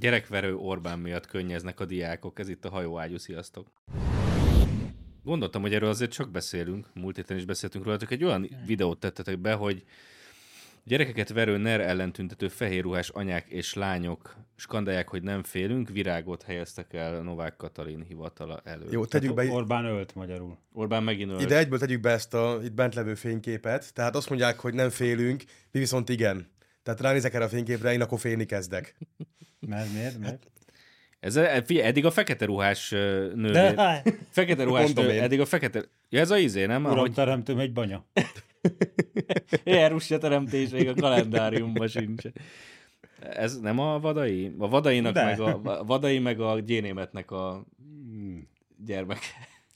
Gyerekverő Orbán miatt könnyeznek a diákok, ez itt a hajóágyú, sziasztok. Gondoltam, hogy erről azért csak beszélünk, múlt héten is beszéltünk róla, egy olyan videót tettetek be, hogy Gyerekeket verő NER ellentüntető fehérruhás anyák és lányok skandálják, hogy nem félünk, virágot helyeztek el Novák Katalin hivatala előtt. Jó, tegyük be... Orbán ölt magyarul. Orbán megint ölt. Ide egyből tegyük be ezt a itt bent levő fényképet. Tehát azt mondják, hogy nem félünk, mi viszont igen. Tehát ránézek erre a fényképre, én akkor félni kezdek. Mert miért? Miért? Ez, figyelj, eddig a fekete ruhás nő. De, fekete ruhás nő, eddig a fekete... Ja, ez a izé, nem? Uram, Ahogy... teremtőm egy banya. Ilyen teremtés még a kalendáriumban sincs. Ez nem a vadai? A vadainak De. meg a, a vadai meg a gyénémetnek a gyermek.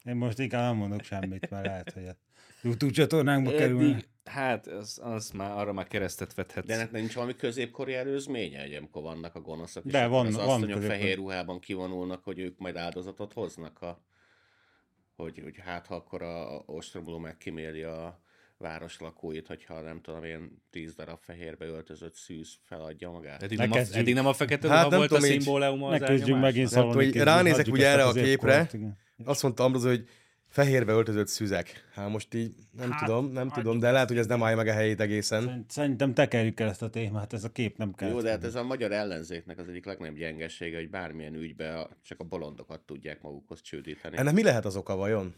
Én most inkább nem mondok semmit, mert lehet, hogy a YouTube csatornánkba kerül. Hát, az, az már, arra már keresztet vethetsz. De ennek nincs valami középkori előzménye, hogy amikor vannak a gonoszok, és De van, az van asszonyok fehér ruhában kivonulnak, hogy ők majd áldozatot hoznak, a, hogy, hogy hát ha akkor a ostromló megkíméli a, város lakóit, hogyha nem tudom én tíz darab fehérbe öltözött szűz feladja magát. Eddig, nem a, eddig nem a fekete hát ruha volt a szimbóluma az Ne megint szalonni. Ránézek úgy erre a képre, azt mondta Ambrose, hogy fehérbe öltözött szüzek. Hát most így nem hát, tudom, nem hát, tudom, de lehet, hogy ez nem állja meg a helyét egészen. Szerintem tekerjük el ezt a témát, ez a kép nem kell. Jó, de hát ez a magyar ellenzéknek az egyik legnagyobb gyengessége, hogy bármilyen ügybe csak a bolondokat tudják magukhoz csődíteni. Ennek mi lehet az oka vajon?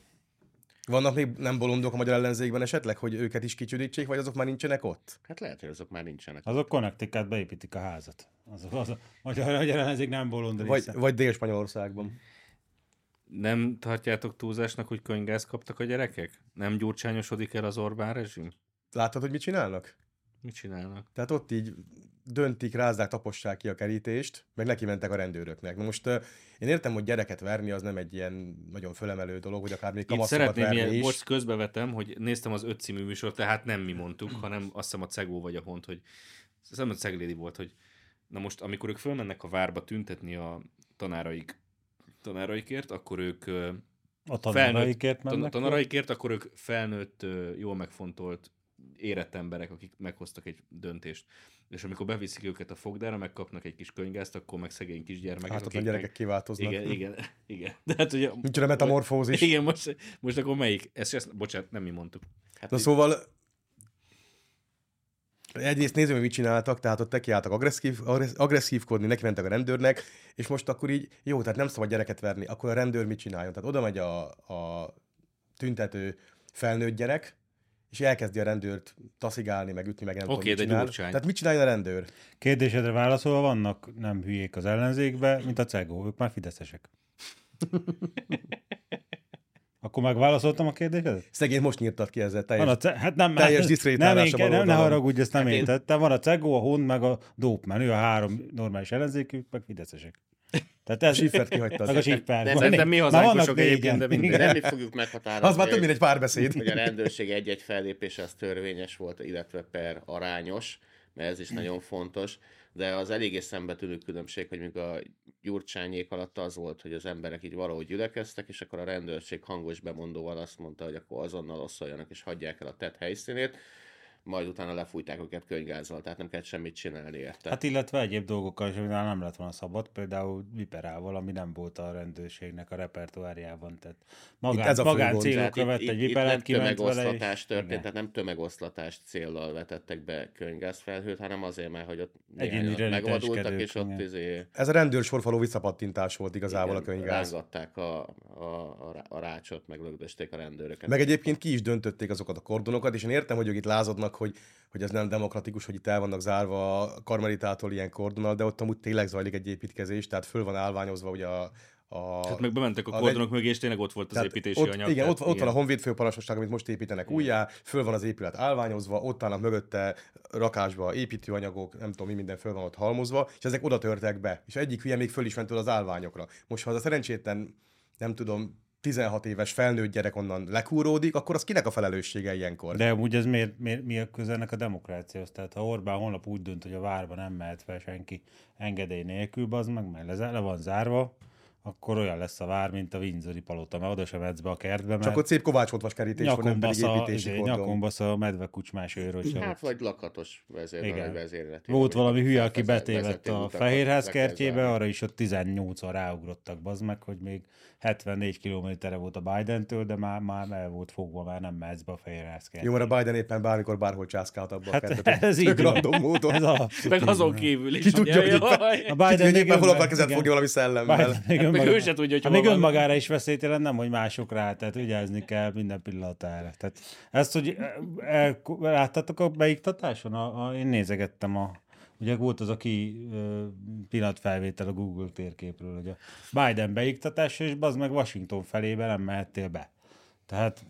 Vannak még nem bolondok a magyar ellenzékben esetleg, hogy őket is kicsüdítsék, vagy azok már nincsenek ott? Hát lehet, hogy azok már nincsenek. Azok konnektikát beépítik a házat. Azok, az a magyar, magyar ellenzék nem bolond Vagy, vagy Dél-Spanyolországban. Nem tartjátok túlzásnak, hogy könyvgáz kaptak a gyerekek? Nem gyurcsányosodik el az Orbán rezsim? Látod, hogy mit csinálnak? Mit csinálnak? Tehát ott így döntik, rázzák, tapossák ki a kerítést, meg neki mentek a rendőröknek. Na most uh, én értem, hogy gyereket verni az nem egy ilyen nagyon fölemelő dolog, hogy akár még kamaszokat verni ilyen, is. Most közbevetem, hogy néztem az öt című műsort, tehát nem mi mondtuk, hanem azt hiszem a Cegó vagy a Hont, hogy azt hiszem a Ceglédi volt, hogy na most, amikor ők fölmennek a várba tüntetni a tanáraik, tanáraikért, akkor ők a tanáraikért mennek? Tanáraikért, akkor ők felnőtt, jól megfontolt érett emberek, akik meghoztak egy döntést. És amikor beviszik őket a fogdára, megkapnak egy kis könyvgázt, akkor meg szegény kisgyermekek. Hát a gyerekek meg... kiváltoznak. Igen, igen, igen. De hát ugye... Nincs a metamorfózis. Igen, most, most akkor melyik? Ezt, ezt bocsánat, nem mi mondtuk. Hát Na így... szóval egyrészt nézzük, hogy mit csináltak, tehát ott tekiálltak agresszív, agresszívkodni, neki mentek a rendőrnek, és most akkor így, jó, tehát nem szabad gyereket verni, akkor a rendőr mit csináljon? Tehát oda megy a, a tüntető felnőtt gyerek, és elkezdi a rendőrt taszigálni, meg ütni, meg nem okay, tudom, mit csinál. Tehát mit csinálja a rendőr? Kérdésedre válaszolva vannak nem hülyék az ellenzékbe, mint a cegó, ők már fideszesek. Akkor megválaszoltam a kérdésedet? Szegény most nyírtad ki ezzel teljes, van a ce- hát nem, teljes nem, én, nem, ne haragudj, ezt nem hát én tettem. Van a Cegó, a Hund, meg a Dópmen. Ő a három normális ellenzékük, meg fideszesek. Tehát ez... Siffert kihagytad. Meg a Siffer. De szerintem mi hazánkosok egyébként, de minden. Nem mi fogjuk meghatározni. Az már több, mint egy párbeszéd. Hogy a rendőrség egy-egy fellépés az törvényes volt, illetve per arányos, mert ez is nagyon fontos de az eléggé szembetűnő különbség, hogy még a gyurcsányék alatt az volt, hogy az emberek így valahogy gyülekeztek, és akkor a rendőrség hangos bemondóval azt mondta, hogy akkor azonnal oszoljanak és hagyják el a tett helyszínét majd utána lefújták őket könygázzal, tehát nem kellett semmit csinálni érte. Hát illetve egyéb dolgokkal is, nem lett volna szabad, például viperával, ami nem volt a rendőrségnek a repertoárjában, tehát magán, ez a magán célokra vett egy viperet, itt nem tömegoszlatás és... történt, Igen. tehát nem tömegoszlatás céllal vetettek be könygázfelhőt, hanem azért, mert hogy ott megvadultak, és ott izé... Ez a rendőrsorfaló visszapattintás volt igazából Igen, a könygáz. Rángatták a, a, a, a rácsot, meg lögdösték a rendőröket. Meg egyébként ki is döntötték azokat a kordonokat, és én értem, hogy ők itt lázadnak, hogy, hogy ez nem demokratikus, hogy itt el vannak zárva a karmelitától ilyen kordonal, de ott amúgy tényleg zajlik egy építkezés, tehát föl van állványozva ugye a, a, Tehát meg bementek a kordonok mögé, és tényleg ott volt az építési ott, anyag. Igen, tehát, ott, ott van a Honvéd főparancsnokság, amit most építenek igen. újjá, föl van az épület állványozva, ott állnak mögötte rakásba építőanyagok, nem tudom mi minden föl van ott halmozva, és ezek oda törtek be. És egyik hülye még föl is ment az állványokra. Most ha az a szerencsétlen, nem tudom, 16 éves felnőtt gyerek onnan lekúródik, akkor az kinek a felelőssége ilyenkor? De úgy ez miért, miért, mi a közelnek a demokráciához? Tehát ha Orbán holnap úgy dönt, hogy a várba nem mehet fel senki engedély nélkül, az meg, mert le, le van zárva, akkor olyan lesz a vár, mint a Windsori palota, mert oda sem edz be a kertbe, mert... Csak ott szép kovácsoltvas kerítés van, nem pedig építési izé, Nyakon basz a medve kucsmás őrös. Hát vagy lakatos vezér, Igen. vezérleti. Volt valami hülye, aki betévett a Fehérház kertjébe, arra is ott 18-an ráugrottak, bazd meg, hogy még 74 kilométerre volt a Biden-től, de már, már el volt fogva, már nem mehetsz be a kertjébe. Jó, mert a Biden éppen bármikor bárhol császkált abba hát a kertet. Ez így random módon. Ez meg azon kívül is. Ki tudja, hogy a Biden még hol akar kezet fogni valami szellemmel. Meg ő se tudja, hogy még önmagára is veszélytelen, nem, hogy másokra, tehát vigyázni kell minden pillanatára. Tehát ezt, hogy el, láttatok a beiktatáson? A, a, én nézegettem a, Ugye volt az, aki pillanatfelvétel a Google térképről, hogy a Biden beiktatása, és az meg Washington felébe nem mehettél be. Tehát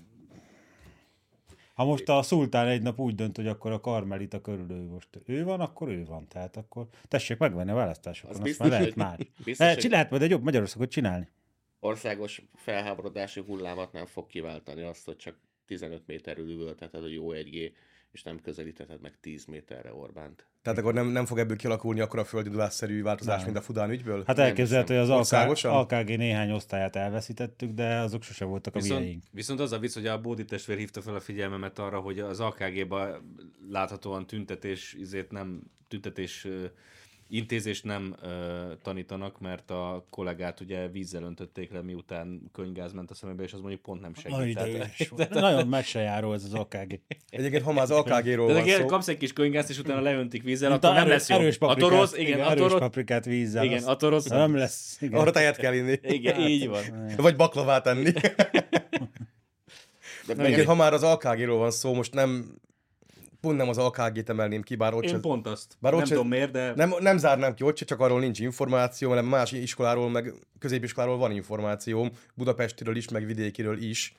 ha most a szultán egy nap úgy dönt, hogy akkor a karmelita körül ő most ő van, akkor ő van. Tehát akkor tessék megvenni a választásokon, azt biztos, már lehet már. Biztos, lehet, lehet majd egy jobb Magyarországot csinálni országos felháborodási hullámat nem fog kiváltani azt, hogy csak 15 méterről üvölteted a jó 1G, és nem közelíteted meg 10 méterre Orbánt. Tehát akkor nem, nem fog ebből kialakulni akkor a földindulásszerű változás, nem. mint a Fudán ügyből? Hát elképzelhető, hogy az AKG, AKG néhány osztályát elveszítettük, de azok sose voltak a viszont, Viszont az a vicc, hogy a Bódi testvér hívta fel a figyelmemet arra, hogy az AKG-ban láthatóan tüntetés, izét nem tüntetés Intézést nem ö, tanítanak, mert a kollégát ugye vízzel öntötték le, miután könygáz ment a szemébe, és az mondjuk pont nem segít. Tehát, Nagyon megsejáró ez az AKG. Egyébként, ha már az AKG-ról van szó... kapsz egy kis könygázt, és utána leöntik vízzel, akkor nem lesz jó. Erős paprikát, a torosz, igen, igen, a torosz, paprikát vízzel. Igen, a torosz. Nem lesz. Igen. Arra tejet kell inni. Igen, hát, így van. Vagy baklavát enni. De ha már az AKG-ról van szó, most nem pont nem az AKG-t emelném ki, bár ott Én se, pont azt. Bár ott nem se, tudom miért, de... Nem, nem zárnám ki ott se, csak arról nincs információ, mert más iskoláról, meg középiskoláról van információm, Budapestiről is, meg vidékiről is,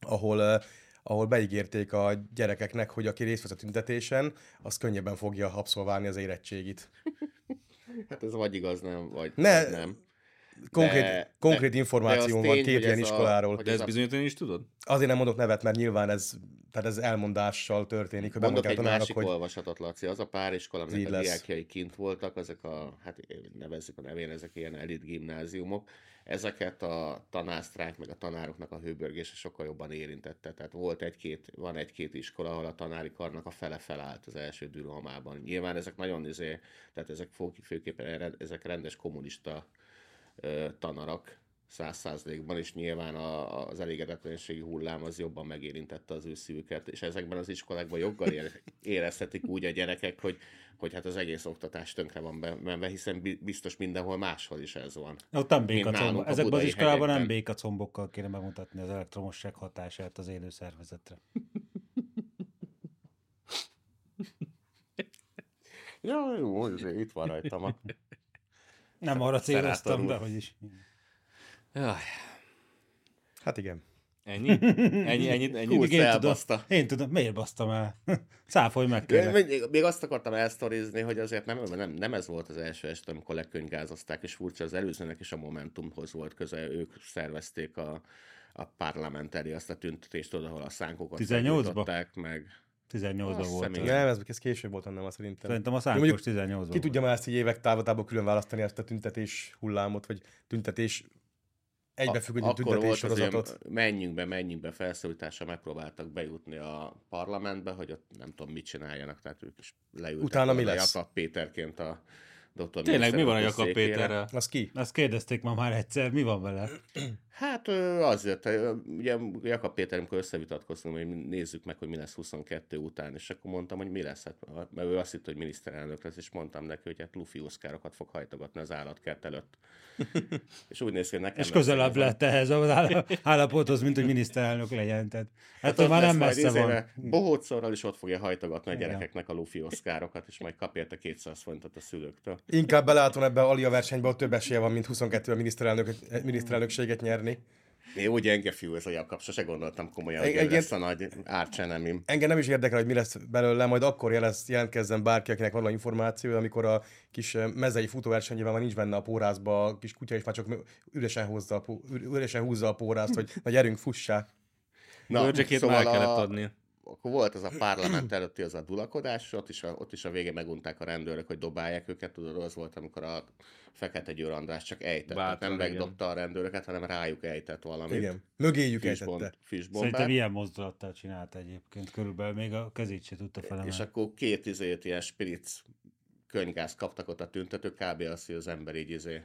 ahol, uh, ahol beígérték a gyerekeknek, hogy aki részt vesz a tüntetésen, az könnyebben fogja abszolválni az érettségit. hát ez vagy igaz, nem, vagy ne, nem. Konkrét, de, konkrét de, információ van két ilyen iskoláról. A, de ezt bizonyítani is tudod? Azért nem mondok nevet, mert nyilván ez, tehát ez elmondással történik. Hogy Mondok egy tanárok, másik hogy olvasatot, Laci. Az a pár iskola, aminek a diákjai kint voltak, ezek a, hát nevezzük a nevén, ezek ilyen elit gimnáziumok, ezeket a tanásztrák, meg a tanároknak a hőbörgése sokkal jobban érintette. Tehát volt egy-két, van egy-két iskola, ahol a tanári karnak a fele felállt az első dűromában. Nyilván ezek nagyon izé, tehát ezek főképpen ezek rendes kommunista tanarak száz százalékban, és nyilván a, az elégedetlenségi hullám az jobban megérintette az ő szívüket, és ezekben az iskolákban joggal érezhetik úgy a gyerekek, hogy, hogy hát az egész oktatás tönkre van menve, hiszen biztos mindenhol máshol is ez van. Ott nem békacomb. Ezekben az iskolában nem békacombokkal kéne bemutatni az elektromosság hatását az élő szervezetre. ja, jó, itt van rajtam a nem arra céloztam, de hogy is. Jaj. Hát igen. Ennyi? Ennyi, ennyi, ennyi. Hú, én, tudom, én tudom, miért basztam el? Cáfolj meg még, még, azt akartam elsztorizni, hogy azért nem, nem, nem ez volt az első este, amikor lekönyvgázozták, és furcsa az előzőnek is a Momentumhoz volt köze, ők szervezték a, a parlamenteri azt a tüntetést oda, ahol a szánkokat 18 meg. 18-ban volt. Nem, ez, ez később volt annál szerintem. Szerintem a szánkos 18-ban Ki tudja már ezt így évek távatából külön választani ezt a tüntetés hullámot, vagy tüntetés egybefüggő tüntetés sorozatot. Menjünk be, menjünk be felszólításra, megpróbáltak bejutni a parlamentbe, hogy ott nem tudom mit csináljanak, tehát ők is leültek. Utána mi lesz? Jakab Péterként a. Tényleg, mi van a Jakab Péterrel? Az ki? Azt kérdezték ma már egyszer, mi van vele? Hát azért, ugye Jakab Péter, amikor összevitatkoztunk, hogy nézzük meg, hogy mi lesz 22 után, és akkor mondtam, hogy mi lesz, hát, mert ő azt hitt, hogy miniszterelnök lesz, és mondtam neki, hogy hát Luffy oszkárokat fog hajtogatni az állatkert előtt. és úgy néz ki, hogy nekem... És közelebb lett ehhez az állapothoz, mint hogy miniszterelnök legyen. Tehát, hát, hát már nem messze van. Bohócszorral is ott fogja hajtogatni a gyerekeknek a Luffy oszkárokat, és majd kap érte 200 forintot a szülőktől. Inkább belátom ebbe a Alia versenybe, ott több esélye van, mint 22 a miniszterelnök, miniszterelnökséget nyerni. Én úgy gyenge fiú ez a Jakab, sose gondoltam komolyan, hogy engem, lesz a nagy árcsenemim. Engem nem is érdekel, hogy mi lesz belőle, majd akkor jelez, jelentkezzen bárki, akinek van információ, amikor a kis eh, mezei futóversenyében már nincs benne a pórázba, a kis kutya is már csak üresen, hozza a, üresen húzza a pórázt, hogy na gyerünk, fussá. Na, szóval el kellett adni. Akkor volt az a parlament előtti az a dulakodás, ott is a, ott is a végén megunták a rendőrök, hogy dobálják őket, tudod, az volt, amikor a Fekete Győr András csak ejtett, tehát Bátran, nem igen. megdobta a rendőröket, hanem rájuk ejtett valamit. Igen. Mögéjük Fishbomb, ejtette. fishbombát. Szerintem ilyen mozdulattal csinálta egyébként. Körülbelül még a kezét se tudta És felemelni. akkor két izét, ilyen spritz könygáz kaptak ott a tüntetők, kb. az, hogy az ember így izé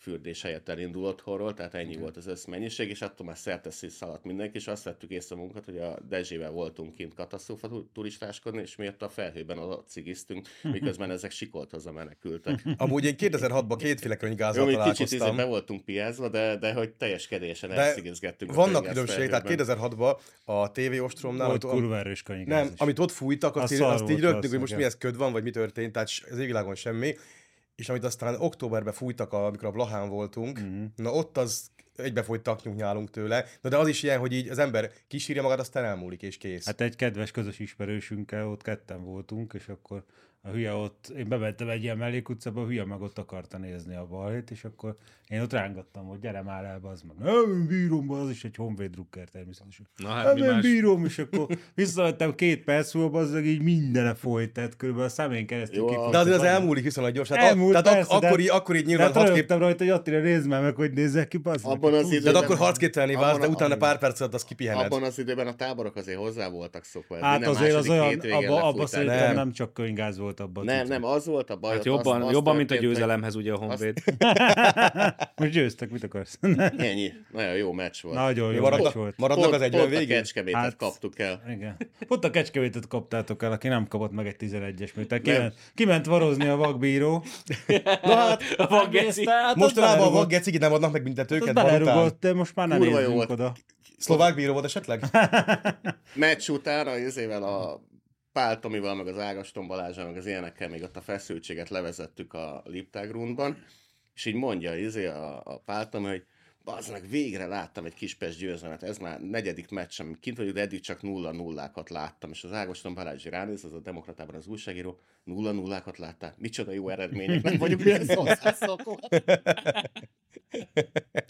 fürdés helyett elindul otthonról, tehát ennyi volt az összmennyiség, és attól már szerteszi szaladt mindenki, és azt vettük észre magunkat, hogy a Dezsével voltunk kint katasztrófa tu- turistáskodni, és miatt a felhőben oda cigiztünk, miközben ezek sikolt haza menekültek. Amúgy én 2006-ban kétféle könyvgázzal mi kicsit izé találkoztam. be voltunk piázva, de, de hogy teljeskedésen De elszigizgettünk. a Vannak könygáz különbségek, tehát felhőben. 2006-ban a TV Ostromnál, Volt amit, kurva erős nem, amit ott fújtak, azt, Az így, azt így rögtünk, hogy most mi ez köd van, vagy mi történt, tehát az égvilágon semmi. És amit aztán októberben fújtak, amikor a Blahán voltunk, Mhm. na ott az egybefolyt taknyunk nyálunk tőle, na de az is ilyen, hogy így az ember kísírja magát, aztán elmúlik, és kész. Hát egy kedves közös ismerősünkkel ott ketten voltunk, és akkor a hülye ott, én bementem egy ilyen mellékutcába, a hülye meg ott akarta nézni a balhét, és akkor én ott rángattam, hogy gyere már el, az meg. Nem, én bírom, az is egy Honvéd drukker természetesen. Na Hát nem más? bírom, és akkor visszavettem két perc múlva, az meg így mindene folyt, tehát körülbelül a szemén keresztül Jó, de azért az elmúlik viszonylag gyorsan. Hát Elmúlt, tehát ak- persze, de- akkor, így, akkor így nyilván hát hat kép... rajta, hogy Attila nézd már meg, hogy nézzek ki, bazd meg. Abban az időben- akkor harcképtelenné válsz, Abban de utána pár perc alatt azt kipihened. Abban az időben a táborok azért hozzá voltak szokva. Hát azért az olyan, hétvégén abba, abba lefújták. szerintem Nem. nem csak könygáz volt abban. Nem, nem, az volt a baj. Hát jobban, az, az jobban mint a győzelemhez ugye a Honvéd. Most győztek, mit akarsz? Ennyi. Nagyon jó meccs volt. Nagyon jó meccs maradnak, volt. maradnak Pont- az egyben pont a kecskemétet Hát- kaptuk el. Igen. Pont a kecskemétet kaptátok el, aki nem kapott meg egy 11-es műtert. Kiment, kiment varozni a vakbíró. Na hát, A vaggeci. Hát mostanában a vaggecigit nem adnak meg büntetőket, van belerugott, de most már nem volt. oda. Szlovák bíró volt esetleg? Meccs után a izével a Pál Tomival, meg az Ágaston Balázsral, meg az ilyenekkel még ott a feszültséget levezettük a Liptágrundban, és így mondja izé a, a Pál Tomi, hogy az meg végre láttam egy kispest győzelmet, ez már negyedik meccsem, kint vagyok, de eddig csak nulla nullákat láttam, és az Ágoston Balázs ránéz, az a Demokratában az újságíró, nulla nullákat láttál, micsoda jó eredmények, nem vagyunk ilyen hozzászokva.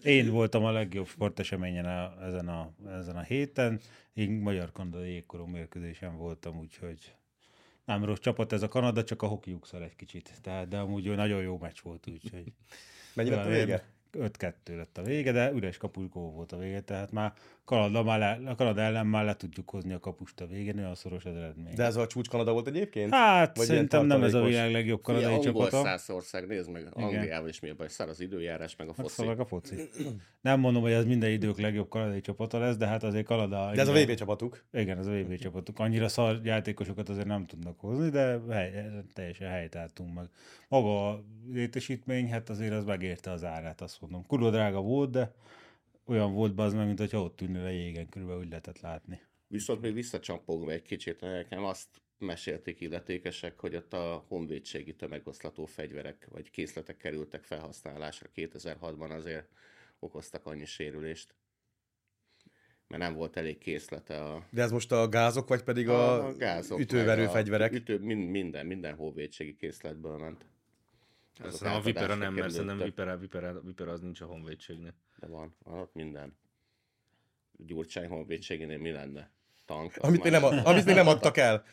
Én voltam a legjobb sporteseményen a, ezen, a, ezen a héten. Én magyar-kanadai jégkorú mérkőzésen voltam, úgyhogy nem rossz csapat ez a Kanada, csak a hokiuk szar egy kicsit. Tehát, de amúgy nagyon jó meccs volt, úgyhogy... Mennyi lett a vége? 5-2 lett a vége, de üres kapulykó volt a vége, tehát már Kanada, már le, a Kanada ellen már le tudjuk hozni a kapust a végén, olyan szoros az eredmény. De ez a csúcs Kanada volt egyébként? hát Vagy szerintem nem ez a világ legjobb Kanadai angol csapata. száz ország, nézd meg, Angliával is mi a baj, szar az időjárás, meg a Hát foszi. szóval a foci. Nem mondom, hogy ez minden idők legjobb kanadai csapata lesz, de hát azért Kanada... De ez a ennyire- VB csapatuk. Igen, ez a VB csapatuk. Annyira szar játékosokat azért nem tudnak hozni, de hely, teljesen helytáltunk meg. Maga a létesítmény, hát azért az megérte az árát, azt mondom. Kurva drága volt, de olyan volt az meg, mint hogyha ott ülnél a jégen, körülbelül úgy lehetett látni. Viszont még visszacsampogva egy kicsit, nekem azt mesélték illetékesek, hogy ott a honvédségi tömegoszlató fegyverek vagy készletek kerültek felhasználásra 2006-ban azért okoztak annyi sérülést. Mert nem volt elég készlete a, De ez most a gázok, vagy pedig a, gázok, meg ütőverő a fegyverek? Ütő, mind, minden, minden honvédségi készletből ment. Aztán a Vipera nem, mert szerintem. Vipera, Vipera, Vipera az nincs a honvédségnél. De van, van ott minden. Gyurcsány honvédségénél mi lenne? Tank. Amit még, nem, a- amit még nem adtak el.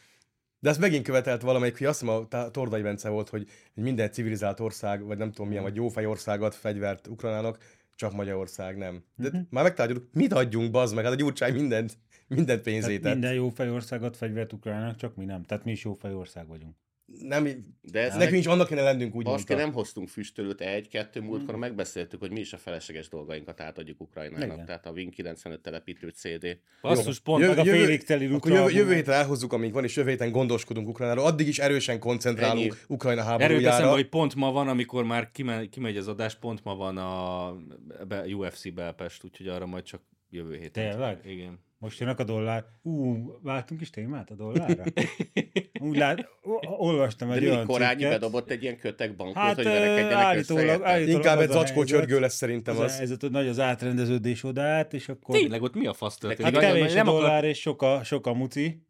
De ezt megint követelt valamelyik, hogy azt hiszem a Tordai Bence volt, hogy hogy minden civilizált ország, vagy nem tudom milyen, vagy jófej országot fegyvert Ukrajnának, csak Magyarország nem. De Mhm. már megtárgyaltuk, mit adjunk, bazd meg, hát a gyurcsány mindent, mindent pénzét Tehát minden jó fejországot fegyvert Ukránnak, csak mi nem. Tehát mi is jó fejország vagyunk. Nem, De ez nekünk is annak kéne lennünk, úgy Baszki, nem hoztunk füstölőt egy-kettő múltkor, megbeszéltük, hogy mi is a felesleges dolgainkat átadjuk Ukrajnának. Igen. Tehát a Win 95 telepítő CD. Basszus, pont Jö- Meg a jövő- félig teli Akkor jövő, jövő héten elhozzuk, amíg van, és jövő héten gondoskodunk Ukrajnáról. Addig is erősen koncentrálunk Ennyi. Ukrajna Erőt eszembe, háborújára. hogy pont ma van, amikor már kimegy, kimegy az adás, pont ma van a UFC Belpest, úgyhogy arra majd csak jövő héten. Tényleg? Igen. Most jönnek a dollár. Ú, váltunk is témát a dollárra? Úgy lát, olvastam De egy mi olyan korányi cikket. bedobott egy ilyen kötek bankot, Hát hogy verekedjenek össze. állítólag, állítólag Inkább egy zacskó csörgő lesz szerintem Az, a az. helyzet, hogy nagy az átrendeződés oda át, és akkor... Tényleg, ott mi a fasz történik? Hát kevés a nem akar- dollár, és sok a, sok a muci,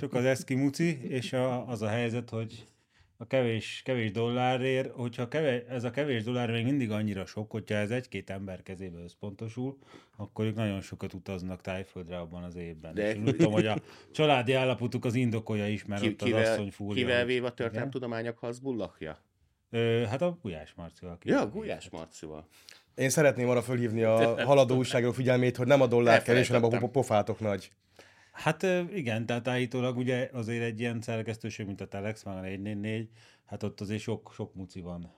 sok az eszki muci, és a, az a helyzet, hogy a kevés, kevés dollárért, hogyha kevés, ez a kevés dollár még mindig annyira sok, hogyha ez egy-két ember kezébe összpontosul, akkor ők nagyon sokat utaznak tájföldre abban az évben. De-. És úgy tudom, hogy a családi állapotuk az indokolja is, mert Ki, ott az kivel, asszony fúrja. kivel véve a történelemtudományok Hazbullahja? Ö, hát a Gulyás Marcival. ki- Ja, Gulyás Marcival. Én szeretném arra fölhívni a haladó újságok figyelmét, hogy nem a dollár kevés, hanem a pofátok nagy. Hát igen, tehát állítólag ugye azért egy ilyen szerkesztőség, mint a Telex, meg a 444, hát ott azért sok, sok muci van.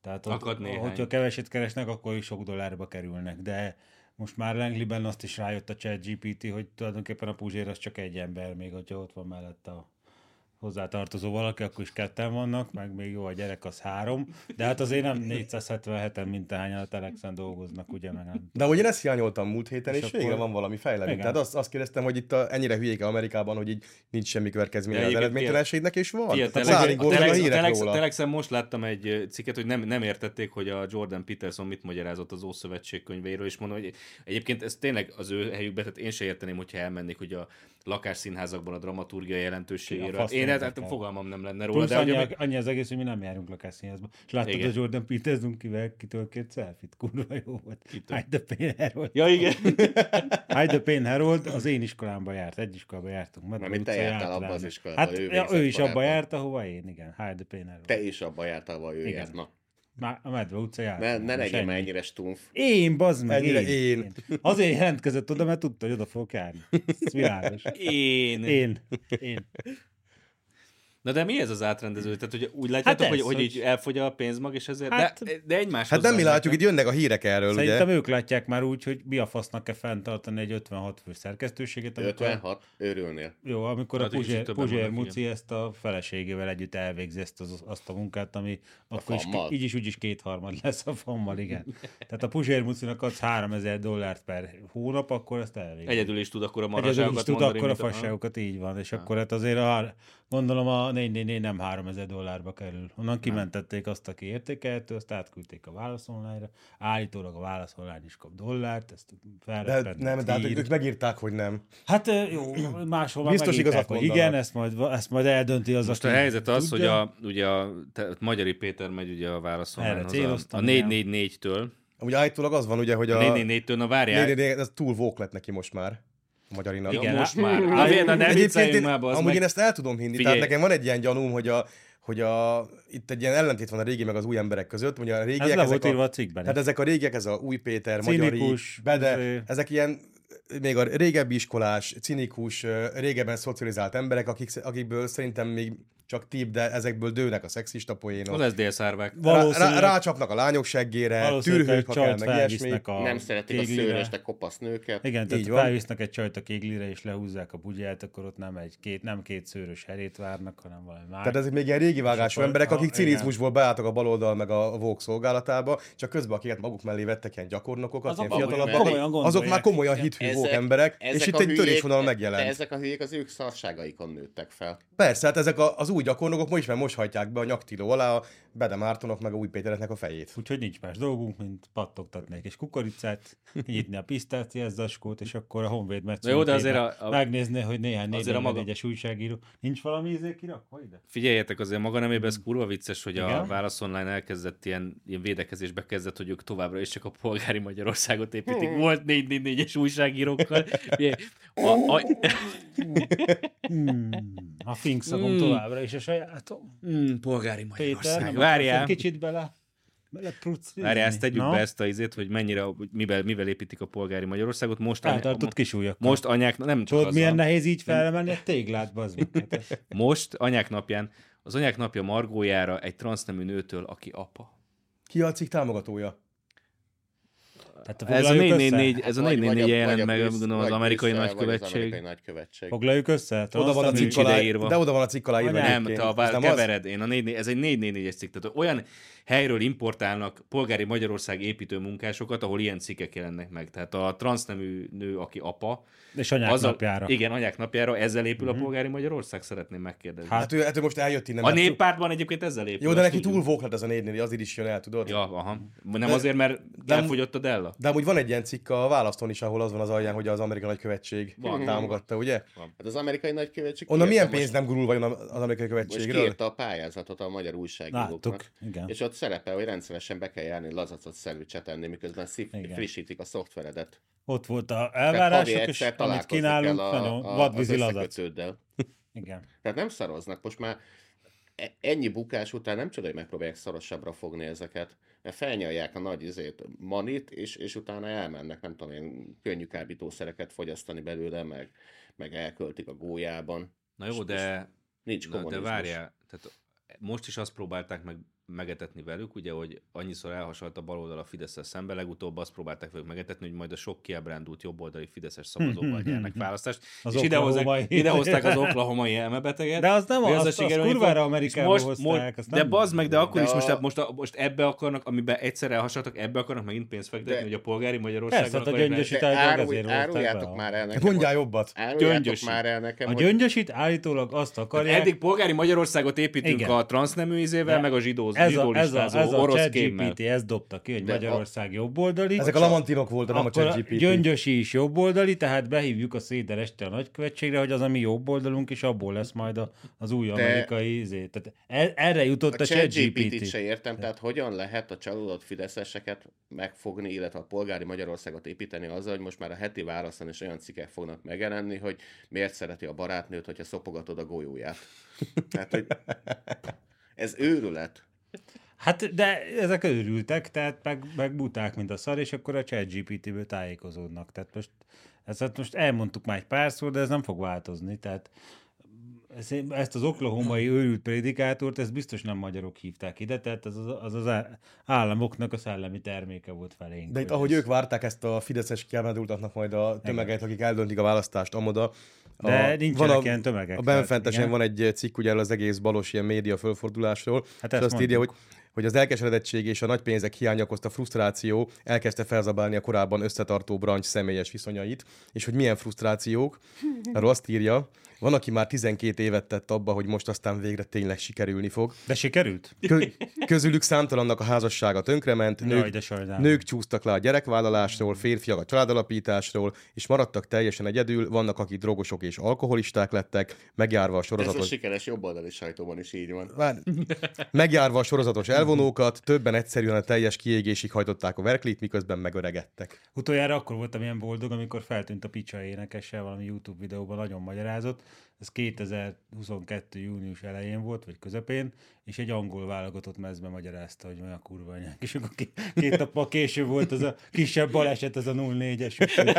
Tehát ott, Akad néhány. hogyha keveset keresnek, akkor is sok dollárba kerülnek, de most már Langley-ben azt is rájött a chat GPT, hogy tulajdonképpen a Puzsér az csak egy ember, még hogyha ott van mellette a hozzátartozó valaki, akkor is ketten vannak, meg még jó a gyerek, az három, de hát azért nem 477-en, mint ahányan a Telexen dolgoznak, ugye, meg nem De hogy én ezt hiányoltam múlt héten, És és, akkor- végre van valami fejlemény. Tehát azt, azt kérdeztem, hogy itt a, ennyire hülyék Amerikában, hogy így nincs semmi következménye De az eredménytelenségnek, és van. Tehát Telex- a a Telex- a Telex- róla. Telexen most láttam egy ö, cikket, hogy nem, nem értették, hogy a Jordan Peterson mit magyarázott az Ószövetség könyveiről, és mondom, hogy egyébként ez tényleg az ő helyükbe, tehát én se érteném, hogyha elmennék, hogy a lakásszínházakban a dramaturgia a jelentőségéről. Én érdekel? fogalmam nem lenne róla, Plusz de hogy annyi, ami- annyi, az egész, hogy mi nem járunk lakásszínházba. És láttad Igen. a Jordan Peterson, kivel kitől két selfit, kurva jó volt. Kitől? Hide the Pain Harold. Ja, igen. Hide the Pain Harold az én iskolámba járt, egy iskolába jártunk. Medve Mármint te jártál abba az iskolában, Hát ő ja, ő is abba járt, ahova én, igen. Hide the Pain Harold. Te is abba jártál, ahol ő Igen. járt. Na, Már a Medve ne, általános. ne legyél ennyi. már ennyire stumf. Én, bazd meg, Ennyire én, én. Azért jelentkezett oda, mert tudta, hogy oda fogok járni. Ez világos. Én. Én. Én. Na de mi ez az átrendező? Tehát hogy úgy látjátok, Hát hogy, ez, hogy, hogy- így elfogy a pénzmag, és ezért... Hát- de, de egymáshoz Hát nem mi látjuk, itt jönnek a hírek erről, Szerintem ugye? ők látják már úgy, hogy mi a fasznak kell fenntartani egy 56 fős szerkesztőséget, amikor 56, örülnél. Jó, amikor Hát a Puzsér, Puzsér Muci ezt a feleségével együtt elvégzi ezt az, azt a munkát, ami akkor is, fammal? így is úgy is kétharmad lesz a fammal, igen. Tehát a Puzsér Mucinak adsz 3000 dollárt per hónap, akkor ezt elvégzi. Egyedül is tud akkor a Egyedül is tud akkor a fasságokat, így van. És akkor hát azért a, gondolom a 444 nem 3000 dollárba kerül. Onnan kimentették azt, aki értékeltő, azt átküldték a Válasz Online-ra. Állítólag a Válasz Online is kap dollárt, ezt De felreppent. nem, de hát ők megírták, hogy nem. Hát jó, máshol már Biztos igazat hogy igen, ezt majd, ezt majd eldönti az, Most a helyzet az, hogy a, ugye a te, Magyari Péter megy ugye a válaszon. Erre a, a céloztam, igen. 444-től. Amúgy állítólag az van ugye, hogy A a... 444-től, na várjál. Né- né- né- ez túl vók lett neki most már. Magyarinak. Igen, most már. á- Na, ne Egyébként én, már, amúgy meg. én ezt el tudom hinni, Figyelj. tehát nekem van egy ilyen gyanúm, hogy a, hogy a, itt egy ilyen ellentét van a régi meg az új emberek között, ugye a régiek, Ez ezek volt a, a cikkben. tehát ezek a régiek, ez a új Péter, Magyari, Cinikus, Bede, izé. ezek ilyen még a régebbi iskolás, cinikus, régebben szocializált emberek, akik, akikből szerintem még csak tip, de ezekből dőnek a szexista poénok. Az SZDL szárvák. Rá, rácsapnak a lányok seggére, tűrhők, ha kell, meg ilyesmi. a Nem szeretik a kéglire. szőrös, de kopasz nőket. Igen, tehát Így ha van. felvisznek egy csajt a kéglire, és lehúzzák a bugyját, akkor ott nem egy két, nem két szőrös herét várnak, hanem valami más. Tehát ezek még ilyen régi vágású akkor- emberek, akik ah, igen. cinizmusból beálltak a baloldal meg a Vogue szolgálatába, csak közben akiket maguk mellé vettek ilyen gyakornokokat, Azok ilyen azok már komolyan hithű Vogue emberek, és itt a egy törésvonal megjelent. ezek a hülyék az ők szarságaikon nőttek fel. Persze, hát ezek a, az új gyakornokok most már most hajtják be a nyaktiló alá a Bede Mártonok meg a új Pétereknek a fejét. Úgyhogy nincs más dolgunk, mint pattogtatni egy kis kukoricát, nyitni a pisztáciás zacskót, és akkor a Honvéd Na jó, de azért a- a- megnézni, hogy néhány azért négy a maga- egyes újságíró. Nincs valami ízé kirakva ide? Figyeljetek, azért maga nemében ez kurva vicces, hogy a Igen? Válasz Online elkezdett ilyen, ilyen védekezésbe kezdett, hogy ők továbbra is csak a polgári Magyarországot építik. Volt 444-es újságírókkal. Figyelj, A, a, Hmm, a fink szagom Hmm. továbbra is a sajátom. mm, polgári Péter, Magyarország. nem Várjál, kicsit bele, várjál, ezt tegyük Na, be ezt a izét, hogy mennyire, hogy mivel, mivel építik a polgári Magyarországot. Most, Eltartott kis most anyák, nem csak Tudod, az milyen a- nehéz így felemelni a téglát, bazd. Hát Most anyák napján, az anyák napja margójára egy transznemű nőtől, aki apa. Ki a cikk támogatója? Tehát Ez a foglaljuk össze? 444, ez a Vagy- vagy 444 vagy jelent a meg, gondolom, az amerikai az nagykövetség. amerikai nagykövetség. Foglaljuk össze? Oda van a cikk alá, ideírva. de oda van a cikk alá írva Nem, te a Ez bár az? kevered, én a 4, ez egy 444-es cikk. Tehát olyan helyről importálnak polgári Magyarország építő munkásokat, ahol ilyen cikkek jelennek meg. Tehát a transznemű nő, aki apa, És anyák azzal- napjára. Igen, anyák napjára, ezzel épül a polgári Magyarország, szeretném megkérdezni. Hát, Hát ő, hát ő most eljött innen. a néppártban egyébként ezzel épül. Jó, de neki túl vók lett ez a négy azért is jön el, tudod? Ja, aha. Nem azért, mert elfogyott a Della? De amúgy van egy ilyen cikk a választón is, ahol az van az alján, hogy az amerikai nagykövetség Van. támogatta, ugye? Hát az amerikai nagykövetség Onnan milyen pénz nem gurul vajon az amerikai most, most követségről? kiírta a pályázatot a magyar újságíróknak. Igen. És ott szerepel, hogy rendszeresen be kell járni lazacot szerűcsetenni, miközben szif- Igen. frissítik a szoftveredet. Ott volt a elvárások, és amit kínálunk, nagyon a, a, vadvízi az lazac. Igen. Tehát nem szaroznak. Most már e- ennyi bukás után nem csoda, hogy megpróbálják szorosabbra fogni ezeket. Mert felnyalják a nagy izét, manit, és, és utána elmennek, nem tudom én, könnyű kábítószereket fogyasztani belőle, meg, meg elköltik a gólyában. Na jó, És- de, Nincs na, de várjál, tehát most is azt próbálták meg megetetni velük, ugye, hogy annyiszor elhasalt a baloldal a fidesz szembe, legutóbb azt próbálták velük megetetni, hogy majd a sok kiábrándult jobboldali fideszes szavazókkal nyernek választást, Az és idehozták, idehozták az oklahomai elmebeteget. De az nem hogy az, azt- azt kurvára Amerikába most, hozták, most, azt De bazd meg, de akkor De is most, a- most, a, most ebbe akarnak, amiben egyszer elhasaltak, ebbe akarnak megint pénzt fektetni, De- hogy a polgári Magyarországon Persze, hát a ezért hozták áruljátok már el nekem. Mondjál jobbat. Áruljátok már el nekem, A hogy gyöngyösit állítólag azt akarják, eddig polgári Magyarországot építünk a transznemű izével, meg a zsidó, ez a, ez a, ez a orosz. GPT, ez dobta ki, hogy De a- Magyarország jobboldali. Ezek a lamantinok voltak, nem a a ChatGPT. Gyöngyösi is jobboldali, tehát behívjuk a Széder este a nagykövetségre, hogy az a mi jobboldalunk, és abból lesz majd a, az új amerikai izé. Tehát e- erre jutott a, a chat ChatGPT-t GPT. se értem, tehát hogyan lehet a csalódott fideszeseket megfogni, illetve a polgári Magyarországot építeni azzal, hogy most már a heti válaszon is olyan cikkek fognak megjelenni, hogy miért szereti a barátnőt, hogyha szopogatod a golyóját. Tehát, hogy ez őrület. Hát, de ezek őrültek, tehát meg, meg buták, mint a szar, és akkor a chat GPT-ből tájékozódnak. Tehát most, ezt most elmondtuk már egy párszor, de ez nem fog változni. Tehát ezt az oklahomai őrült prédikátort, ezt biztos nem magyarok hívták ide, tehát az az, az, az államoknak a szellemi terméke volt felénk. De itt, hogy ahogy ez- ők várták ezt a fideszes kiábrándultatnak majd a tömeget, akik eldöntik a választást amoda. De a, nincsenek van ilyen tömegek, A tehát benfentesen van egy cikk ugye az egész balos ilyen média fölfordulásról, Hát és azt írja, hogy mondjuk. hogy az elkeseredettség és a nagy pénzek hiánya okozta frusztráció elkezdte felzabálni a korábban összetartó brancs személyes viszonyait, és hogy milyen frusztrációk. Arról azt írja, van, aki már 12 évet tett abba, hogy most aztán végre tényleg sikerülni fog. De sikerült? Kö- közülük számtalannak a házassága tönkrement, Jaj, nők, sajnálom. nők csúsztak le a gyerekvállalásról, férfiak a családalapításról, és maradtak teljesen egyedül, vannak, akik drogosok és alkoholisták lettek, megjárva a Ez a sikeres jobboldali sajtóban is így van. Várj. Megjárva a sorozatos elvonókat, többen egyszerűen a teljes kiégésig hajtották a verklit, miközben megöregedtek. Utoljára akkor voltam ilyen boldog, amikor feltűnt a Picsa énekessel valami YouTube videóban, nagyon magyarázott. Ez 2022. június elején volt, vagy közepén, és egy angol válogatott mezbe magyarázta, hogy olyan kurva anyák. És akkor két nappal később volt az a kisebb baleset, ez a 04-es. úgyhogy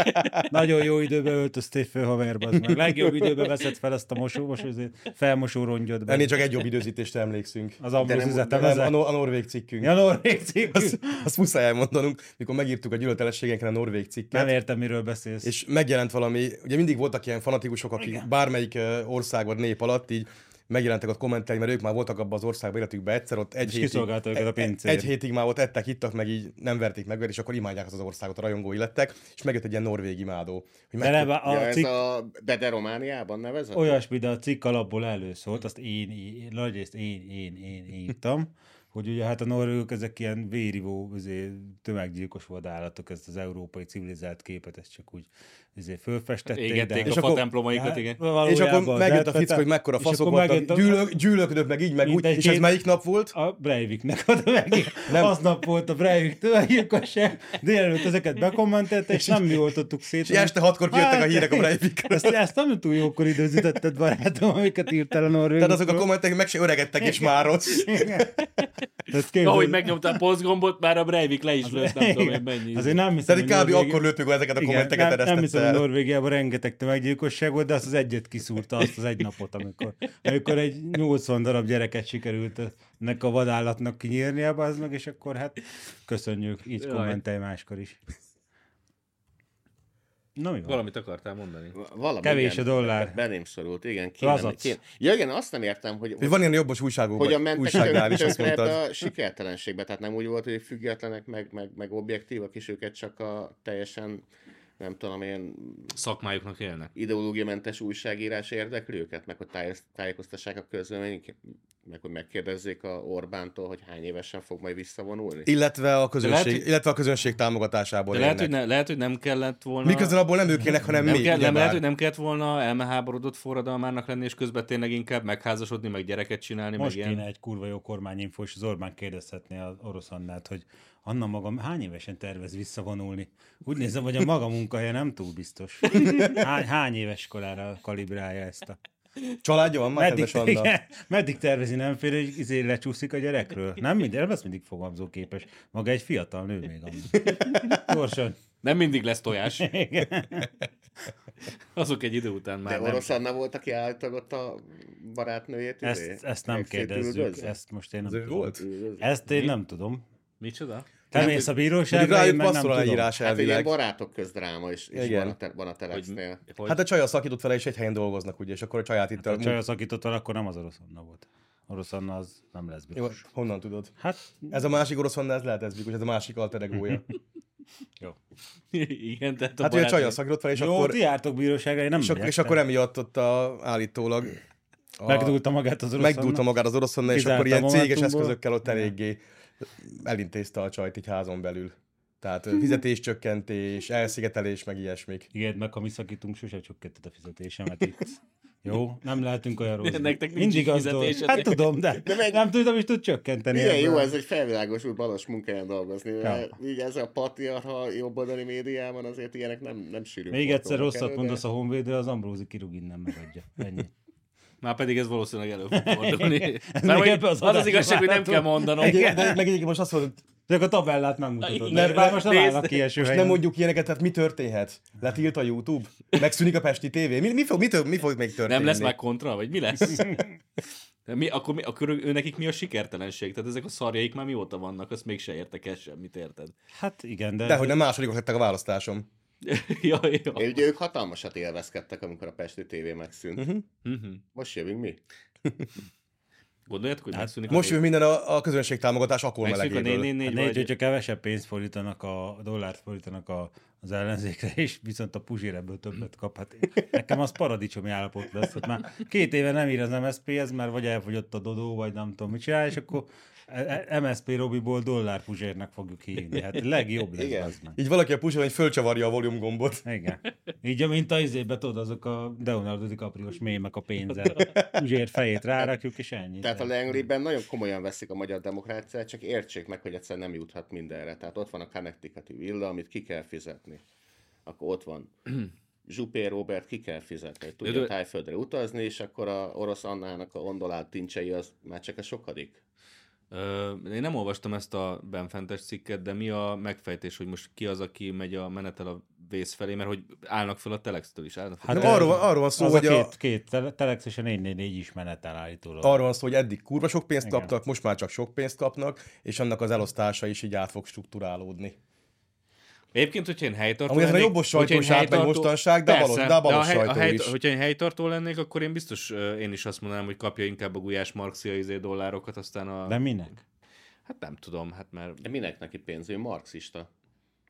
Nagyon jó időben öltöztél föl, haverba. az meg. Legjobb időben veszed fel azt a mosó, mosó felmosó rongyot. be. Ennél csak egy jobb időzítést emlékszünk. Az Ambrose az a, a... no- a norvég cikkünk. Ja, Norvég cikk. Azt, azt muszáj elmondanunk, mikor megírtuk a gyűlöletességekre a norvég cikket. Nem értem, miről beszélsz. És megjelent valami, ugye mindig voltak ilyen fanatikusok, akik Igen. Bármelyik ö, ország vagy nép alatt így megjelentek ott kommentelni, mert ők már voltak abban az országban életükben egyszer, ott egy És hétig, őket a egy- pincér. egy hétig már ott ettek, ittak, meg így nem verték meg, és akkor imádják azt az országot, a rajongói lettek, és megjött egy ilyen norvég imádó. Hogy De meg, nem, a ja, ez cikk, a... De, de Romániában nevezett? olyasmi, de a cikk alapból előszólt, azt én, én nagyrészt én, én, én írtam, hogy ugye hát a norvégok ezek ilyen vérivó, azért, tömeggyilkos vadállatok, ezt az európai civilizált képet, ezt csak úgy azért fölfestették. Égették de- És a akkor- fatemplomaikat, igen. és akkor megjött a fickó, hogy mekkora faszok voltak, a- gyűlök, gyűlöködött meg így, meg úgy, és ez melyik nap volt? A Breiviknek adta meg. Nem. Aznap volt a Breivik tömeggyilkosság, délelőtt ezeket bekommentelte, és nem mi oltottuk szét. És este hatkor kijöttek a Hát, hírek a Breivikről. Ezt, ezt nem túl jókor időzítetted, barátom, amiket írtál a norvég. Tehát azok a kommentek meg se öregedtek, és már rossz. Ahogy megnyomta a posztgombot, már a Breivik le is lőtt, nem tudom én mennyi. Azért nem hiszem, Tehát hogy kb. Akkor lőttük ezeket a kommenteket, nem, hogy el. Norvégiában rengeteg tömeggyilkosság volt, de azt az egyet kiszúrta, azt az egy napot, amikor, amikor egy 80 darab gyereket sikerült ennek a vadállatnak kinyírnia, az meg, és akkor hát köszönjük, így Jaj. kommentelj máskor is. Na mi van? Valamit akartál mondani? Valami, Kevés igen, a dollár. Belém szorult, igen. Kéne, kéne. Ja, igen, azt nem értem, hogy, Hogy van ilyen jobbos újságokban, hogyan mentek újságnál is azt mondtad. a sikertelenségbe. Tehát nem úgy volt, hogy függetlenek, meg, meg, meg objektívak, és őket csak a teljesen nem tudom én, Szakmájuknak élnek. ideológiamentes újságírás érdekli őket, meg hogy táj- tájékoztassák a közleményt, meg hogy megkérdezzék a Orbántól, hogy hány évesen fog majd visszavonulni. Illetve a közönség, lehet, illetve a közönség támogatásából De lehet élnek. hogy, ne, lehet, hogy nem kellett volna... Miközben abból nem ők élnek, hanem nem, mi. kell, nem lehet, hogy nem kellett volna elmeháborodott forradalmának lenni, és közben tényleg inkább megházasodni, meg gyereket csinálni, Most meg kéne ilyen. egy kurva jó kormányinfo, és az Orbán kérdezhetné az orosz Annát, hogy Anna magam hány évesen tervez visszavonulni? Úgy nézem, hogy a maga munkahelye nem túl biztos. Hány, hány éves korára kalibrálja ezt a... Családja van már, Meddig, kedves Anna? igen, meddig tervezi, nem fél, hogy izé lecsúszik a gyerekről? Nem minden, lesz mindig fogamzóképes. Maga egy fiatal nő még amúgy. Gyorsan. Nem mindig lesz tojás. Igen. Azok egy idő után De már nem. orosz Anna volt, aki állítólag ott a barátnőjét izé, Ezt, ezt nem kérdezzük, ezt most én nem Ez tudom. volt? Ezt én nem tudom. Micsoda? Te mész a bíróságra, rájuk passzol a tudom. leírás Hát egy ilyen elvileg. barátok közdráma is, is Igen. van a, te, van a Telexnél. Hogy, Hát a csaj szakított vele, és egy helyen dolgoznak, ugye, és akkor a csaját itt A a... csaj szakított vele, akkor nem az orosz Anna volt. Orosz Anna az nem Jó, leszbikus. honnan tudod? Hát, Ez a másik orosz Anna, ez lehet ez ez a másik alter egója. jó. Igen, tehát a Hát ugye a barát- csaj szakított vele, és Jó, akkor... ti jártok bíróságra, én nem És, ak- és akkor emiatt ott a, állítólag a, Megdúlta magát az orosz megdúlta magát az orosz Anna, és akkor ilyen céges eszközökkel ott eléggé elintézte a csajt így házon belül. Tehát ö, fizetéscsökkentés, elszigetelés, meg ilyesmik. Igen, meg ha mi szakítunk, sose csökkented a fizetésemet itt. Jó, nem lehetünk olyan rossz. Nektek nincs Mindig az. Hát tudom, de, De meg- nem tudom, is tud csökkenteni. Milyen jó ez, hogy felvilágosult balos munkáján dolgozni. Mert így ez a patriarha jobboldali médiában azért ilyenek nem, nem sűrű. Még egyszer rosszat mondasz a Honvédre, az Ambrózi kirúg innen megadja. Ennyi. Már pedig ez valószínűleg elő fog fordulni. Mert hogy ebbe az az az igazság, hogy nem kell mondanom. Egy, de meg egyébként most azt mondod, Csak a tabellát megmutatod. Mert most nem nézd. állnak kieső most helyen. nem mondjuk ilyeneket, tehát mi történhet? Letilt a YouTube? Megszűnik a Pesti TV? Mi, mi, fog, mi, tör, mi fog még történni? Nem lesz már kontra, vagy mi lesz? De mi, akkor, mi, akkor ő nekik mi a sikertelenség? Tehát ezek a szarjaik már mióta vannak, azt mégse értek el semmit, érted? Hát igen, de... De hogy nem másodikok lettek a választásom. Ja, ja. De ugye ők hatalmasat élvezkedtek, amikor a Pesti TV megszűnt. Uh-huh. Most jövünk mi? Gondoljátok, hogy megszűnik Most jön minden a, a közönség támogatás akkor megszűnik a melegéből. 4 4 Hát hogyha kevesebb pénzt fordítanak a dollárt fordítanak a, az ellenzékre, és viszont a Puzsér ebből többet kap. Hát nekem az paradicsomi állapot lesz. Hát már két éve nem ír az MSZP-hez, mert vagy elfogyott a Dodó, vagy nem tudom mit csinál, és akkor e- MSZP Robiból dollár Puzsérnek fogjuk hívni. Hát legjobb lesz Igen. az meg. Így valaki a pusolon, hogy fölcsavarja a volume gombot. Igen. Így, mint a izébe, tudod, azok a Leonardo DiCaprio-s mémek a pénzzel. Puzsér fejét rárakjuk, és ennyi. Tehát a Langley-ben nagyon komolyan veszik a magyar demokráciát, csak értsék meg, hogy egyszer nem juthat mindenre. Tehát ott van a Connecticuti villa, amit ki kell fizetni. Akkor ott van Zsupé Robert ki kell fizetni, hogy tudja De- tájföldre utazni, és akkor a orosz Annának a ondolált tincsei az már csak a sokadik. Ö, én nem olvastam ezt a benfentes cikket, de mi a megfejtés, hogy most ki az, aki megy a menetel a vész felé, mert hogy állnak fel a telextől is. Állnak fel. Hát arról, arról van szó, az hogy a a, két, két tele- telex és a 444 is menetel állítólag. arról van szó, hogy eddig kurva sok pénzt Igen. kaptak, most már csak sok pénzt kapnak, és annak az elosztása is így át fog struktúrálódni. Egyébként, hogyha én helytartó Amúgy ez a lennék- jobbos hogyha én sajtó is átmegy helytartó- mostanság, de a Persze, balos- de a balos hely- sajtó hely- is. Hogyha én helytartó lennék, akkor én biztos én is azt mondanám, hogy kapja inkább a gulyás marxia izé dollárokat, aztán a... De minek? Hát nem tudom, hát mert De minek neki pénz? Ő marxista.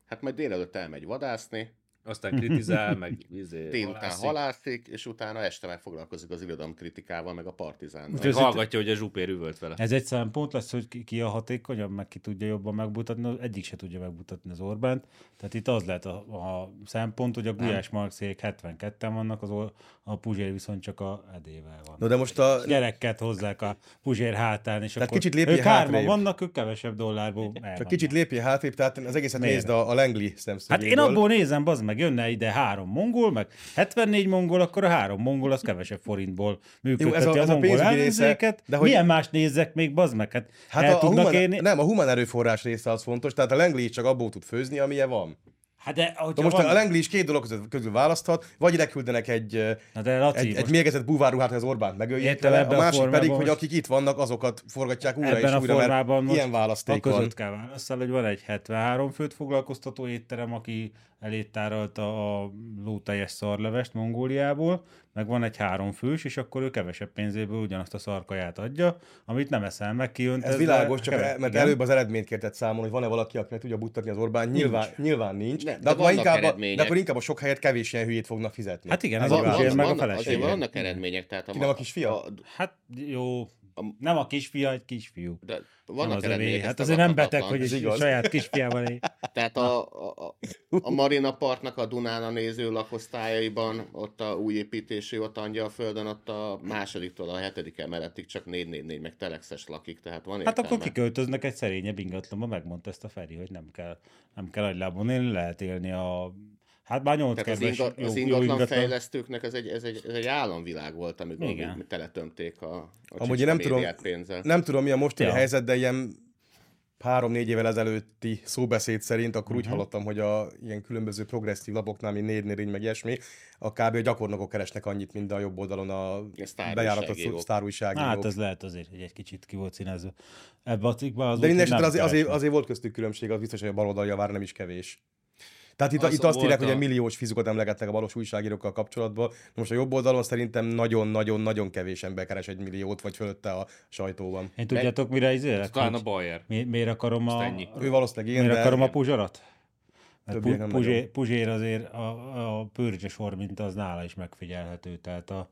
Hát majd délelőtt elmegy vadászni, aztán kritizál, meg izé, délután halászik, halászik, és utána este meg foglalkozik az irodalomkritikával, meg a partizánnal. meg Ez- hallgatja, hogy a zsupér üvölt vele. Ez egy szempont lesz, hogy ki- a hatékonyabb, meg ki tudja jobban megmutatni, egyik se tudja megmutatni az Orbánt. Tehát itt az lehet a, a szempont, hogy a Gulyás Marxék 72-en vannak, az Or- a Puzsér viszont csak a edével van. No, de most a, Gyereket hozzák a Puzsér hátán, és Tehát akkor kicsit lépjél ők hárman vannak, ők kevesebb dollárból csak kicsit lépjél hátrébb, tehát az egészet Miért? nézd a, a Langley Hát szemszögéből. én abból nézem, bazd meg, jönne ide három mongol, meg 74 mongol, akkor a három mongol az kevesebb forintból működteti ez a- a, ez a mongol pénzügyi része, ellenzéket. de hogy- Milyen más nézzek még, bazd meg? Hát, Hát el a, a tudnak human, érni. nem, a human erőforrás része az fontos, tehát a Langley csak abból tud főzni, amilyen van. Hát de, Na most van... a Langley is két dolog között, közül választhat, vagy leküldenek egy, Na de Laci, egy, egy most mérgezett búvárruhát, hogy az Orbánt megöljék vele, a a másik formában pedig, hogy most- akik itt vannak, azokat forgatják újra ebben és a újra, formában mert most ilyen választék a van. kell választani, hogy van egy 73 főt foglalkoztató étterem, aki eléttárolta a lóteljes szarlevest Mongóliából, meg van egy három fős, és akkor ő kevesebb pénzéből ugyanazt a szarkaját adja, amit nem eszel meg, kiönt. Ez világos, csak keve- e- mert igen. előbb az eredményt kértett számon, hogy van-e valaki, aki meg tudja buttatni az Orbán. Nyilván, nyilván nincs. Nem, de, de, akkor inkább, a, de akkor inkább a sok helyet kevés ilyen hülyét fognak fizetni. Hát igen, Ez az a Van, van, meg a van, azért vannak eredmények. Tehát a, Ki nem a kisfia? A, Hát jó, nem a kisfia, egy kisfiú. de Nem vannak az övé. eredmények. Hát azért nem beteg, hogy egy igaz. saját kisfiával él. Tehát a, a, a, a Marina partnak a Dunán a néző lakosztályaiban, ott a új építésű, ott Angyalföldön, ott a másodiktól a hetedik emeletig csak 444 meg telexes lakik, tehát van Hát értelme. akkor kiköltöznek egy szerényebb ingatlanba, megmondta ezt a Feri, hogy nem kell, nem kell agylábon élni, lehet élni a... Hát már nyolc Tehát az, inga, jó, az jó ingatlan ingatlan. fejlesztőknek ez egy, ez, egy, ez egy államvilág volt, amikor Igen. mi teletömték a, a Amúgy én nem tudom, pénzzel. nem tudom, mi a mostani Ja. helyzet, de ilyen három-négy évvel ezelőtti szóbeszéd szerint, akkor Mhm. úgy hallottam, hogy a ilyen különböző progresszív lapoknál, mint négy négy meg ilyesmi, a kb. a gyakornokok keresnek annyit, mint a jobb oldalon a sztár bejáratott újságírók. sztár újságírók. Hát ez lehet azért, hogy egy kicsit ki volt színezve. Ebbe a cikkben az De minden esetre azért, azért, azért volt köztük különbség, az biztos, hogy a baloldal javára nem is kevés. Tehát itt, Az itt azt írják, hogy a- a milliós fizukat emlegetnek a balos újságírókkal kapcsolatban. Most a jobb oldalon szerintem nagyon-nagyon-nagyon kevés ember keres egy milliót, vagy fölötte a sajtóban. Én tudjátok, mire izélek? Talán a Hogy Bayer. mi, miért akarom a... Ő valószínűleg igen, Miért de akarom a Puzsarat? Puzsér, azért a, a pőrcsös mint az nála is megfigyelhető. Tehát a,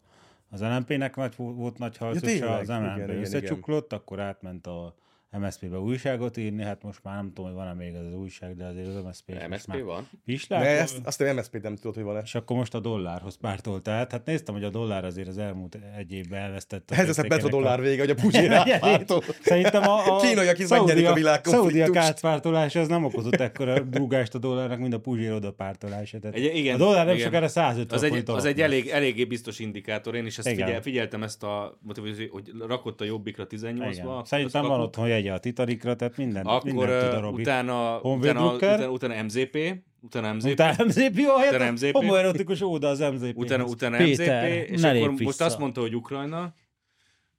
az LMP-nek nagy, volt nagy harcosa, tényleg? az Igen, MNP igen, összecsuklott, akkor átment a MSZP-be újságot írni, hát most már nem tudom, hogy van-e még az, az újság, de azért az MSZP is MSZP már van? Pislák, ne, ezt, azt a MSZP nem tudod, hogy van-e. és akkor most a dollárhoz pártolt át. Hát néztem, hogy a dollár azért az elmúlt egy évben elvesztette. Ez lesz a petrodollár vége, hogy a Puzsér átpártol. Szerintem a, a Kínaiak is megnyerik a világkonfliktust. Szaudiak átpártolása az nem okozott ekkora dúgást a dollárnak, mint a Puzsér oda pártolása. Tehát Egy, igen, a dollár nem igen. sokára 150 Az egy, az egy elég, eléggé biztos indikátor. Én is ezt figyel, figyeltem ezt a motivációt, hogy rakott a jobbikra 18-ba. Igen. Szerintem van otthon jegye a Titanicra, tehát minden, Akkor minden tud a Robi. utána, utána, utána, utána MZP, utána MZP, Utána MZP, jó, Utána hát MZP. homoerotikus óda az MZP. utána, utána Péter, MZP, és akkor lépj most vissza. azt mondta, hogy Ukrajna.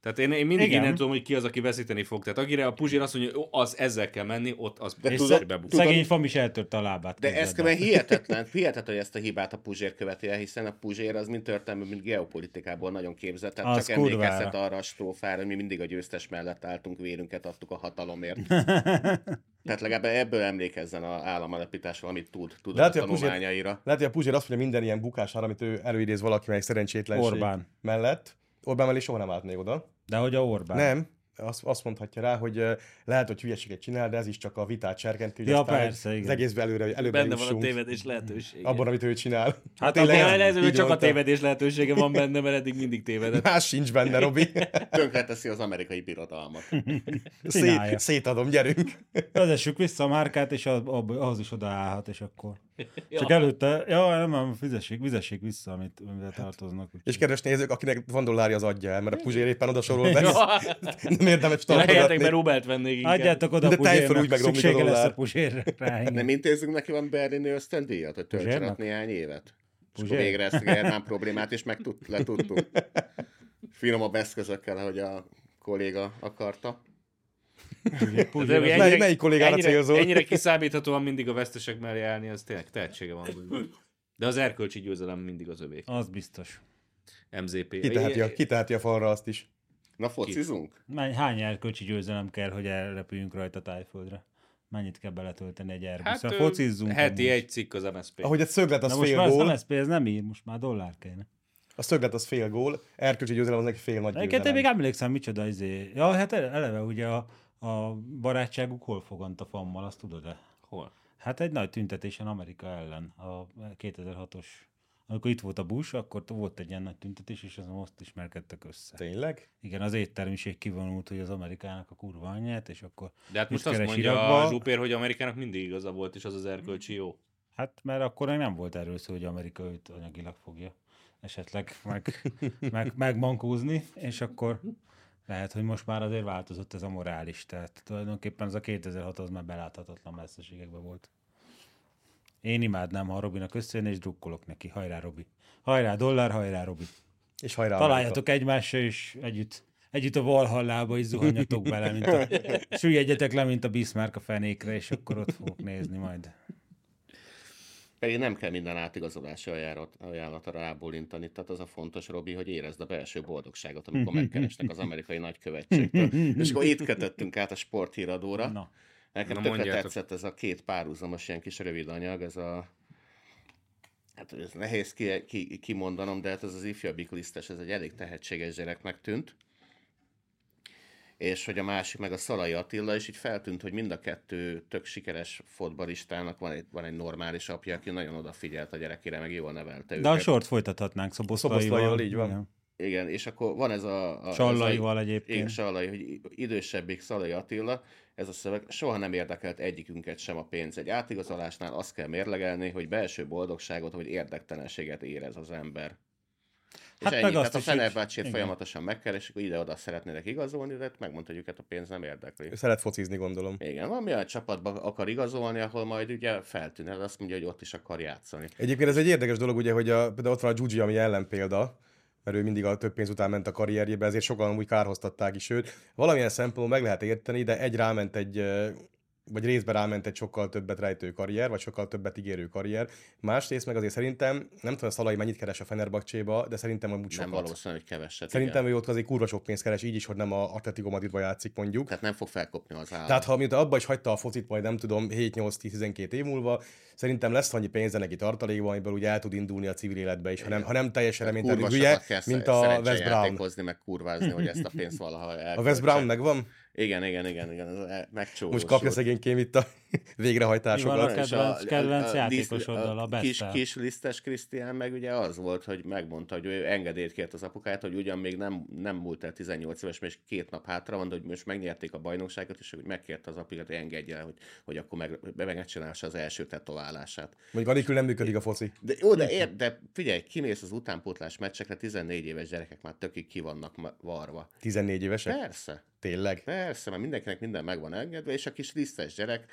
Tehát én, én mindig Igen. tudom, hogy ki az, aki veszíteni fog. Tehát akire a Puzsér azt mondja, hogy az ezzel kell menni, ott az De tudod- bebuk. szegény fam is eltörte a lábát. De ez kb. hihetetlen, hihetetlen, hogy ezt a hibát a Puzsér követi el, hiszen a Puzsér az mind történelmi, mind geopolitikából nagyon képzett. Tehát Az csak kurvára. emlékeztet arra a strófára, hogy mi mindig a győztes mellett álltunk, vérünket adtuk a hatalomért. Tehát legalább ebből emlékezzen a államalapításról, amit tud, tud De a hát, hogy a Puzsér- tanulmányaira. Lehet, hogy a Puzsér azt mondja minden ilyen bukására, amit ő előidéz valaki meg szerencsétlenség Orbán. mellett. Orbán mellé soha nem állt még oda. De hogy a Orbán. Nem, azt, azt mondhatja rá, hogy lehet, hogy hülyeséget csinál, de ez is csak a vitát serkenti, hogy Ja, aztán persze, az igen. egészben előre, előre Benne van a tévedés lehetősége. abban, amit ő csinál. Hát Tényleg abban ez- így csak a tévedés lehetősége van benne, mert eddig mindig tévedett. Más sincs benne, Robi. Tönkreteszi az amerikai birodalmat. Szét, szétadom, gyerünk. Vezessük vissza a márkát, és az, is odaállhat, és akkor. Csak előtte, ja, nem, nem, fizessék, fizessék vissza, amit, tartoznak. És kedves nézők, akinek van dollárja, az adja el, mert a Puzsér éppen oda sorol be. Nem érdemes tartogatni. Robert vennék inkább. Adjátok oda De tejföl úgy megromlik a lesz a. Puzsérre rá. Nem intézzünk neki van berlini ösztöndíjat, hogy töltsen Puzsérnak? ott néhány évet? És akkor végre ezt a Germán problémát is meg tud, letudtuk. Finomabb eszközökkel, ahogy a kolléga akarta. Ugye az- Mely- melyik kollégára ennyire, célzol? Ennyire kiszámíthatóan mindig a vesztesek mellé állni, az tényleg tehetsége van. De az erkölcsi győzelem mindig az övé. Az biztos. MZP. Kiteheti a, kiteheti a falra azt is. Na, focizunk? Menny- Hány erkölcsi győzelem kell, hogy elrepüljünk rajta tájföldre? Mennyit kell beletölteni egy Hát Airbusra? ö, Focizzunk. heti amúgy. egy cikk az MSZP. Ahogy egy szöglet az Na most fél már az gól, MSZP ez nem ír, most már dollár kéne. a szöglet az fél gól, erkölcsi győzelem az neki fél nagy Egyébként én győzelem. még emlékszem, micsoda izé. Ja, hát ele- eleve ugye a, a barátságuk hol fogant a fammal, azt tudod-e? Hol? Hát egy nagy tüntetésen Amerika ellen, a 2006-os. Amikor itt volt a Bush, akkor volt egy ilyen nagy tüntetés, és azon most ismerkedtek össze. Tényleg? Igen, az éttermiség kivonult, hogy az Amerikának a kurva anyját, és akkor De hát most azt mondja Irakba? a Zsupér, hogy Amerikának mindig igaza volt, és az az erkölcsi jó. Hát, mert akkor még nem volt erről szó, hogy Amerika őt anyagilag fogja esetleg meg, meg, megmankózni, és akkor lehet, hogy most már azért változott ez a morális. Tehát tulajdonképpen az a 2006 az már beláthatatlan messzeségekben volt. Én imádnám, ha a Robinak összejön, és drukkolok neki. Hajrá, Robi. Hajrá, dollár, hajrá, Robi. És hajrá Találjatok egymással, és együtt, együtt a Valhallába is zuhanjatok bele, mint a, süllyedjetek le, mint a Bismarck a fenékre, és akkor ott fogok nézni majd. Pedig nem kell minden átigazolási ajánlat, ajánlatra rábólintani. Tehát az a fontos, Robi, hogy érezd a belső boldogságot, amikor megkeresnek az amerikai nagykövetségtől. És akkor itt kötöttünk át a sporthíradóra. Na. Nekem Na, tökre mondjátok. tetszett ez a két párhuzamos ilyen kis rövid anyag, ez a Hát ez nehéz ki, ki, kimondanom, de hát ez az ifjabbik lisztes, ez egy elég tehetséges gyereknek tűnt. És hogy a másik meg a Szalai Attila, és így feltűnt, hogy mind a kettő tök sikeres fotbalistának van egy, van egy normális apja, aki nagyon odafigyelt a gyerekére, meg jól nevelte De a őket. sort folytathatnánk Szoboszlaival. Szoboszlaival, így van. Igen. Igen, és akkor van ez a... a Sallaival ez a, egyébként. Igen, Sallai, hogy idősebbik Szalai Attila, ez a szöveg soha nem érdekelt egyikünket sem a pénz. Egy átigazolásnál azt kell mérlegelni, hogy belső boldogságot vagy érdektelenséget érez az ember. Hát és meg ennyi. azt Tehát a is, igen. folyamatosan megkeresik, ide-oda szeretnének igazolni, de hát megmondta, hogy őket a pénz nem érdekli. Ő szeret focizni, gondolom. Igen, van olyan csapatba akar igazolni, ahol majd ugye feltűnhet, azt mondja, hogy ott is akar játszani. Egyébként ez egy érdekes dolog, ugye, hogy a, például ott van a Gyugyi, ami ellenpélda, mert ő mindig a több pénz után ment a karrierjébe, ezért sokan úgy kárhoztatták is őt. Valamilyen szempontból meg lehet érteni, de egy ráment egy, vagy részben ráment egy sokkal többet rejtő karrier, vagy sokkal többet ígérő karrier. Másrészt meg azért szerintem, nem tudom, Szalai mennyit keres a Fenerbahcséba, de szerintem amúgy Nem sokat. valószínű, hogy keveset. Szerintem igen. ő ott azért kurva sok pénzt keres, így is, hogy nem a Atletico Madridba játszik mondjuk. Tehát nem fog felkopni az állam. Tehát ha miután abba is hagyta a focit, majd nem tudom, 7-8-10-12 év múlva, szerintem lesz annyi pénze neki tartalékban, amiből ugye el tud indulni a civil életbe is, ha nem, ha nem teljesen reménytelenül hülye, mint a West Brown. meg kurvázni, hogy ezt a pénzt valaha A West Brown meg... megvan? Igen, igen, igen, igen, el- megcsúszott. Most kapja szegénykém itt a Mi végrehajtásokat. van a És kedvenc- kedvenc liszt- játékosoddal, a kis, kis lisztes Krisztián meg ugye az volt, hogy megmondta, hogy ő engedélyt kért az apukát, hogy ugyan még nem, nem múlt el 18 éves, és két nap hátra van, de hogy most megnyerték a bajnokságot, és hogy megkérte az apukát, hogy engedje el, hogy, hogy akkor meg, megcsinálsa az első tetoválását. Mondjuk anélkül nem működik a foci. De jó, de, ér, de figyelj, kimész az utánpótlás meccsekre, 14 éves gyerekek már tökig ki vannak varva. 14 évesek? Persze, Tényleg? persze, mert mindenkinek minden meg van engedve, és a kis lisztes gyerek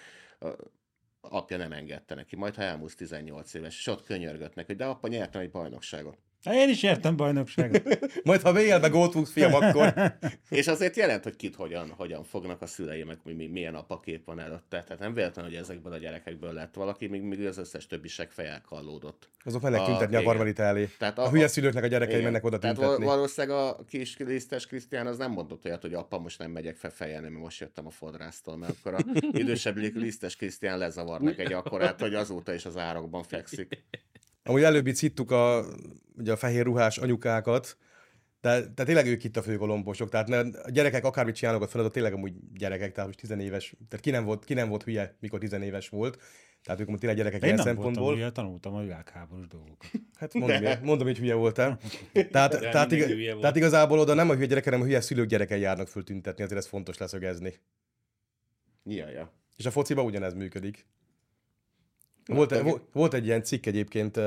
apja nem engedte neki, majd ha elmúlt 18 éves, és ott könyörgött neki, hogy de apa nyertem egy bajnokságot. Hát Én is értem bajnokságot. Majd ha VL-be gólt rúgsz, fiam, akkor... És azért jelent, hogy kit hogyan, hogyan fognak a szülei, meg mi, mi, milyen apakép van előtte. Tehát nem véletlen, hogy ezekből a gyerekekből lett valaki, míg, míg az összes többi segfej elkallódott. Azok A- tüntetni a igen. barbarita elé. Tehát A hülye szülőknek a gyerekei Igen. mennek oda Tehát tüntetni. val- valószínűleg a kis lisztes Krisztián az nem mondott olyat, hogy apa, most nem megyek fel fejelni, mert most jöttem a fodrásztól, mert akkor a idősebb lisztes Krisztián lezavarnak egy akkorát, hogy azóta is az árokban fekszik. Amúgy előbb itt szittuk a, ugye a fehér ruhás anyukákat, de, de tényleg ők itt a főgolomposok, tehát ne, a gyerekek akármit csinálnak ott feladat, tényleg amúgy gyerekek, tehát most tizenéves, tehát ki nem volt, ki nem volt hülye, mikor tizenéves volt, tehát ők tényleg gyerekek Én ilyen nem voltam szempontból. ugye, tanultam a világháborús dolgokat. Hát mondom, de. mondom, hogy hülye voltál. Tehát, tehát, igaz, hülye volt. tehát igazából oda nem a hülye gyerek, hanem a hülye szülők gyerekei járnak föl tüntetni, azért ez fontos leszögezni. Ja, ja. És a fociba ugyanez működik. Volt, vo- volt egy ilyen cikk egyébként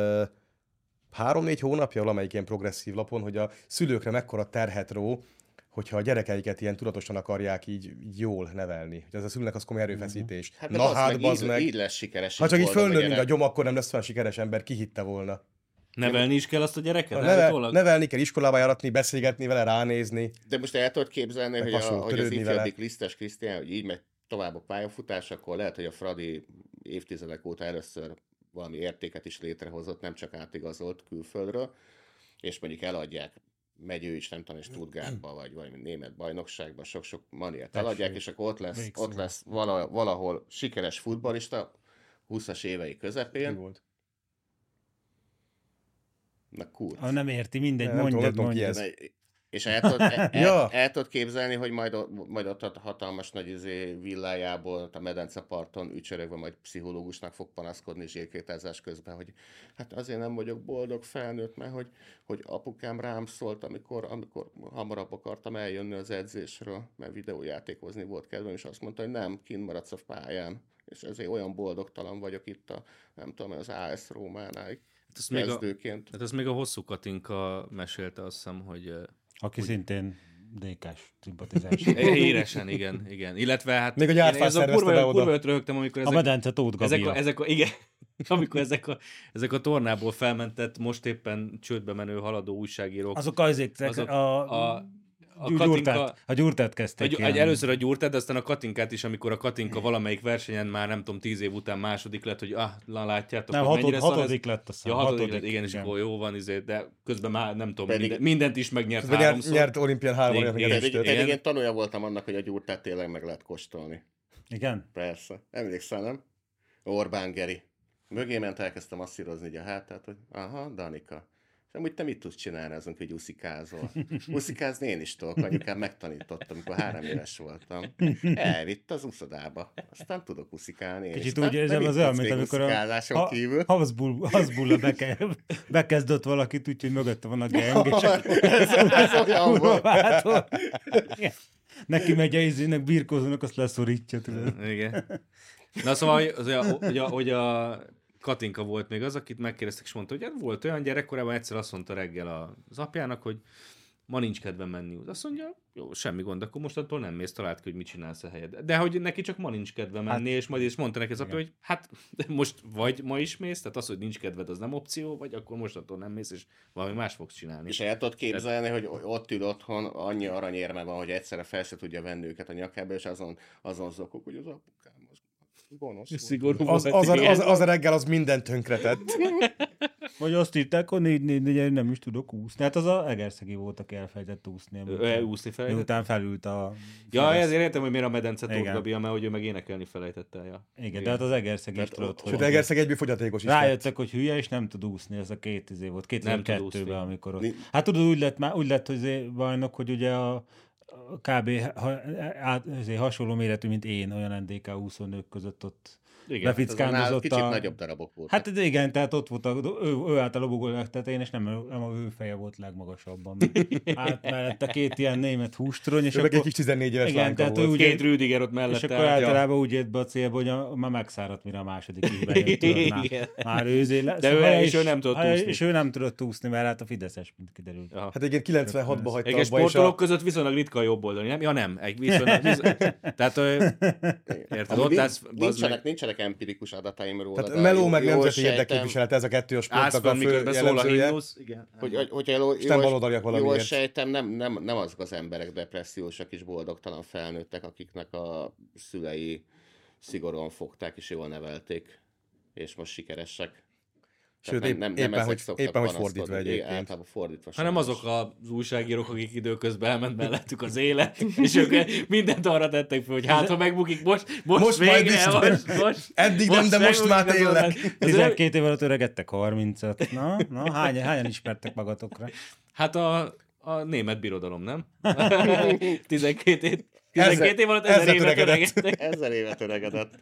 három-négy hónapja valamelyik ilyen progresszív lapon, hogy a szülőkre mekkora terhet ró, hogyha a gyerekeiket ilyen tudatosan akarják így, így jól nevelni. Hogy ez a szülőnek az komoly erőfeszítés. Hát Na hát, meg, így, meg. így lesz sikeres. Ha csak így a fölnő, mint a gyerek. gyom, akkor nem lesz olyan sikeres ember, ki hitte volna. Nevelni is kell azt a gyereket? Neve, nevelni kell, iskolába járatni, beszélgetni vele, ránézni. De most el tudod képzelni, hogy, a, hogy az ifjabbik lisztes Krisztián, hogy így megy tovább a pályafutás, akkor lehet, hogy a Fradi évtizedek óta először valami értéket is létrehozott, nem csak átigazolt külföldről, és mondjuk eladják megy ő is, nem tudom, Stuttgartba, vagy valami német bajnokságba, sok-sok maniát eladják, és akkor ott lesz, ott lesz vala, valahol sikeres futbalista, 20-as évei Mi közepén, volt? na kurz. Ha nem érti, mindegy, mondjad, ki mondjad. ez. És el tudod, el, Ja. el tudod képzelni, hogy majd, ott- majd ott a hatalmas nagy izé villájából, ott a medenceparton ücsörögve majd pszichológusnak fog panaszkodni zsírkétázás közben, hogy hát azért nem vagyok boldog felnőtt, mert hogy, hogy apukám rám szólt, amikor, amikor hamarabb akartam eljönni az edzésről, mert videójátékozni volt kedvem, és azt mondta, hogy nem, kint maradsz a pályán. És ezért olyan boldogtalan vagyok itt a, nem tudom, az AS Rómánál Hát ezt még a, kezdőként. hát ezt még a hosszú Katinka mesélte, azt hiszem, hogy Aki szintén DK-s szimpatizás. Éresen, igen, igen. Illetve hát... Még a ez a szervezte kurva, be oda. kurva öt röhögtem, amikor A ezek, medence Tóth ezek, a, ezek a, igen, amikor ezek a, ezek a tornából felmentett, most éppen csődbe menő haladó újságírók. Azok azért, azok a, a, a, a gyurtát, Katinka, a gyurtát egy, kezdték egy, ilyen. először a gyurtát, de aztán a Katinkát is, amikor a Katinka valamelyik versenyen már nem tudom, tíz év után második lett, hogy ah, na látjátok, Nem, hatod, mennyire szar ez. hatodik lett a szám. Ja, hatodik, lett, igen, és akkor jó van, izé, de közben már nem tudom, Pedig- minden, mindent is megnyert Közben nyert, háromszor. nyert olimpián három olyan Pedig, pedig én tanulja voltam annak, hogy a gyurtát tényleg meg lehet kóstolni. Igen? Persze. Emlékszel, nem? Orbán Geri. Mögé ment, elkezdtem masszírozni így a hátát, hogy aha, Danika. És amúgy te mit tudsz csinálni azon, hogy uszikázol? Uszikázni én is tudok, anyukám megtanítottam, amikor három éves voltam. Elvitt az uszodába. Aztán tudok is. Kicsit úgy érzem az olyan, mint amikor a ha, kívül? Habsburg, Habsburgla beke, bekezdött valakit, úgyhogy mögötte van a gang, és ez, ez olyan kurva volt. bátor. Igen. Neki megy a izének, birkózónak, azt leszorítja. Tudod. Igen. Na szóval, hogy, hogy, a, hogy a Katinka volt még az, akit megkérdeztek, és mondta, hogy hát volt olyan gyerekkorában, egyszer azt mondta reggel az apjának, hogy ma nincs kedvem menni út. Azt mondja, jó, semmi gond, akkor mostantól nem mész, talált ki, hogy mit csinálsz a helyed. De hogy neki csak ma nincs kedve menni, hát, és majd is mondta neki az apja, hogy hát most vagy ma is mész, tehát az, hogy nincs kedved, az nem opció, vagy akkor mostantól nem mész, és valami más fogsz csinálni. És el tudod képzelni, hogy ott ül otthon, annyi aranyérme van, hogy egyszerre fel se tudja venni őket a nyakába, és azon, azon zokog, hogy az apukám az gonosz volt. Szigorú Az, volt, az, a, igen. az, az a reggel az mindent tönkretett. Vagy azt írták, hogy négy, négy, négy, nem is tudok úszni. Hát az a Egerszegi volt, aki elfelejtett úszni. Ő elúszni felejtett. Miután felült a... Ja, Fidesz. ezért értem, hogy miért a medence Igen. Tóth Gabi, mert hogy ő meg énekelni felejtette el. Ja. Igen, de hát az Egerszegi is tudott, Sőt. Egerszeg egyből fogyatékos is lett. Rájöttek, hogy hülye, és nem tud úszni, ez a két izé volt, Nem tud úszni. 2002-ben, amikor ott. Hát tudod, úgy lett, már, úgy lett hogy izé bajnok, hogy ugye a, a kb. Ha, át, hasonló méretű, mint én, olyan NDK úszónők között ott Igen. Befickándozott kicsit a... nagyobb darabok voltak. Hát de igen, tehát ott volt, a, ő, ő állt a lobogó tetején, és nem, nem a ő feje volt legmagasabban. Hát mellette két ilyen német hústrony, és Ő meg egy akkor... kis 14 éves Igen, tehát volt. ugye- Két Rüdiger ott És mellette. akkor állt, ja. általában úgy jött be a célba, hogy a, már megszáradt, mire a második bejött. tudod, már, Igen. már ő izé lesz. De ő- haja és ő nem tudott haja- úszni. És ő nem tudott úszni, mert hát a Fideszes, mint kiderült. Ja. Hát igen, 96-ba hagyta abba, és sportolók a... között viszonylag ritka a jobb oldali, nem? Ja nem, egy viszonylag, tehát érted, ott nincs- állsz, nincsenek, meg, nincsenek empirikus adataim róla. Tehát meló jól- meg jól nemzeti érdekképviselet, ez a kettő a sportnak a fő jellemzője. igen. Hogy, hogy, hogyha jól, jól valamiért. sejtem, nem, nem, nem azok az emberek depressziósak és boldogtalan felnőttek, akiknek a szülei szigorúan fogták és jól nevelték, és most sikeresek. Sőt, Tehát épp- éppen, ezek hogy- éppen, hogy fordítva egyébként. Általában fordítva. Hanem azok az újságírók, akik időközben elment mellettük az élet, és ők mindent arra tettek fel, hogy hát, ha megbukik, most, most, Most végre, majd biztos. most, most, Eddig nem, de most már tényleg. élet. Ez 12 év alatt öregedtek 30-at. Na, na hány, hányan ismertek magatokra? Hát a, a német birodalom, nem? 12 év, 12 Ezer- év alatt ezer ezer évet öregedett. öregedtek. Ezzel évet öregedett.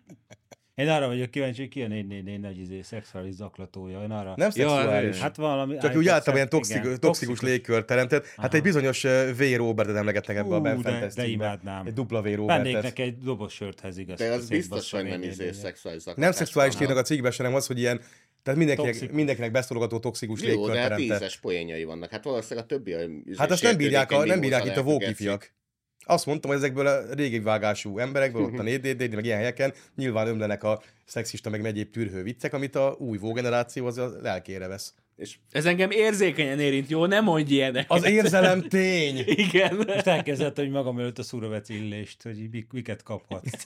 Én arra vagyok kíváncsi, hogy ki a 444 nagy izé, szexuális zaklatója. Én arra... Nem szexuális. Hát valami... Csak úgy általában ilyen toxik, igen, toxikus légkör teremtett. Hát Aha. egy bizonyos V. Robertet emlegetnek ebbe a Ú, Ben de- de imádnám. Egy dupla V. Vennék Robertet. neki egy doboz sörthez, igaz? De az biztos, hogy nem a izé 444-et. szexuális zaklatás. Nem szexuális tényleg a cikkben sem, hanem az, hogy ilyen, tehát mindenkinek, mindenkinek beszólogató toxikus Jó, légkör de hát tízes poénjai vannak. Hát valószínűleg a többi a Hát azt nem bírják, a, nem bírják itt a vóki vókifiak. Azt mondtam, hogy ezekből a régi vágású emberekből, ott a 4 meg ilyen helyeken nyilván ömlenek a szexista, meg egyéb tűrhő viccek, amit a új generáció az a lelkére vesz. És Ez engem érzékenyen érint, jó? Nem mondj ilyenek. Az érzelem tény! Igen. Most elkezdett, hogy magam előtt a szurovec illést, hogy mik- miket kaphat.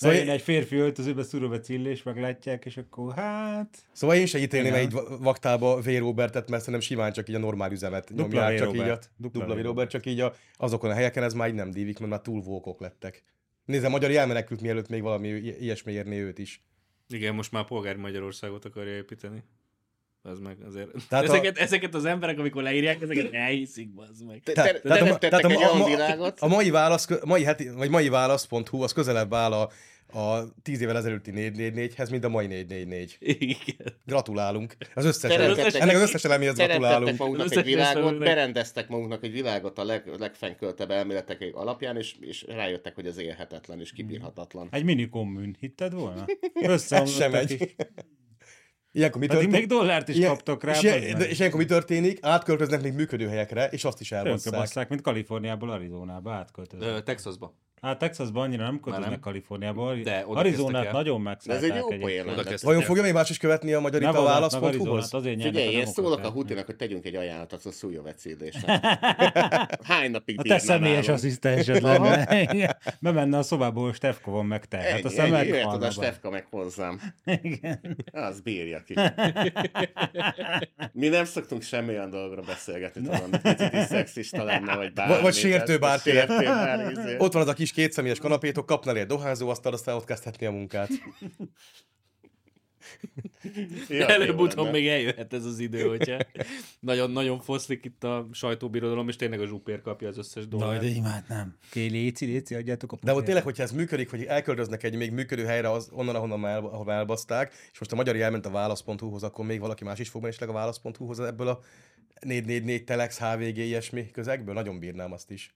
Szóval, Szóval én, egy férfi öltözőbe szurovec illés, meglátják, és akkor hát... szóval én se ítélném egy va- vaktába V. Robertet, mert szerintem simán csak így a normál üzemet Dupla nyomják, csak így a. Dupla dupla V. V. Robert, csak így a, azokon a helyeken ez már így nem dívik, mert már túl vókok lettek. Nézd, a magyar elmenekült mielőtt még valami ilyesmi érné őt is. Igen, most már polgári Magyarországot akarja építeni. Az meg azért. Tehát Tehát ezeket, a... ezeket az emberek, amikor leírják, ezeket elhiszik, bazd meg. te, Tehát- te, tehát tehát a- egy a- olyan a- világot, A mai válasz, mai heti, vagy mai válasz.hu az közelebb áll a, a 10 évvel ezelőtti 444-hez, mint a mai 444. Igen. Gratulálunk. Az összes, ennek az összes teremtettek gratulálunk. maguknak Összes egy világot, berendeztek maguknak egy világot a leg, legfennköltebb elméletek alapján, és, és rájöttek, hogy ez élhetetlen és kibírhatatlan. Egy mini kommunn, hitted volna? Ez sem megy. Ilyenkor mi Pedig még történik? dollárt is Ilyen- kaptak rá. és, ilyen- és ilyenkor mi történik? Átköltöznek még működő helyekre, és azt is elbasszák. basszák, mint Kaliforniából Arizonába átköltöznek. Ö, Texasba. Hát Texasban annyira nem költöznek nem. Kaliforniába. De Arizonát nagyon De ez megszállták egy jó poén Vajon fogja még más is követni a magyar Ne itt a vadatnak válasz.hu-hoz? Arizonát, azért nyernek Figyelj, én szólok a. Hutinak, hogy tegyünk egy ajánlatot a szújóvecédésnek. Hány napig A te személyes asszisztensed lenne. Bemenne a szobából, Stefkovon meg te. Hát Ennyi, aztán ennyi, jöhet oda. Stefka meg hozzám. Igen. Az bírja ki. Mi nem szoktunk semmi olyan dolgra beszélgetni, tudom, hogy kicsit is szexista lenne, vagy bármi. vagy sértő bármi. izé. Ott van az a kis kis kétszemélyes kanapétok, kapnál egy dohányzóasztal, aztán ott kezdhetni a munkát. Ja, Előbb-utóbb még eljöhet ez az idő, hogyha nagyon-nagyon foszlik itt a sajtóbirodalom, és tényleg a zsupér kapja az összes Na, dolgot. de imád nem. Ké, léci, léci, adjátok a De ott tényleg, hogyha ez működik, hogy elköltöznek egy még működő helyre az, onnan, ahonnan már ahol elbaszták, és most a magyar elment a válasz.hu-hoz, akkor még valaki más is fog menni a válasz.hu-hoz ebből a 444 Telex, HVG, ilyesmi közegből. Nagyon bírnám azt is.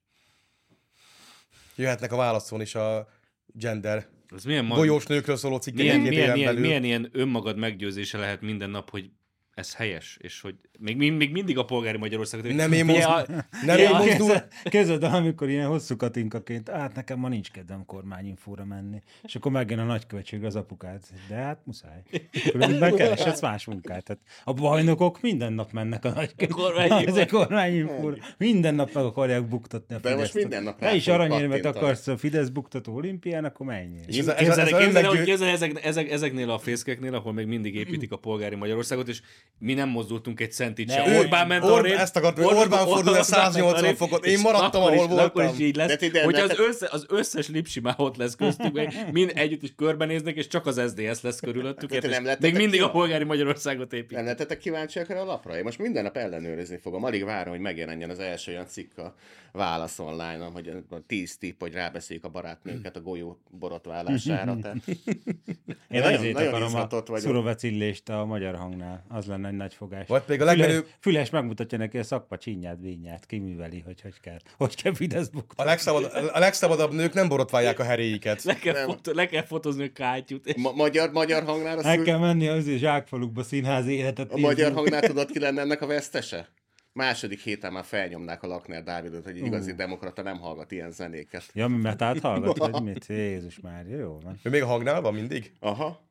Jöhetnek a válaszon is a gender Ez milyen, ma- golyós nőkről szóló cikkek milyen, milyen, milyen, belül. milyen ilyen önmagad meggyőzése lehet minden nap, hogy ez helyes, és hogy még, még, mindig a polgári Magyarországot. Nem én Ugye mozdul- a- nem ugye én Képzeld- Képzeld el, amikor ilyen hosszú katinkaként, hát nekem ma nincs kedvem kormányinfóra menni. És akkor megjön a nagykövetségre az apukát. De hát muszáj. Különben kereshetsz más munkát. Tehát a bajnokok minden nap mennek a nagykövetségre. Ez kormányinfóra. Minden nap meg akarják buktatni a De most Fideszt. minden nap Te is aranyérmet akarsz a Fidesz buktató olimpián, akkor menjél. És ez, ez, ez, ezek, ezek, ezeknél a fészkeknél, ahol még mindig építik a polgári Magyarországot, és mi nem mozdultunk egy centit Ne, se. ő- Orbán ment Orbán- arrébb, ezt akartam, hogy Orbán fordul el 180 fokot, én maradtam, akkor is- ahol Akkor voltam. is így lesz, De de- de- az, össze, az összes lipsi már ott lesz köztük, mind együtt is körbenéznek, és csak az SZDSZ lesz körülöttük, és nem még mindig ki? a polgári Magyarországot épít. Nem lettetek kíváncsiak erre a lapra? Én most minden nap ellenőrizni fogom. Alig várom, hogy megjelenjen az első olyan cikk a Válasz online hogy a 10 tipp, hogy rábeszéljük a barátnőket a golyó borotválására. Tehát... Én nagyon- nagyon akarom izgatott a vagyok. szurovecillést a magyar hangnál. Az lenne egy nagy fogás. Vagy pedig a Füles, legmenőbb- Füles megmutatja neki a szakma csinyát, vinyát, kiműveli, hogy hogy kell. Hogy kell Fidesz A, buktatni. legszabad, a legszabadabb nők nem borotválják a heréiket. Le kell, Nem. fotó, le kell fotózni a kátyút. és- Ma- magyar, magyar hangnál a, El szül... kell menni az zsákfalukba színházi életet a nézni. magyar hangnál tudod ki lenne ennek a vesztese? Második héten már felnyomnák a Lakner Dávidot, hogy egy igazi demokrata nem hallgat ilyen zenéket. Ja, mi metát hallgat, vagy mit? Jézus már, jó van. Ő még a hangnál van mindig? Aha.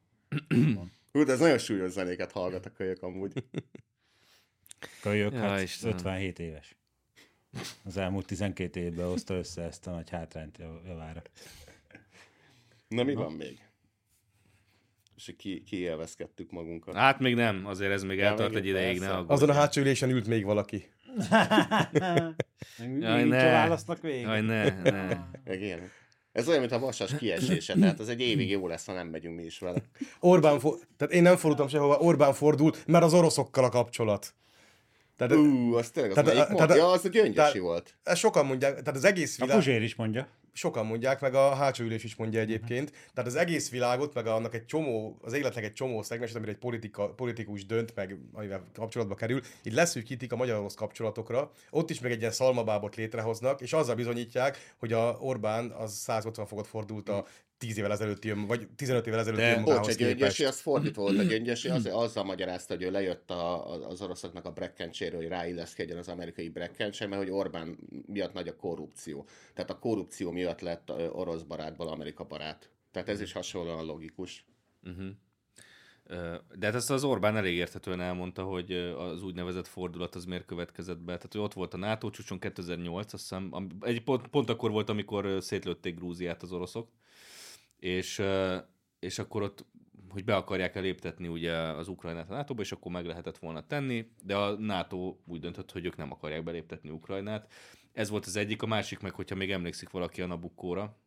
Hú, de ez nagyon súlyos zenéket hallgat a kölyök amúgy. Kölyök, Ja, hát Istenem. 57 éves. Az elmúlt 12 évben hozta össze ezt a nagy hátrányt jav- javára. Na mi van még? És ki, kiélvezkedtük magunkat. Hát még nem, azért ez még Ja, eltart még egy ideig, ne aggódj. Azon a hátsó ülésen ült még valaki. Jaj, ne. választnak végig. Jaj, ne, ne. Ilyen. Ez olyan, mint a vasas kiesése, tehát az egy évig jó lesz, ha nem megyünk mi is vele. Orbán for... Tehát én nem fordultam sehova, Orbán fordult, mert az oroszokkal a kapcsolat. Tehát, Ú, az tényleg, az Tehát- melyik tehát- tehát, Ja, az a gyöngyösi tehát- volt. ezt sokan mondják, tehát az egész A világ... Puzsér is mondja. Sokan mondják, meg a hátsó ülés is mondja egyébként. Tehát az egész világot, meg annak egy csomó, az életnek egy csomó szegmens, amire egy politika, politikus dönt, meg amivel kapcsolatba kerül, így leszűkítik a magyar-orosz kapcsolatokra. Ott is meg egy ilyen szalmabábot létrehoznak, és azzal bizonyítják, hogy a Orbán az 180 fokot fordult a 10 évvel ezelőtti, ön- vagy 15 évvel ezelőtti De- Bocs, a önmagához gyöngyösi az fordítva volt. A gyöngyösi az, azzal magyarázta, hogy ő lejött a, az oroszoknak a brekkencséről, hogy ráilleszkedjen az amerikai brekkencsre, mert hogy Orbán miatt nagy a korrupció. Tehát a korrupció miatt lett orosz barátból Amerika barát. Tehát ez is hasonlóan logikus. Ö, De hát ezt az Orbán elég érthetően elmondta, hogy az úgynevezett fordulat az miért következett be. Tehát, hogy ott volt a NATO csúcson 2008, azt hiszem, egy pont, pont akkor volt, amikor szétlőtték Grúziát az oroszok, és, és akkor ott hogy be akarják eléptetni ugye az Ukrajnát a NATO-ba, és akkor meg lehetett volna tenni, de a NATO úgy döntött, hogy ők nem akarják beléptetni Ukrajnát. Ez volt az egyik, a másik meg, hogyha még emlékszik valaki a Nabukkóra,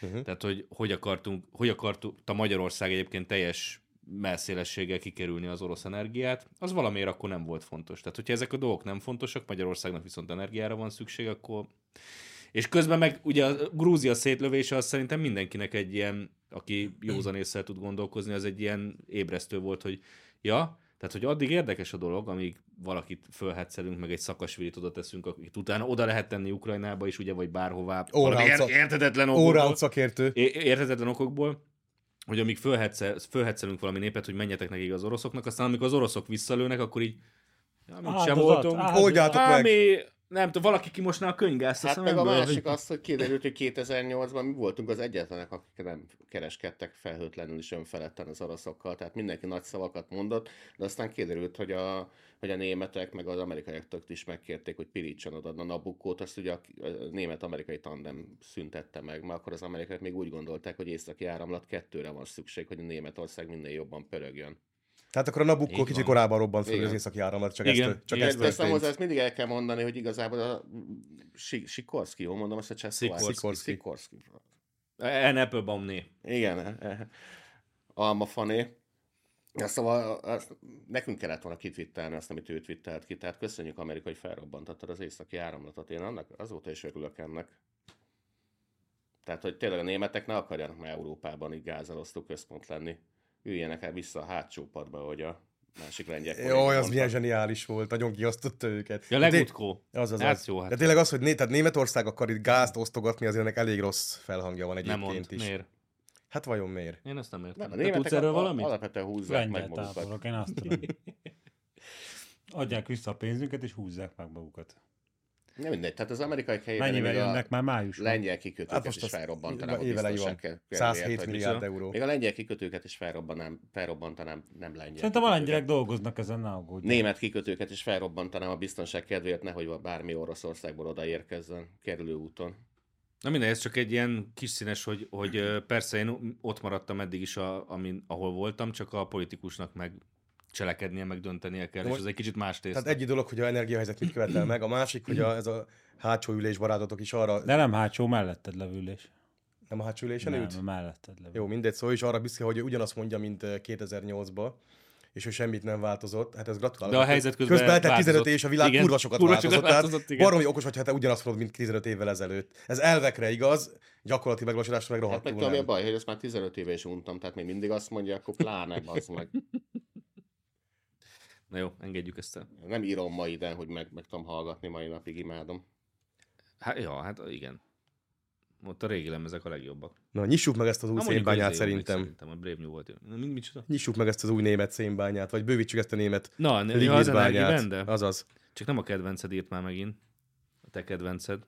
Uh-huh. tehát, hogy hogy akartunk, hogy akartuk a Magyarország egyébként teljes melszélességgel kikerülni az orosz energiát, az valamiért akkor nem volt fontos. Tehát, hogyha ezek a dolgok nem fontosak, Magyarországnak viszont energiára van szükség, akkor... És közben meg ugye a Grúzia szétlövése az szerintem mindenkinek egy ilyen, aki józan észre tud gondolkozni, az egy ilyen ébresztő volt, hogy ja, tehát, hogy addig érdekes a dolog, amíg valakit fölhetszelünk, meg egy szakasvilit oda teszünk, akit utána oda lehet tenni Ukrajnába is, ugye, vagy bárhová. valami Allround ért- szak- érthetetlen okokból. Szakértő. É- érthetetlen okokból, hogy amíg fölhetszel, fölhetszelünk valami népet, hogy menjetek nekik az oroszoknak, aztán amikor az oroszok visszalőnek, akkor így ja, mit sem Áldozat, voltunk. áldozat. Oldjátok meg. Ami, nem tudom, valaki kimosná a könyvgázt, Hát meg a másik az, hogy kiderült, hogy 2008-ban mi voltunk az egyetlenek, akik nem kereskedtek felhőtlenül is önfeledten az oroszokkal. Tehát mindenki nagy szavakat mondott, de aztán kiderült, hogy a, hogy a németek meg az amerikaiak tök is megkérték, hogy pirítson oda a Nabukkót, azt ugye a német-amerikai tandem szüntette meg, mert akkor az amerikaiak még úgy gondolták, hogy északi áramlat kettőre van szükség, hogy a Németország minél jobban pörögjön. Tehát akkor a Nabucco Így kicsit van. korábban robbant fel Igen. az északi áramlat, csak Igen, ezt, csak igen. ezt teszem hozzá, történt. ezt mindig el kell mondani, hogy igazából a Si- Sikorski, jól mondom ezt a csehszlovákot? Sikorski. En Applebaumné. Igen, eh, eh, Alma Fané. Ja, szóval azt, nekünk kellett volna kitvittelni azt, amit ő twittelt ki. Tehát köszönjük Amerika, hogy felrobbantottad az északi áramlatot. Én annak azóta is örülök ennek. Tehát, hogy tényleg a németek ne akarjanak már Európában így gázelosztó központ lenni. Üljenek el vissza a hátsó padba, hogy a másik lengyel Jó, az mondta. milyen zseniális volt, nagyon kiasztotta őket. Ja, legutkó. Az az, Hát az. jó, hát. De tényleg az, hogy né- tehát Németország akar itt gázt osztogatni, azért ennek elég rossz felhangja van Nem egyébként mond, is. miért? Hát vajon miért? Én ezt nem Nem, értem. a Te tudsz erről valamit? alapvetően húzzák Lengyel meg magukat. táborok, én azt tudom. Adják vissza a pénzünket, és húzzák meg magukat. Nem mindegy, tehát az amerikai helyében Mennyivel még a jönnek már májusban? lengyel kikötőket Hát most is felrobbantanám a évelei van. biztonság 107 milliárd Még euró. a lengyel kikötőket is felrobbanám, felrobbantanám, nem lengyel. Szerintem a lengyelek dolgoznak ezen, ne aggódjanak. Német kikötőket is felrobbantanám a biztonság kedvéért, nehogy bármi Oroszországból odaérkezzen kerülő úton. Na mindegy, ez csak egy ilyen kis színes, hogy, hogy persze én ott maradtam eddig is, a, amin, ahol voltam, csak a politikusnak meg cselekednie, meg döntenie kell, és Most- ez egy kicsit más tészta. Tehát egy dolog, hogy a energiahelyzet mit követel meg, a másik, hogy a, ez a hátsó ülés barátotok is arra, De nem hátsó, melletted levülés. nem a hátsó ülésen ült? Nem, melletted levülés. Jó, mindegy, szóval ő is arra büszke, hogy ugyanazt mondja, mint eh, 2008-ban, és ő semmit nem változott. Hát ez gratulálok. De a helyzet közben Közben eltelt változott. 15 év, és a világ Igen, kurva sokat kurva változott. sokat változott, tehát baromi okos, hogy te ugyanazt mondod, mint 15 évvel ezelőtt. Ez elvekre igaz, gyakorlati megvalósításra meg Hát meg rohadtul tudom, mi a nem. baj, hogy ezt már 15 éve is untam, tehát még mindig azt mondja, akkor pláne az meg. Na jó, engedjük ezt el. Nem írom ma ide, hogy meg, meg tudom hallgatni mai napig, imádom. Hát, ja, hát igen. Ott a régi lemezek a legjobbak. Na, nyissuk meg ezt az új Na, szénbányát szerintem. Szerintem a Brave New volt. jó. Na, mi, micsoda? Nyissuk meg ezt az új német szénbányát, vagy bővítsük ezt a német Na, ne, az lignitbányát. energiabende? Azaz. Csak nem a kedvenced írt már megint. A te kedvenced.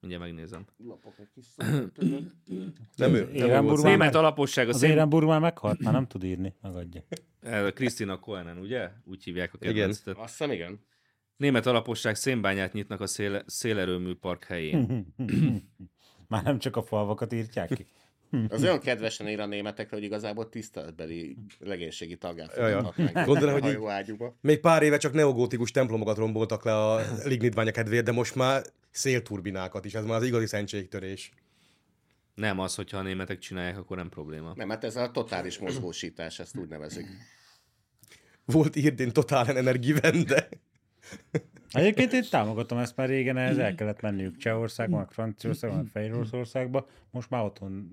Mindjárt megnézem. Lapok egy kis szót? Nem ő. Érenburg Német alaposság a Az szén... Érenburg már meghalt, már nem tud írni, megadja. Krisztina Koenen, ugye? Úgy hívják a Igen. kedvencet. Azt hiszem, igen. Német alaposság szénbányát nyitnak a szél, szélerőmű park helyén. Már nem csak a falvakat írtják ki. Az olyan kedvesen ír a németekre, hogy igazából tiszteletbeli legénységi ja. fogadnak meg Gondolom, hogy a így-. Még pár éve csak neogótikus templomokat romboltak le a lignitbánya kedvéért, de most már szélturbinákat is, ez már az igazi szentségtörés. Nem az, hogyha a németek csinálják, akkor nem probléma. Nem, hát ez a totális mozgósítás, ezt úgy nevezik. Volt Irdén totál energivende. Egyébként én támogatom ezt, mert régen ehhez el kellett menniük Csehországba, meg Franciaországba, meg Fehéroroszországba. Most már otthon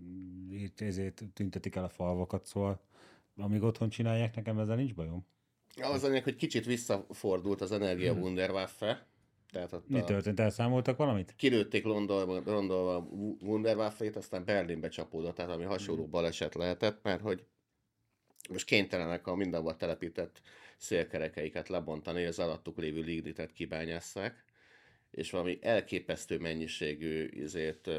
írt, ezért tüntetik el a falvakat, szóval amíg otthon csinálják, nekem ezzel nincs bajom. Az anyag, hogy kicsit visszafordult az energia Wunderwaffe, tehát ott Mi a, történt? Elszámoltak valamit? kilőtték Londonba, Londonba a Wunderwaffe-t, aztán Berlinbe csapódott, tehát ami hasonló baleset lehetett, mert hogy most kénytelenek a mindenhol telepített szélkerekeiket lebontani, az alattuk lévő lignitet kibányásszák, és valami elképesztő mennyiségű ezért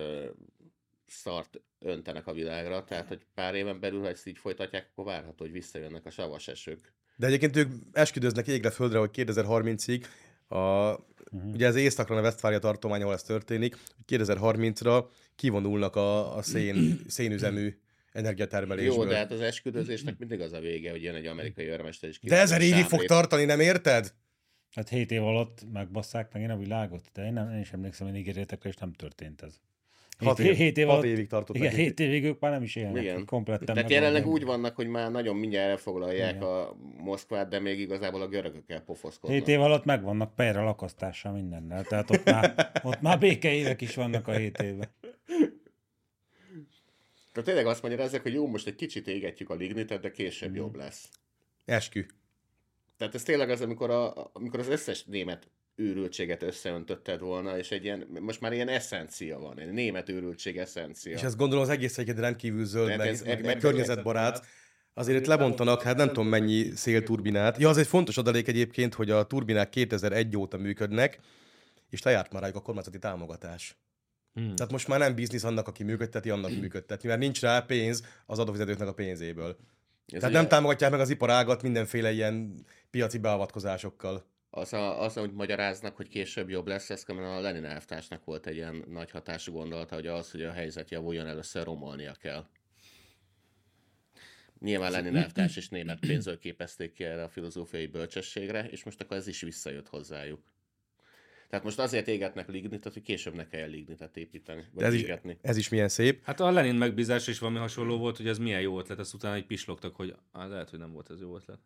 szart öntenek a világra, tehát hogy pár éven belül, ha ezt így folytatják, akkor várható, hogy visszajönnek a savas esők. De egyébként ők esküdöznek égre földre, hogy 2030-ig a, uh-huh. ugye ez északra a Westfália tartomány, ahol ez történik, hogy 2030-ra kivonulnak a, a szén, szénüzemű energiatermelésből. Jó, de hát az esküdözésnek mindig az a vége, hogy jön egy amerikai örmester, és de ezer évig fog tartani, nem érted? Hát 7 év alatt megbasszák megint a világot, de én, nem, én is emlékszem, hogy ígéretekre, és nem történt ez. Hat, Hét- év, hét év hat évig tartott Igen. 7 évig ők már nem is élnek. Igen. Kompletten Tehát jelenleg úgy vannak, hogy már nagyon mindjárt elfoglalják Igen. a Moszkvát, de még igazából a görögökkel pofoszkodnak. 7 év alatt megvannak perre lakasztással mindennel, tehát ott már, ott már békeévek is vannak a 7 éve. Tehát tényleg azt mondja ezek, hogy jó, most egy kicsit égetjük a lignitet, de később jobb lesz. Eskü. Tehát ez tényleg az, amikor, a, amikor az összes német őrültséget összeöntötted volna, és egy ilyen, most már ilyen eszencia van, egy német őrültség eszencia. És ezt gondolom az egész egyébként rendkívül zöld, meg, ez- meg, ez- meg ez- környezetbarát. Azért itt lebontanak, hát nem tudom mennyi szélturbinát. Ja, az egy fontos adalék egyébként, hogy a turbinák 2001 óta működnek, és lejárt már rájuk a kormányzati támogatás. Hmm. Tehát most már nem biznisz annak, aki működteti, annak működtetni, mert nincs rá pénz az adófizetőknek a pénzéből. Ez Tehát ugye nem támogatják meg az iparágat mindenféle ilyen piaci beavatkozásokkal. Az, a, az, hogy magyaráznak, hogy később jobb lesz, ez a Lenin elvtársnak volt egy ilyen nagy hatású gondolata, hogy az, hogy a helyzet javuljon, először romolnia kell. Nyilván Lenin elvtárs és német pénzről képezték ki erre a filozófiai bölcsességre, és most akkor ez is visszajött hozzájuk. Tehát most azért égetnek lignitet, hogy később ne kelljen lignitet építeni, vagy ez is, égetni. ez is milyen szép. Hát a Lenin megbízás is valami hasonló volt, hogy ez milyen jó ötlet, ezt utána egy pislogtak, hogy lehet, hogy nem volt ez jó ötlet.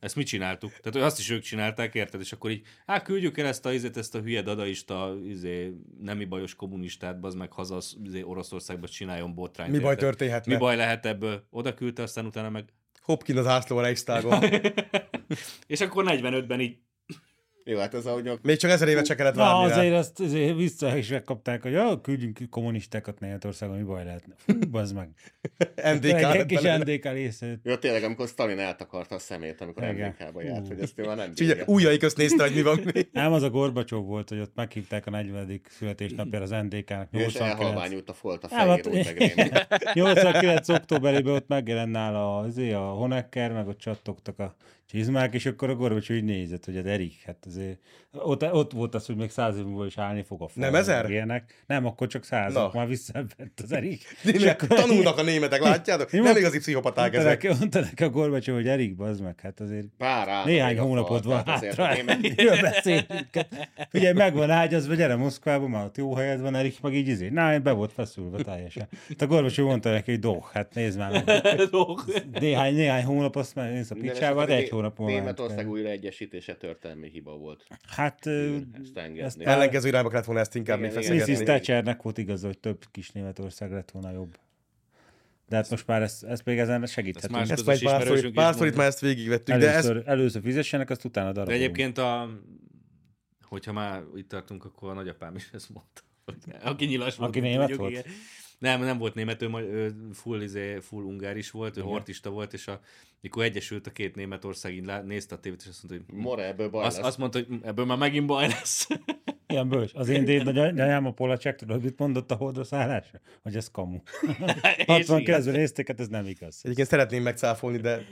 Ezt mi csináltuk? Tehát hogy azt is ők csinálták, érted? És akkor így, hát küldjük el ezt a, izét, ezt a hülye dadaista, izé, nemi bajos kommunistát, az meg haza izé, Oroszországba csináljon botrányt. Mi baj történhetne? Mi baj lehet ebből? Oda küldte, aztán utána meg... Hopkin az ászló a Reichstagon. És akkor 45-ben így Jó, hát ez ahogy a Még csak ezer évet se kellett Na, várni rá. azért azt azért vissza is megkapták, hogy ja, küldjünk kommunistákat Németországon, mi baj lehetne. Fú, bazd meg. NDK Egy lett kis belőle. NDK része. Jó, tényleg, amikor Stalin eltakarta a szemét, amikor Igen. MDK-ba járt, hogy ezt már nem És bírja. ujjai közt nézte, hogy mi van. Nem, az a Gorbacsov volt, hogy ott meghívták a 40. születésnapjára az NDK-nak. És 89. elhalványult a folt a hát- rémlik. 89. októberében ott megjelent nála a, a Honecker, meg ott csattogtak a csizmák, és akkor a Gorbacs úgy nézett, hogy hát Erik, hát azért, ott, ott volt az, hogy még száz év múlva is állni fog a fal, Nem ezer? Ilyenek. Nem, akkor csak száz, Na. akkor már visszavett az Erik. Némek, tanulnak a németek, látjátok? Jó. Nem igazi pszichopaták ezek. neki, mondta neki a Gorbacsov, hogy Erik, bazd meg, hát azért Pár néhány hónapot van hátra, miről beszélünk. Figyelj, meg van ágyazva, gyere Moszkvába, már ott jó helyed van, Erik, meg így izé. Na, be volt feszülve teljesen. Hát a Gorbacsov mondta neki, hogy doh, hát nézd már meg. Néhány, néhány hónap, azt már nézd a picsába, hát esetre egy hónap ment Németország fel. újraegyesítése történelmi hiba volt. Hát, Ezt engedni. ezt Ellenkező irányba kellett volna ezt inkább Igen, még igen. Mrs. feszegetni. Thatchernek volt igaza, hogy több kis Németország lett volna jobb. De hát most már ezt, ezt még ezen segíthetünk. Ezt Ezt már párszor, párszor itt már ezt végigvettük, de ez először, először fizessenek, azt utána De darabolunk. egyébként a, hogyha már itt tartunk, akkor a nagyapám is ezt mondta. Aki nyilas volt. Aki német volt? igen. Nem, nem volt német, ő, full, izé, full ungár is volt, ő hortista volt, és a, mikor egyesült a két Németország, így lá- nézte a tévét, és azt mondta, hogy More, ebből baj azt, lesz. azt mondta, hogy ebből már megint baj lesz. Ilyen bős. Az én déd nagyanyám a Polacek, tudod, mit mondott a holdra szállásra? Hogy ez kamu. És igen. 69-ben nézték, hát ez nem igaz. Egyébként szeretném megcáfolni, de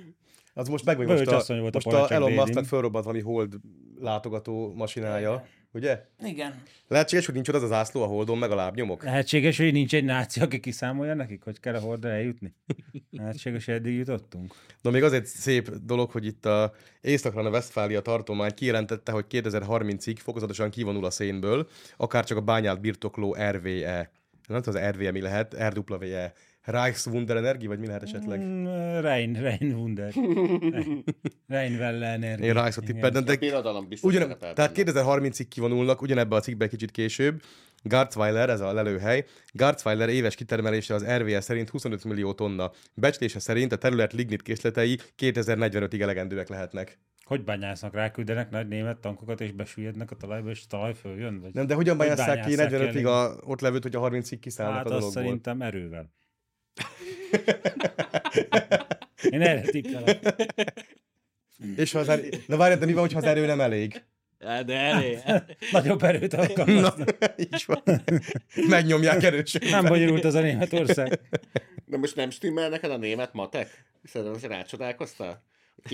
az most meg vagy most a, volt a most a Polacek Elon Musknak fölrobbant valami hold látogató masinája, ugye? Igen. Lehetséges, hogy nincs ott az a zászló a holdon, meg a lábnyomok? Lehetséges, hogy nincs egy náci, aki kiszámolja nekik, hogy kell a hordra eljutni? Lehetséges, hogy eddig jutottunk. Na még azért szép dolog, hogy itt a észak a Westfália tartomány kijelentette, hogy 2030-ig fokozatosan kivonul a szénből, akár csak a bányát birtokló RVE. Nem tudom, az RVE mi lehet, RWE. Reichswunder Energie, vagy mi lehet esetleg? Mm, Rein, Rein Wunder. Rein- Reinwelle Energie. Én Reichsot tippeltem, de birodalom biztos Ugyan, tehát benne. 2030-ig kivonulnak, ugyanebben a cikkben kicsit később. Garzweiler, ez a lelőhely, Garzweiler éves kitermelése az RVE szerint 25 millió tonna. Becslése szerint a terület lignit készletei 2045-ig elegendőek lehetnek. Hogy bányásznak, ráküldenek nagy német tankokat, és besüllyednek a talajba, és a talaj följön? Vagy? Nem, de hogyan Hogy bányásszák ki bányásszák 45-ig ki a, ott levőt, hogy a 30-ig kiszállnak Hát a azt dologból? szerintem erővel. Én erre tippelek. És ha az erő... De várjad, de mi van, hogyha az erő nem elég? De elég. Nagyobb erőt Na, alkalmaznak. így van. Megnyomják erősen. Nem bonyolult az a Németország. De most nem stimmel neked a német matek? Szerintem rácsodálkoztál?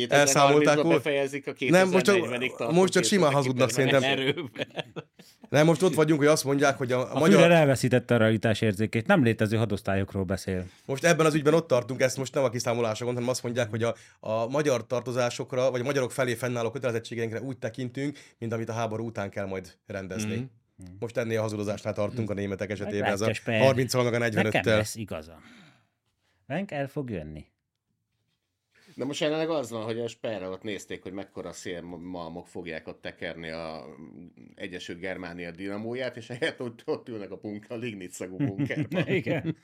Elszámolták 2030-ban volt? befejezik a 2040-ig Nem, most csak- most csak simán hazudnak szerintem. Erőben. Nem, most ott vagyunk, hogy azt mondják, hogy a, a A magyar... Führer elveszítette a realitás érzékét. Nem létező hadosztályokról beszél. Most ebben az ügyben ott tartunk, ezt most nem a kiszámolásra gondolom, hanem azt mondják, hogy a, a magyar tartozásokra, vagy a magyarok felé fennálló kötelezettségeinkre úgy tekintünk, mint amit a háború után kell majd rendezni. Mm. Most ennél a hazudozásnál tartunk a németek esetében, ez a Meglátja, Sper. 30 meg a Nekem 45-tel. lesz igaza. Venk el fog jönni. De most jelenleg az van, hogy a Sperre ott nézték, hogy mekkora szélmalmok fogják ott tekerni a Egyesült Germánia dinamóját, és helyett ott, ott ülnek a, bunker, a lignit szagú bunkerben. Igen.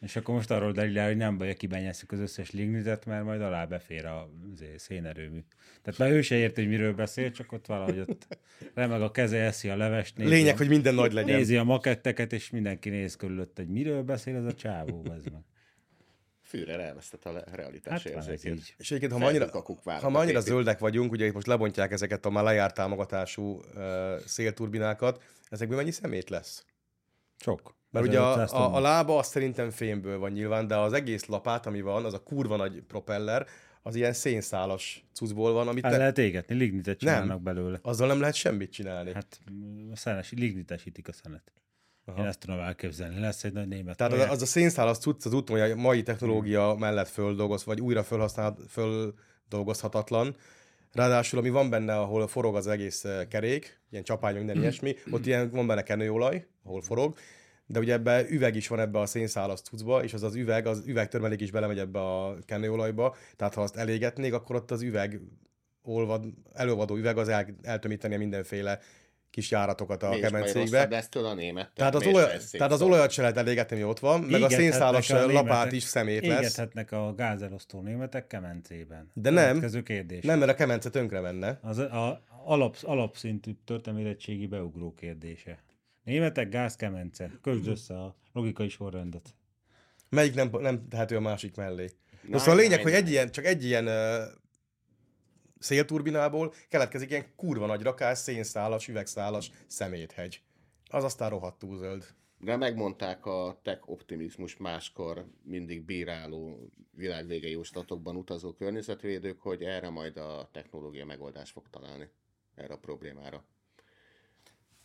És akkor most arról derül el, hogy nem baj, kibányászunk az összes lignitet, mert majd alá befér a izé, szénerőmű. Tehát már ő se érti, hogy miről beszél, csak ott valahogy ott remeg a keze, eszi a levest, nézi, Lényeg, a, hogy minden nagy legyen. nézi a maketteket, és mindenki néz körülött, hogy miről beszél ez a csávó. Ez meg. Führer elvesztett a realitás Hát érzékét. így. És egyébként, ha ma annyira, Felkakuk várnak ha ma annyira a képét. zöldek vagyunk, ugye most lebontják ezeket a már lejárt támogatású uh, szélturbinákat, ezekből mennyi szemét lesz? Sok. Mert ugye a, 1500 a, a lába az szerintem fémből van nyilván, de az egész lapát, ami van, az a kurva nagy propeller, az ilyen szénszálas cuccból van, amit El te, lehet égetni, lignitet csinálnak belőle. azzal nem lehet semmit csinálni. Hát a szenes, lignitesítik a szenet. Aha. Én ezt tudom elképzelni. Lesz egy nagy német. Tehát az, az a szénszálas cucc, az úton, hogy a mai technológia mellett földolgoz, vagy újra földolgozhatatlan. Ráadásul, ami van benne, ahol forog az egész eh, kerék, ilyen csapány, minden ilyesmi, ott ilyen van benne kenőolaj, ahol forog, de ugye ebbe üveg is van ebbe a szénszálas cuccba, és az az üveg, az üvegtörmelék is belemegy ebbe a kenőolajba, tehát ha azt elégetnék, akkor ott az üveg olvad, előadó üveg az el, eltömíteni mindenféle kis járatokat a kemencékbe. lesz tőle a német. Tehát az, olaj, tehát az olajat se lehet elégetni, ami ott van, meg a szénszálas a lapát is szemét lesz. Égethetnek a gázelosztó németek kemencében. De nem, nem, mert a kemence tönkre menne. Az a alap, alapszintű történelmi beugró kérdése. Németek gázkemence. Közd össze a logikai sorrendet. Melyik nem, nem tehető a másik mellé? Na, szóval a lényeg, hogy egy ilyen, csak egy ilyen uh, szélturbinából keletkezik ilyen kurva nagy rakás, szénszálas, üvegszálas szeméthegy. Az aztán rohadtú zöld. De megmondták a tech optimizmus máskor mindig bíráló világvége jóslatokban utazó környezetvédők, hogy erre majd a technológia megoldást fog találni erre a problémára.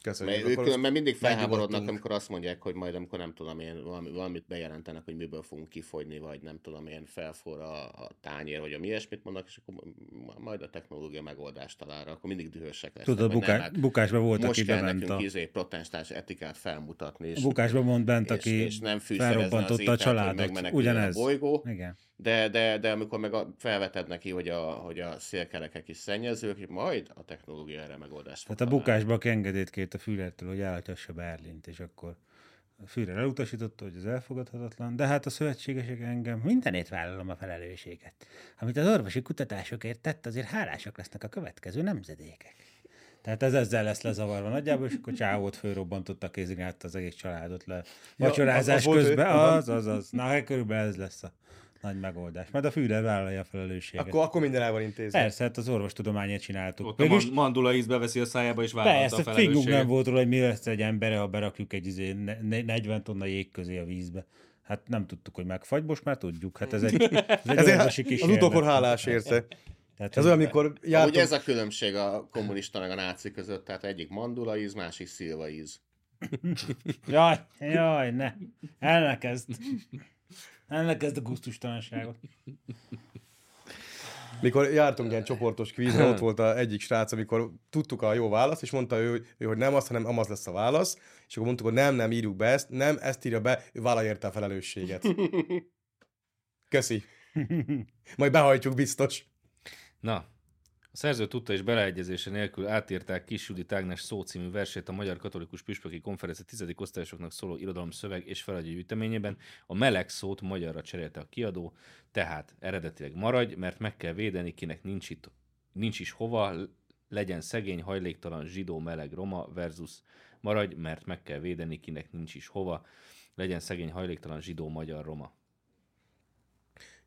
Köszönjük. Mert ők különben mindig felháborodnak, amikor azt mondják, hogy majd amikor nem tudom én, valami, valamit bejelentenek, hogy miből fogunk kifogyni, vagy nem tudom én, felfor a, a tányér, vagy a mi ilyesmit mondnak, és akkor majd a technológia megoldást talál, akkor mindig dühösek lesznek. Tudod, buká, nem, hát bukásba volt, most aki kell nekünk a... izé, protestáns etikát felmutatni. És, bukásba mond bent, aki és, és nem felrobbantotta a családot. Ugyanez. A bolygó. Igen de, de, de amikor meg a, felveted neki, hogy a, hogy a szélkerekek is szennyezők, majd a technológia erre megoldást fog Tehát a bukásba engedélyt kért a Füllertől, hogy állhatassa Berlint, és akkor a Führer elutasította, hogy ez elfogadhatatlan, de hát a szövetségesek engem mindenét vállalom a felelősséget. Amit az orvosi kutatásokért tett, azért hálásak lesznek a következő nemzedékek. Tehát ez ezzel lesz lezavarva nagyjából, és akkor csávót fölrobbantott a kézig át az egész családot le. Vacsorázás ja, az, az közben, az, az, az. Na, hát körülbelül ez lesz a nagy megoldás. Majd a Führer vállalja a felelősséget. Akkor, akkor minden el van intézve. Persze, hát az orvostudományát csináltuk. Ott Mégis... a mandula íz beveszi a szájába, és vállalta persze, a felelősséget. Persze, nem volt róla, hogy mi lesz egy embere, ha berakjuk egy izé 40 tonna jég közé a vízbe. Hát nem tudtuk, hogy megfagy, most már tudjuk. Hát ez egy, ez egy az utókor hálás érte. Tehát ez olyan, amikor jártunk... Ugye ez a különbség a kommunista meg a náci között, tehát egyik mandula íz, másik szilva íz. jaj, jaj, ne. Elnekezd. Elnekezd a gusztustalanságot. Mikor jártunk ilyen csoportos kvízre, ott volt a egyik srác, amikor tudtuk a jó választ, és mondta ő, ő hogy nem az, hanem amaz lesz a válasz, és akkor mondtuk, hogy nem, nem írjuk be ezt, nem, ezt írja be, ő vállalja érte a felelősséget. Köszi. Majd behajtjuk biztos. Na, a szerző tudta és beleegyezése nélkül átírták Kis Judit Ágnes szó című versét a Magyar Katolikus Püspöki Konferencia tizedik osztályosoknak szóló irodalom szöveg és feladja gyűjteményében. A meleg szót magyarra cserélte a kiadó, tehát eredetileg maradj, mert meg kell védeni, kinek nincs, itt, nincs is hova, legyen szegény, hajléktalan, zsidó, meleg, roma versus maradj, mert meg kell védeni, kinek nincs is hova, legyen szegény, hajléktalan, zsidó, magyar, roma.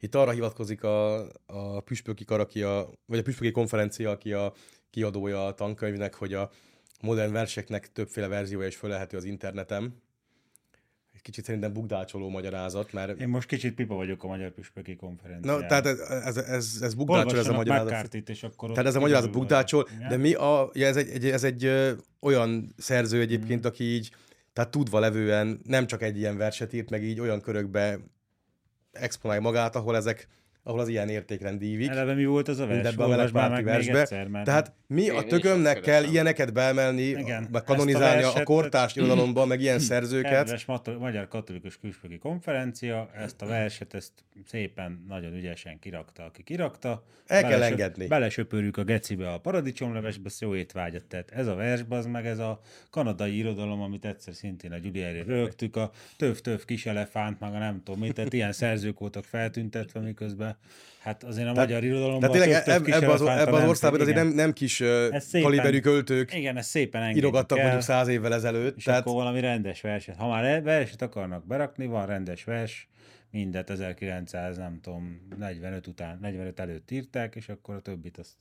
Itt arra hivatkozik a, a püspöki kar, aki a, vagy a püspöki konferencia, aki a kiadója a tankönyvnek, hogy a modern verseknek többféle verziója is fölelhető az interneten. Egy kicsit szerintem bugdácsoló magyarázat, mert... Én most kicsit pipa vagyok a Magyar Püspöki Konferencián. Na, tehát ez, ez, ez, ez bugdácsol, ez a magyarázat. És akkor tehát ez a magyarázat bugdácsol, de mi a, ja, ez egy, egy, ez egy ö, olyan szerző egyébként, mm. aki így, tehát tudva levően nem csak egy ilyen verset írt, meg így olyan körökbe exponálja magát, ahol ezek ahol az ilyen értékrend ívik. Eleve mi volt az a vers? Ebben a Meleg versbe. Egyszer, mert... Tehát mi Én a tökömnek kell ilyeneket beemelni, Igen, meg kanonizálni a, a kortárs irodalomban, meg ilyen szerzőket. Kedves Magyar Katolikus Külsőgi Konferencia, ezt a verset ezt szépen, nagyon ügyesen kirakta, aki kirakta. El kell engedni. Belesöpörjük a gecibe a paradicsomlevesbe, jó étvágyat. Tehát ez a vers, az meg ez a kanadai irodalom, amit egyszer szintén a Gyuliári rögtük, a töv-töv kis elefánt, meg a nem tudom mit, tehát ilyen szerzők voltak feltüntetve, miközben Hát azért a tehát, magyar irodalomban tehát tényleg ebb, ebben az, ebbe az országban azért nem, nem kis szépen, kaliberű költők igen, ez szépen írogattak el, mondjuk száz évvel ezelőtt. És tehát... akkor valami rendes verset. Ha már verset akarnak berakni, van rendes vers, mindet 1900, nem tudom, 45 után, 45 előtt írták, és akkor a többit azt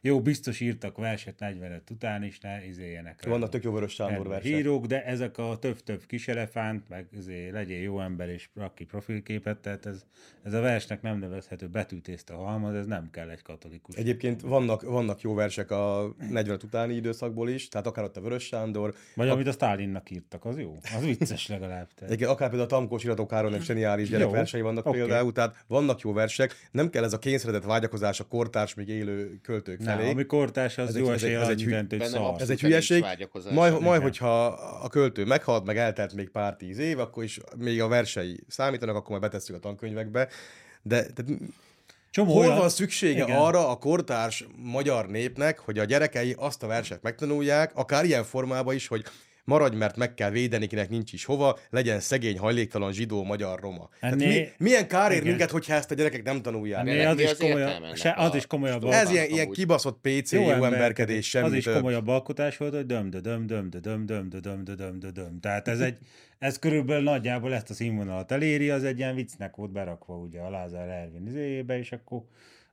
Jó, biztos írtak verset 45 után is, ne izéljenek. Vannak tök jó Vörös Sándor versek. írók, de ezek a több-több kis elefánt, meg izé, legyél jó ember és rak ki profilképet, tehát ez, ez a versnek nem nevezhető betűtészta halmaz, ez nem kell egy katolikus. Egyébként vannak, vannak jó versek a 45 utáni időszakból is, tehát akár ott a Vörös Sándor, Vagy amit a Stálinnak írtak, az jó? Az vicces legalább. Tehát. Egyébként akár például a Tamkós iratok Károlynak zseniális gyerekversei vannak okay. például, tehát vannak jó versek, nem kell ez a kényszeredett vágyakozás a kortárs még élő költők Nem, felé. ami kortás, az Ez jó egy- ez egy- egy mindent, hogy Bennem szar. Ez egy hülyeség. vágyakozás Majd, majd, hogyha a költő meghalt, meg eltelt még pár tíz év, akkor is még a versei számítanak, akkor majd betesszük a tankönyvekbe. De tehát Csomó hol olyan- van szüksége Igen. arra a kortárs magyar népnek, hogy a gyerekei azt a verset megtanulják, akár ilyen formában is, hogy maradj, mert meg kell védeni, kinek nincs is hova, legyen szegény, hajléktalan, zsidó, magyar, roma. Tehát mi, Ennél- milyen kár ér minket, hogyha ezt a gyerekek nem tanulják? Ennél az is, az komolyabb, se, az is komolyabb. Ez ilyen, ilyen kibaszott PC, jó, jó emberkedés, Az semmi is több. komolyabb alkotás volt, hogy döm, de döm, döm, de döm, döm, de döm, de döm, döm. Tehát ez egy, ez körülbelül nagyjából ezt a színvonalat eléri, az egy ilyen viccnek volt berakva ugye a Lázár Ervin izéjébe, és akkor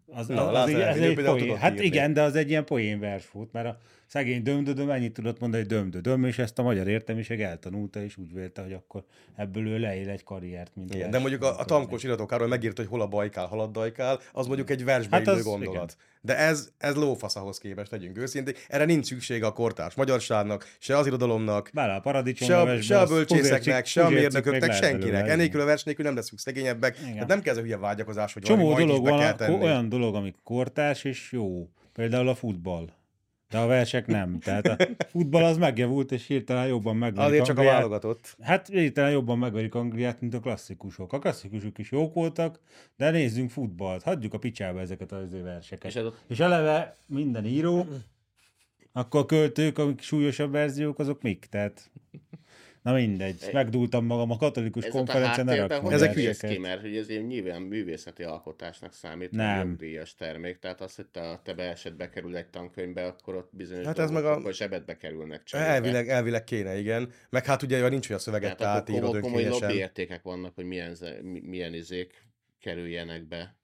az, Na, az, Lázár egy- ez Ervin, ő egy például poén. tudott Hát írni. igen, de az egy ilyen poén vers volt, mert a szegény döm, de döm, ennyit tudott mondani, hogy döm, de döm, és ezt a magyar értelmiség eltanulta, és úgy vélte, hogy akkor ebből ő leél egy karriert, mint Igen, de mondjuk a, a Tamkos iratok megírta, hogy hol a bajkál, halad dajkál, az mondjuk egy versbe Hát az- gondolat. De ez, ez lófasz ahhoz képest, legyünk őszinték. Erre nincs szüksége a kortárs magyarságnak, se az irodalomnak, Bele a paradicsom se a, se a bölcsészeknek, se a mérnököknek, senkinek. belőle. a vers nélkül nem leszünk szegényebbek. Igen. Tehát nem kell ez a hülye vágyakozás, hogy Csomó dolog van, olyan dolog, ami kortárs és jó. Például a futball. De a versek nem. Tehát a futball az megjavult, és hirtelen jobban megverik Azért csak a Angliát. válogatott. Hát hirtelen jobban megverik Angliát, mint a klasszikusok. A klasszikusok is jók voltak, de nézzünk futballt. Hagyjuk a picsába ezeket az izé verseket. És ez a- és eleve minden író, akkor a költők, amik súlyosabb verziók, azok mik? Tehát Na mindegy, megdúltam magam a katolikus Ez konferencián, hogy Ezek néz hülyesek. ki, mert hogy ez ilyen nyilván művészeti alkotásnak számít, Nem. jogdíjas termék, tehát az, hogy te a te beesed bekerül egy tankönyvbe, akkor ott bizonyos Hát ez meg a- akkor zsebedbe kerülnek cserébe. Elvileg, elvileg kéne, igen. Meg hát ugye nincs olyan szöveget Tehát akkor átírod komoly, komoly lobby értékek vannak, hogy milyen, milyen izék kerüljenek be.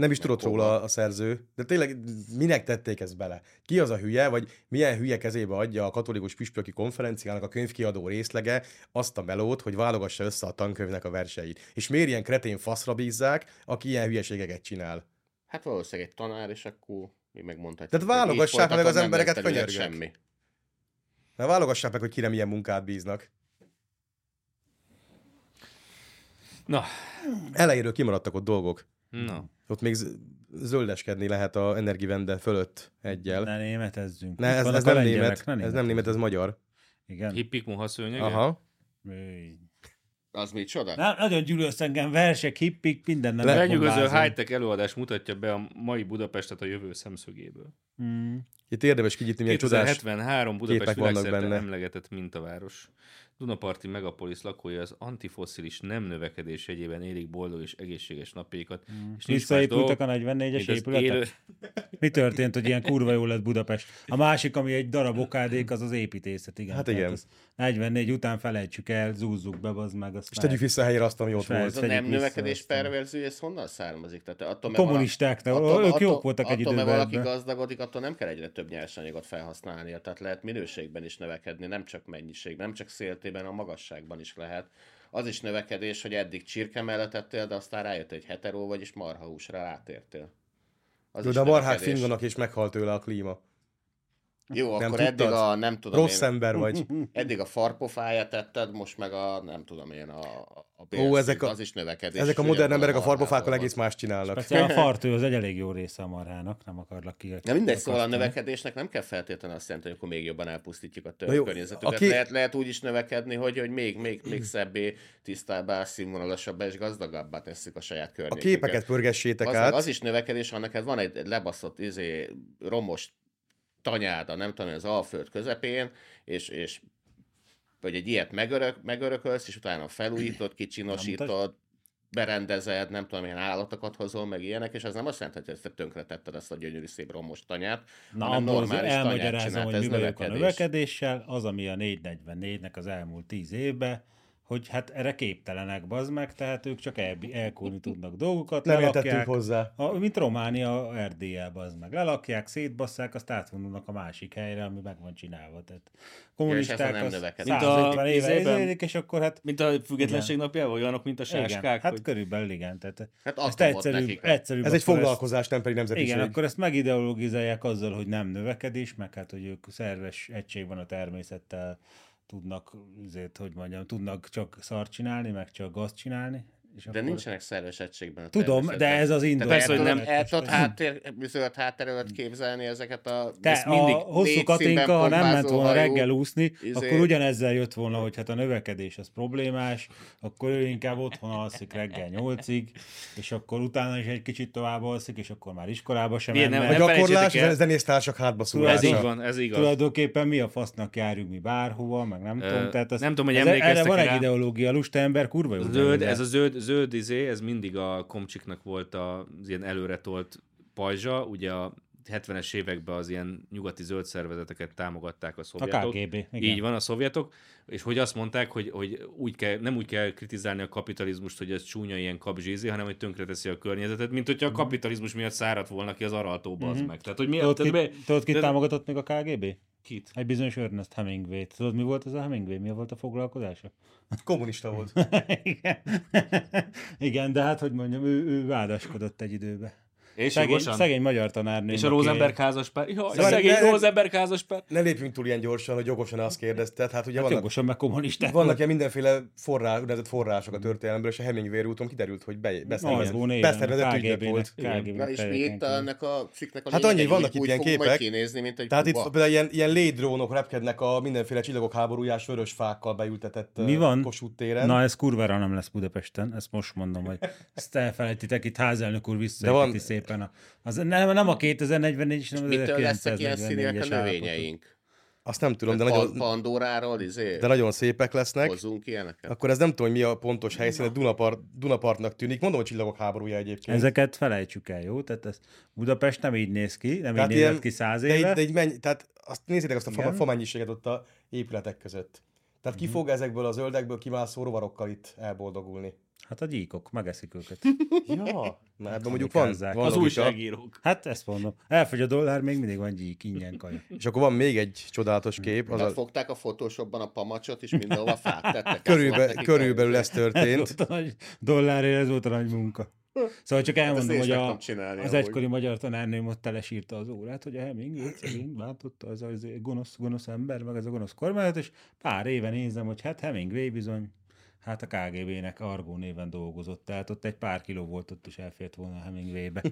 Nem is tudott hova. róla a szerző, de tényleg minek tették ezt bele? Ki az a hülye, vagy milyen hülye kezébe adja a katolikus püspöki konferenciának a könyvkiadó részlege azt a melót, hogy válogassa össze a tankönyvnek a verseit. És miért ilyen kretén faszra bízzák, aki ilyen hülyeségeket csinál? Hát valószínűleg egy tanár, és akkor mi megmondhatjuk. Tehát válogassák meg az embereket, könyörgök. Semmi. Mert válogassák meg, hogy kire milyen munkát bíznak. Na, Elejéről kimaradtak ott dolgok. Na. Ott még zöldeskedni lehet a Energivende fölött egyel. Ne németezzünk. Ne, ez, ez nem német, ne ez nem német, ez magyar. Igen. Hippik moha szőnyege? Aha. Öy. Az micsoda? Na, nagyon gyűlölsz engem, versek, hippik, minden nem Lenyűgöző high-tech előadás mutatja be a mai Budapestet a jövő szemszögéből. Mm. Itt érdemes kinyitni, milyen csodás 2073 Budapest képek vannak világszerte benne. emlegetett mintaváros. Dunaparti megapolis lakói az antifosszilis nem növekedés jegyében élik boldog és egészséges napjaikat. És nincs más Visszaépültek dolgok, a 44-es mint az épületek? élő... Mi történt, hogy ilyen kurva jó lett Budapest? A másik, ami egy darab okádék, az az építészet, igen. Hát igen. az 44 után felejtsük el, zúzzuk be, az meg. Azt És tegyük vissza a helyre azt, ami ott volt. Ez a nem növekedés azt. perverzió, ez honnan származik? Tehát attól, Kommunisták, de ők jók voltak egy attól, időben valaki gazdagodik, attól nem kell egyre több nyersanyagot felhasználnia. Tehát lehet minőségben is növekedni, nem csak mennyiség, nem csak széltében, a magasságban is lehet. Az is növekedés, hogy eddig csirke mellett ettél, de aztán rájött, hogy heteró vagy, és marhahúsra rátértél. Az is de a marhák finganak és meghalt tőle a klíma. Jó, Nem akkor eddig tudtad? a, nem tudom Rossz én, ember vagy. eddig a farpofáját tetted, most meg a, nem tudom én, a, a Ó, bérszint, ezek a- az is növekedés. Ezek a modern emberek a farpofákkal egész más csinálnak. Speciál a fartő az egy elég jó része a marhának, nem akarlak ki. Na mindegy, szóval a növekedésnek nem kell feltétlenül azt jelenti, hogy akkor még jobban elpusztítjuk a jó, környezetüket. aki- Lehet, lehet úgy is növekedni, hogy, hogy még, még, még szebbé, tisztábbá, színvonalasabbá és gazdagabbá tesszük a saját A környezetünket. képeket pörgessétek az, át. az is növekedés, annak ez van egy lebaszott izé, romos tanyáda, nem tudom, az Alföld közepén, és, és vagy egy ilyet megörök, megörökölsz, és utána felújítod, kicsinosítod, berendezed, nem tudom, milyen állatokat hozol, meg ilyenek, és ez nem azt jelenti, hogy ezt te tönkretetted ezt a gyönyörű szép romos tanyát, Na, hanem normális tanyát elmagyarázom, csinált, hogy ez mi vagyok a növekedés. növekedéssel, az, ami a 444-nek az elmúlt 10 évben, hogy hát erre képtelenek, bazd meg, tehát ők csak el, elkúrni tudnak dolgokat, Nem lelakják. értettünk hozzá. A, mint Románia, Erdélye, bazd meg. Lelakják, szétbasszák, azt átvonulnak a másik helyre, ami meg van csinálva. Tehát kommunisták ezzel nem az. Mint a 150 éve élik, és akkor hát Mint a függetlenség napjával, olyanok, mint a igen, sáskák. hát hogy... körülbelül igen. Tehát Hát ezt egyszerűbb, nekik. egyszerűbb Ez egy akkor ezt- foglalkozás, nem pedig nemzetiség. igen, akkor ezt megideologizálják azzal, hogy nem növekedés, meg hát, hogy ők szerves egység van a természettel, tudnak, azért, hogy mondjam, tudnak csak szart csinálni, meg csak gazt csinálni. És De akkor... nincsenek szerves egységben a Tudom, de ez az. Tehát Persze, hogy nem- el tudod háttér, zöld hátterőt képzelni ezeket a... Te, ezt mindig a hosszú Katinka, ha nem ment volna reggel úszni, izé- akkor ugyanezzel jött volna, hogy hát a növekedés az problémás, akkor ő inkább otthon alszik reggel nyolcig, és akkor utána is egy kicsit tovább alszik, és akkor már iskolába sem Milyen menne. A nem gyakorlás, felejtsétek el- a zenésztársak hátba Ez szúrása. így van, ez igaz. Tulajdonképpen mi a fasznak járjunk mi bárhova, meg nem Ö, tudom. Tehát az, nem tudom, hogy ez, erre emlékeztek van egy ideológia, lusta ember kurva jó. Zöld, ez a zöld, zöld izé, ez mindig a komcsiknak volt az ilyen előretolt pajzsa, ugye a 70-es években az ilyen nyugati zöld szervezeteket támogatták a a szovjetok. KGB. Igen. Így van, a szovjetok, és hogy azt mondták, hogy, hogy úgy kell, nem úgy kell kritizálni a kapitalizmust, hogy ez csúnya ilyen kapzsízi, hanem hogy tönkreteszi a környezetet, mint hogyha a kapitalizmus miatt száradt volna ki az araltóba, az meg. Tehát, hogy mi, Tudod, ki, tehát, tudod, ki de- támogatott még a KGB? Kit? Egy bizonyos Ernest hemingway Tudod, mi volt ez a Hemingway? Mi volt a foglalkozása? Kommunista volt. Igen. Igen, de hát, hogy mondjam, ő, ő vádaskodott egy időbe. És Szegény, jogosan? szegény magyar tanárnő. És a Rosenberg házaspár? Jaj, Szóval szegény ne- ne- Rosenberg házaspár? Ne lépjünk túl ilyen gyorsan, hogy jogosan azt kérdezted. Hát ugye Hát vannak, jogosan, meg kommunisták. vannak ilyen mindenféle forrás, úgynevezett források a történelemből, és a Hemingway úton kiderült, hogy be, beszervezett, néven, beszervezett KGB-nek, volt. Na és mi itt ennek a cikknek a Hát annyi, vannak itt ilyen képek. kinézni, mint egy Tehát itt például ilyen, ilyen lédrónok repkednek a mindenféle csillagok háborújás vörös fákkal beültetett Mi van? Kossuth téren. Na, ez kurvára nem lesz Budapesten, ezt most mondom, hogy ezt elfelejtitek, itt házelnök úr De visszaépíti van- szépen. A, az, nem, nem a 2044 hanem az Mitől lesznek ilyen 1944-es színűek a növényeink? Azt nem tudom, de Pa- nagyon, Pandoráról, izé, de nagyon szépek lesznek. hozzunk ilyeneket? Akkor ez nem tudom, hogy mi a pontos helyszín, de Dunapart, Dunapartnak tűnik. Mondom, hogy csillagok háborúja egyébként. Ezeket felejtsük el, jó? Tehát ez Budapest nem így néz ki, nem Tehát így nézett ki száz de, így, éve. de így menj, tehát azt nézzétek azt a fa, Igen. fa mennyiséget ott a épületek között. Tehát ki fog ezekből az zöldekből kimászó rovarokkal itt elboldogulni? Hát a gyíkok, megeszik őket. Ja, na ebben mondjuk van, van Az újságírók. Hát ezt mondom. Elfogy a dollár, még mindig van gyík, ingyen kaja. És akkor van még egy csodálatos kép, az a, fogták a Photoshopban a pamacsot, és mindenhova fát tettek. Ez körülbe, körülbelül ez Ez történt. volt a nagy dollárért, ez volt a nagy munka. Szóval csak elmondom, én is hogy a, csinálni, az egykori magyar tanárnőm ott telesírta az órát, hogy a Hemingway szerint bántotta az a gonosz, gonosz ember, meg ez a gonosz kormányzat, és pár éve nézem, hogy hát Hemingway bizony hát a KGB-nek Argó néven dolgozott, tehát ott egy pár kiló volt, ott is elfért volna a Hemingway-be.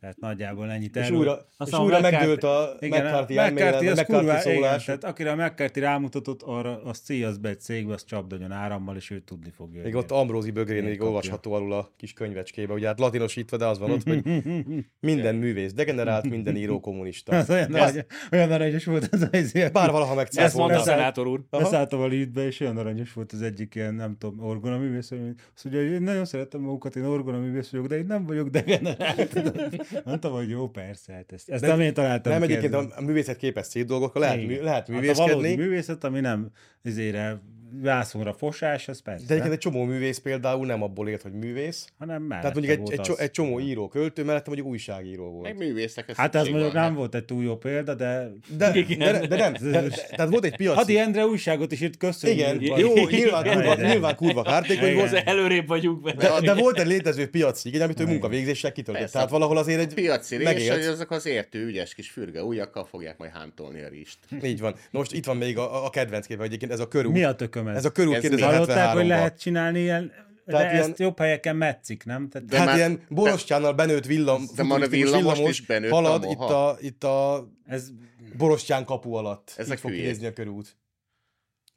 Tehát nagyjából ennyit És erről. újra, és újra McCarthy- megdőlt a igen, McCarthy a McCarthy, a az McCarthy kurva, igen, szólás. tehát akire a McCarthy rámutatott, arra azt célhoz be egy cégbe, azt csapdagyon árammal, és ő tudni fogja. Még ott Ambrózi bögrén még kapja. olvasható alul a kis könyvecskébe, ugye hát latinosítva, de az van ott, hogy minden művész degenerált, minden író kommunista. Az olyan, nagy, olyan aranyos volt az az Bár valaha Ezt megcáfolná. mondta a szenátor úr. Beszálltam a leadbe, és olyan aranyos volt az egyik ilyen, nem tudom, orgonaművész, hogy azt mondja, hogy én nagyon szeretem magukat, én orgonaművész vagyok, de én nem vagyok degenerált. Mondtam, hogy jó, persze, hát ezt, ezt De- nem én találtam Nem ki, egyébként a a művészet képes szép dolgokkal, lehet, mű, lehet Hát a művészkedni, művészet, ami nem izére vászonra fosás, az persze. de egyébként egy csomó művész például nem abból élt, hogy művész. hanem mellette Tehát mondjuk egy, egy, egy csomó író, költő, mellette mondjuk újságíró volt. Meg művészek. Hát ez mondjuk nem volt. volt egy túl jó példa, de De, de, de, de nem, de, de, tehát volt egy piaci... Hadi Endre újságot is írt, köszönjük. Igen, jó, nyilván kurva, Igen. nyilván kurva kártékony Igen. volt, Előrébb vagyunk de, de volt egy létező piaci igény, amit ő munkavégzéssel kitöltött. Tehát valahol azért egy Piaci hogy azok az értő ügyes kis fürge ujjakkal fogják majd hántolni a rist. Így van. Most itt van még a, a kedvenc kép egyébként, ez a körút. Mi a tököm ez? Ez a Ez mi? 2073-ban. Hallották, hogy lehet csinálni ilyen, de Tehát ilyen- ezt jobb helyeken metszik, nem? Tehát, De hát már- ilyen borostyánnal benőtt villam, De már a villamos is benőtt halad a itt a, itt a ez borostyán kapu alatt. Ez Így fog kinézni a körút.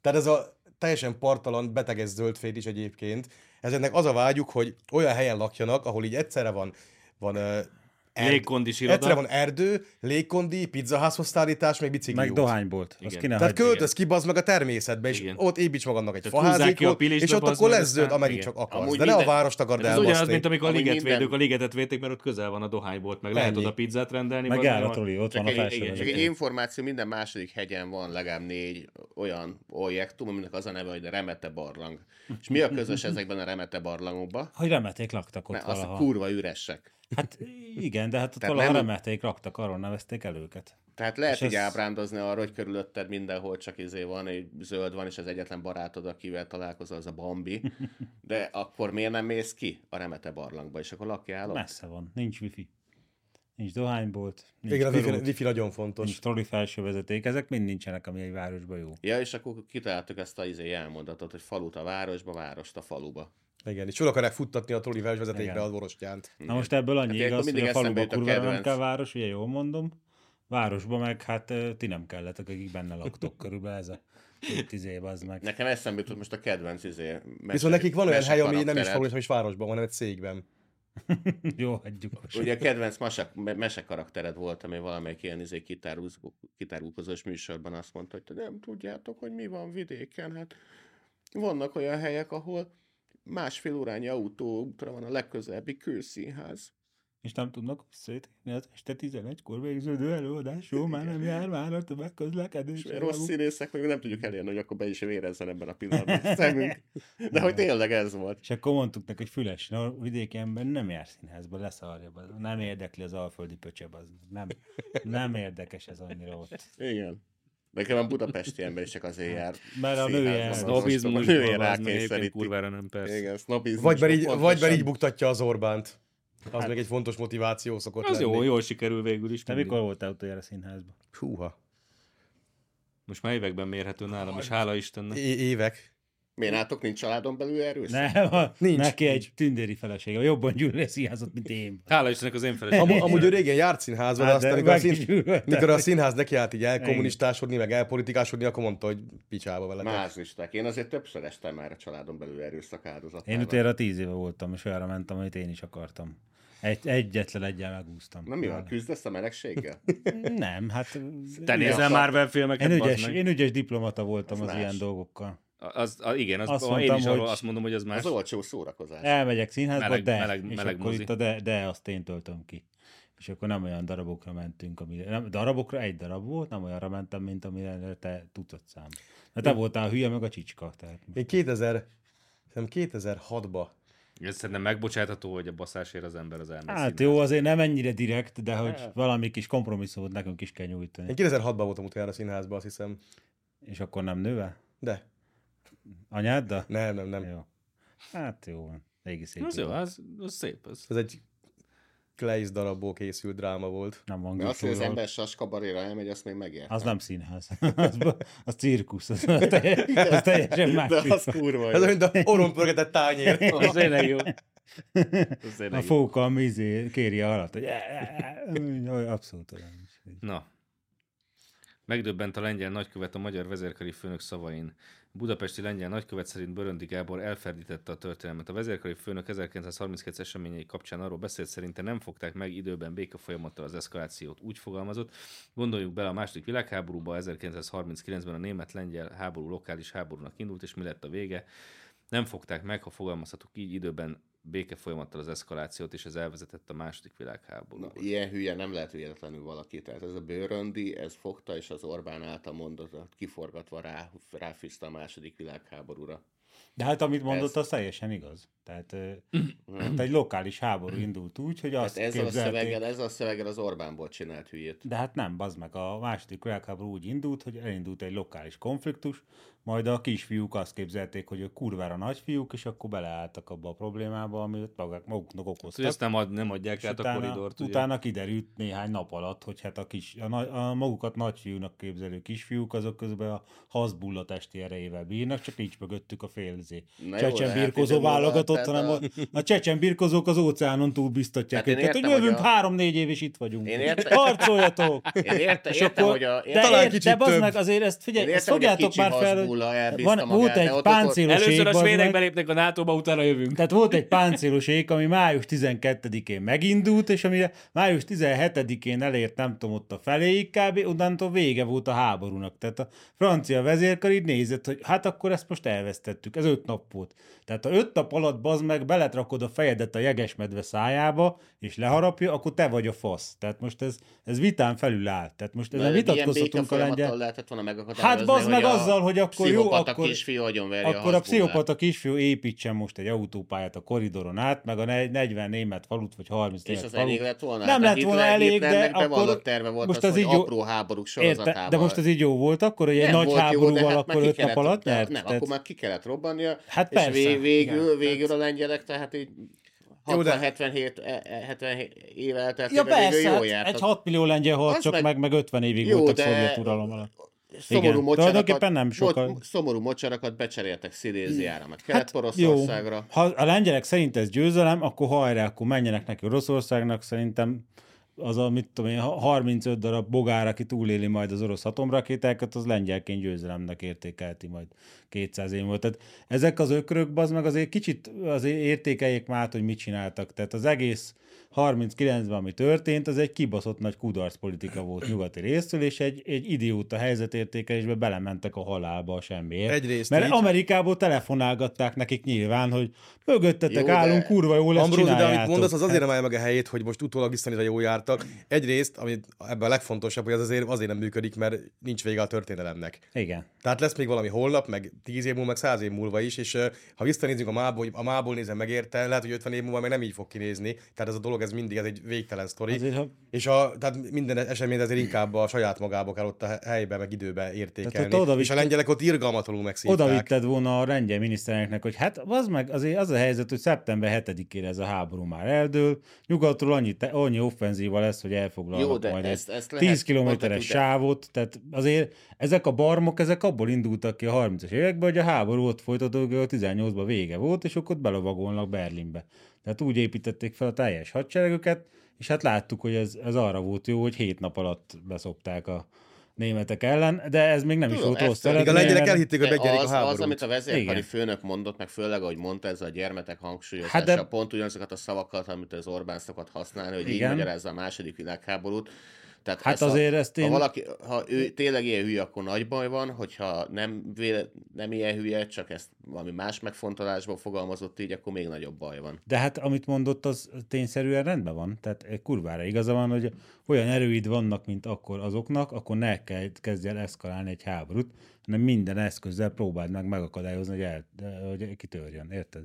Tehát ez a teljesen partalan, beteges zöldfét is egyébként. Ezeknek az a vágyuk, hogy olyan helyen lakjanak, ahol így egyszerre van, van ö, Légkondis iroda. van erdő, légkondi, pizzaházhoz szállítás, meg bicikli Meg út. dohánybolt. Azt Igen. ki ne Tehát költöz ki, bazd meg a természetbe, és Igen. ott építs magadnak egy pilisbe, és ott akkor lesz zöld, amennyit csak akarsz. Amúgy De ne a minden- várost akard Ez ugyanaz, elbaszni. mint amikor a ligetvédők minden- a ligetet védték, mert ott közel van a dohánybolt, meg lehet oda pizzát rendelni. Meg troli, ott van a felső csak egy információ, minden második hegyen van legalább négy olyan objektum, aminek az a neve, hogy Remete barlang. És mi a közös ezekben a Remete barlangokban? Hogy remeték laktak ott az a valaha. kurva üresek. Hát igen, de hát ott Tehát valaha nem- remeték laktak, arról nevezték el őket. Tehát lehet És így ez- ábrándozni arra, hogy körülötted mindenhol csak izé van, egy zöld van, és az egyetlen barátod, akivel találkozol, az a Bambi. De akkor miért nem mész ki a Remete barlangba, és akkor lakjál ott? Messze van, nincs wifi. Nincs dohánybolt, nincs Igen, a wifi, wifi nagyon fontos. nincs troli felső vezeték, ezek mind nincsenek, ami egy városban jó. Ja, és akkor kitaláltuk ezt a izé elmondatot, hogy falut a városba, várost a faluba. Igen, és fel akarják futtatni a troli vezetékre Igen. az orostyánt. Na most ebből annyi Hát igaz, hogy a faluba a kurvára nem kell város, ugye jól mondom. Városban meg hát ti nem kelletek, akik benne laktok körülbelül ez a év az meg. Nekem eszembe jutott most a kedvenc izé. Mese, Viszont nekik van olyan hely, ami nem is falu, nem is városban, hanem egy cégben. Jó, hagyjuk most. Ugye a kedvenc mese, mese karaktered volt, ami valamelyik ilyen izé kitárulkozós műsorban azt mondta, hogy te nem tudjátok, hogy mi van vidéken. Hát vannak olyan helyek, ahol másfél órányi autóútra van a legközelebbi kőszínház. És nem tudnak visszatérni az este 11-kor végződő előadásról, már nem jár már a tömegközlekedés. Rossz színészek, még nem tudjuk elérni, hogy akkor be is vérezzen ebben a pillanatban szemünk. De hogy tényleg ez volt. És akkor mondtuk neki, hogy füles, na, a vidéki ember nem jár színházba, leszarja, nem érdekli az alföldi pöcse, az. Nem, nem érdekes ez annyira ott. Igen. Nekem a budapesti ember is csak azért jár. Mert a nője- Sznobizmus, nője rákényszerítik. kurvára nem persze. Igen, sznobizmus. Vagy így, vagy pontosan. így buktatja az Orbánt. Az még egy fontos motiváció szokott Az lenni. jó, jól sikerül végül is. Te mindig. mikor voltál utoljára színházba? Húha. Most már években mérhető nálam, és hála Istennek. É- évek. Miért nátok nincs családon belül erőszak? Nem, a- Nincs. neki egy tündéri felesége, jobban gyűlöli a színházat, mint én. Hála Istennek az én feleségem. Am- amúgy ő régen járt színházba, de Hát, aztán mikor a, szín... mikor a színház neki állt így elkommunistásodni, meg elpolitikásodni, akkor mondta, hogy picsába vele. Mázlisták. Én azért többször estem már a családon belül erőszak áldozatával. Én utoljára tíz éve voltam, és olyanra mentem, amit én is akartam. Egy, egyetlen egyen megúsztam. Na mi van, küzdesz a melegséggel? Nem, hát... Te nézel Marvel filmeket, Én ügyes, én ügyes diplomata voltam Az ilyen dolgokkal. Az, a, igen, az, Azt azt én mondtam, is arról hogy- azt mondom, hogy az más. Az olcsó szórakozás. Elmegyek színházba, Meleg- de, meleg- és meleg akkor mozi. itt a de, de azt én töltöm ki. És akkor nem olyan darabokra mentünk, amire, nem, darabokra egy darab volt, nem olyanra mentem, mint amire te tudod szám. De te voltál a hülye, meg a csicska. Tehát Én 2000, szerintem 2006-ba Ez szerintem megbocsátható, hogy a baszásért az ember az elmegy Hát jó, azért nem ennyire direkt, de hogy valami kis kompromisszumot nekünk is kell nyújtani. Én 2006-ban voltam utoljára színházba, azt hiszem. És akkor nem nőve? De. Anyáddal? Nem, nem, nem. Jó. Hát jó van. Régi szép. Az jó, az, az szép. Az. Ez egy Kleisz darabból készült dráma volt. Nem van De azt, hogy az ember saskabaréra elmegy, azt még megértem. Az nem színház. az, az cirkusz. Az, az, teljes, az teljesen más. De az kurva Ez jó. olyan, mint a orompörgetett tányér. Az tényleg jó. Az A fóka a mizé kéri a halat, hogy Jaj, abszolút olyan. Na. Megdöbbent a lengyel nagykövet a magyar vezérkari főnök szavain. Budapesti lengyel nagykövet szerint Böröndi Gábor elferdítette a történelmet. A vezérkari főnök 1932 eseményei kapcsán arról beszélt, szerinte nem fogták meg időben béke folyamattal az eszkalációt. Úgy fogalmazott, gondoljuk bele a második világháborúba, 1939-ben a német-lengyel háború lokális háborúnak indult, és mi lett a vége. Nem fogták meg, ha fogalmazhatok így, időben béke folyamattal az eszkalációt, és ez elvezetett a második világháborúba. Na, ilyen hülye nem lehet véletlenül valaki. Tehát ez a bőröndi, ez fogta, és az Orbán által mondatot kiforgatva rá, ráfűzte a második világháborúra. De hát amit mondott, Ez- az teljesen igaz. Tehát ö, hát egy lokális háború indult úgy, hogy azt ezzel a, képzelték, szöveggel, ezzel a szöveggel az Orbánból csinált hülyét. De hát nem, bazd meg, a második világháború úgy indult, hogy elindult egy lokális konfliktus, majd a kisfiúk azt képzelték, hogy ők kurvára nagyfiúk, és akkor beleálltak abba a problémába, amit maguk, maguknak okoztak. ezt nem, ad, nem adják És át a utána, koridort. ugye? utána kiderült néhány nap alatt, hogy hát a, kis, a, a magukat nagyfiúnak képzelő kisfiúk, azok közben a hazbulla testi erejével bírnak, csak nincs mögöttük a félzé. Csecsen de birkozó hát ide válogatott, tehát hanem a- a, a csecsen birkozók az óceánon túl biztatják Hát én őket, hogy jövünk a- három-négy év, és itt vagyunk. Én értem- Harcoljatok! Én érte, És értem, akkor- hogy a... de, kicsit de bazd több. meg azért ezt figyelj, én ezt a fogjátok már fel, hogy nulla elbízta van, magát, volt egy ott- ott- páncélos Először ég, a svédek meg. belépnek a NATO-ba, utána jövünk. Tehát volt egy páncélos ég, ami május 12-én megindult, és amire május 17-én elért, nem tudom, ott a feléig kb. onnantól vége volt a háborúnak. Tehát a francia vezérkar így nézett, hogy hát akkor ezt most elvesztettük. Ez öt nap volt. Tehát ha öt nap alatt bazd meg, beletrakod a fejedet a jegesmedve szájába, és leharapja, akkor te vagy a fasz. Tehát most ez, ez vitán felül áll. Tehát most ilyen vitatkozhatunk a lengyel. lehetett volna megakadályozni, Hát bazd meg hogy a azzal, hogy akkor jó, pszichopata akkor, kisfiú agyonverje akkor a Habsburgát. pszichopata kisfiú építsen most egy autópályát a koridoron át, meg a ne- 40 német falut, vagy 30 És német az falut. elég lett volna? Nem Hát a lett volna elég, de akkor terve volt most az, az hogy így jó- apró háborúk Érte, sorozatával. de most ez így jó volt akkor, hogy egy Nem nagy jó, háborúval hát akkor öt nap alatt nyert? Nem, akkor már ki kellett robbannia, Hát és persze, vég, végül, igen. végül a lengyelek, tehát így Jó, de- 60-77 e- e- 70 éve Ja elteltével persze, végül jó hát járt. egy 6 millió lengyel halt Az csak meg- meg, meg 50 évig Jó, voltak de- szovjet uralom alatt. Szomorú Igen, mocsarakat, nem sokkal. mo- szomorú mocsarakat becseréltek Sziléziára, meg Hát jó, Kelet-Poroszországra. ha a lengyelek szerint ez győzelem, akkor hajrá, akkor menjenek neki Oroszországnak, szerintem az a, mit tudom én, 35 darab bogár, aki túléli majd az orosz atomrakétákat, az lengyelként győzelemnek értékelti majd 200 év múlva. Tehát ezek az ökrök, az meg azért kicsit azért értékeljék már hogy mit csináltak. Tehát az egész 39-ben, ami történt, az egy kibaszott nagy kudarc politika volt nyugati részről, és egy, egy idióta helyzetértékelésbe belementek a halálba a semmiért. Egyrészt Mert így. Amerikából telefonálgatták nekik nyilván, hogy mögöttetek Jó, de- állunk, kurva jó lesz, Ambrózi, de amit mondasz, az azért Hát, nem állja meg a helyét, hogy most utólag visszanézve jó jártak. Egyrészt, ami ebben a legfontosabb, hogy az azért azért nem működik, mert nincs vége a történelemnek. Igen. Tehát lesz még valami holnap, meg 10 év múlva, meg 100 év múlva is, és ha visszanézzünk a mából, a mából nézem megérte, lehet, hogy 50 év múlva meg nem így fog kinézni. Tehát ez a dolog, ez mindig ez egy végtelen sztori. Azért, ha És a, tehát minden esemény azért inkább a saját magába kell ott a helyben, meg időben értékelni. Tehát ott és a lengyelek ott irgalmatlanul megszívták. oda vitted volna a lengyel miniszterelnöknek, hogy hát az meg azért az a helyzet, hogy szeptember 7-ére ez a háború már eldől, nyugatról annyi, te, annyi offenzíva lesz, hogy elfoglalnak Jó, de majd ezt- ezt lehet 10 kilométeres sávot, tehát azért ezek a barmok, ezek abból indultak ki a 30-as években, hogy a háború ott folytatódó, a 18-ban vége volt, és akkor ott belovagolnak Berlinbe. Tehát úgy építették fel a teljes hadseregüket, és hát láttuk, hogy ez, ez arra volt jó, hogy hét nap alatt beszopták a németek ellen, de ez még nem is Tudom, volt ezt rossz. Míg a eredmény, lengyelek elhitték, hogy De megnyerik a az, az, háborút. amit a vezérkari Igen. főnök mondott, meg főleg, ahogy mondta, ez a gyermetek hangsúlyozása, Hát de- pont ugyanazokat a szavakat, amit az Orbán szokott használni, hogy így Igen. magyarázza a második világháborút. Tehát Hát ezt azért a, ezt én- Ha valaki, ha ő tényleg ilyen hülye, akkor nagy baj van, hogyha nem, véle, nem ilyen hülye, csak ezt valami más megfontolásból fogalmazott így, akkor még nagyobb baj van. De hát amit mondott, az tényszerűen rendben van. Tehát egy kurvára igaza van, hogy olyan erőid vannak, mint akkor azoknak, akkor ne kell, kezdj el eszkalálni egy háborút, hanem minden eszközzel próbáld meg megakadályozni, hogy, el, hogy kitörjön, érted?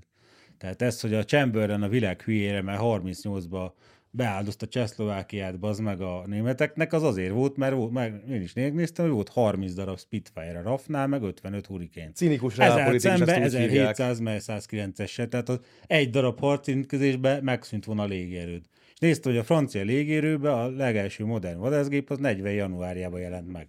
Tehát ez, hogy a Chamberlain a világ hülyére, mert 38-ba beáldozta Csehszlovákiát, bazd meg a németeknek, az azért volt, mert volt, meg én is néztem, hogy volt 30 darab Spitfire a RAF-nál, meg 55 Hurricane. Cinikus Ezzel reálpolitikus, szembe ezt úgy hívják. 1700 meg 109-esre, tehát az egy darab harcintkezésben megszűnt volna a légierőd. És nézd, hogy a francia légierőben a legelső modern vadászgép az 40 januárjában jelent meg.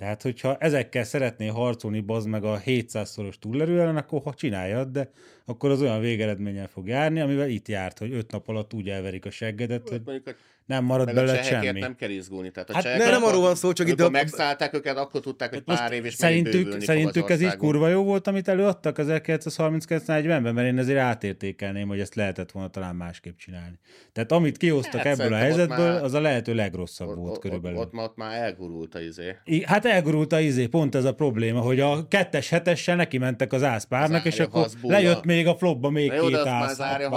Tehát, hogyha ezekkel szeretné harcolni, bazd meg a 700-szoros túlerő ellen, akkor ha csináljad, de akkor az olyan végeredménnyel fog járni, amivel itt járt, hogy öt nap alatt úgy elverik a seggedet, hogy nem marad belőle semmi. nem kell izgulni. Tehát a Hát ne, nem arról van szó, csak itt a- megszállták őket, akkor tudták, hogy pár év és szerintük, szerintük ez így kurva jó volt, amit előadtak 1939-40-ben, mert én ezért átértékelném, hogy ezt lehetett volna talán másképp csinálni. Tehát amit kihoztak Hát ebből a ott helyzetből, már- az a lehető legrosszabb Ott, volt ott, körülbelül. ott, ott, már elgurult a izé. I- Hát elgurult a izé, pont ez a probléma, hogy a kettes hetessel neki mentek az ászpárnak, Az és akkor lejött még a flopba még Na jó, két ász. az árja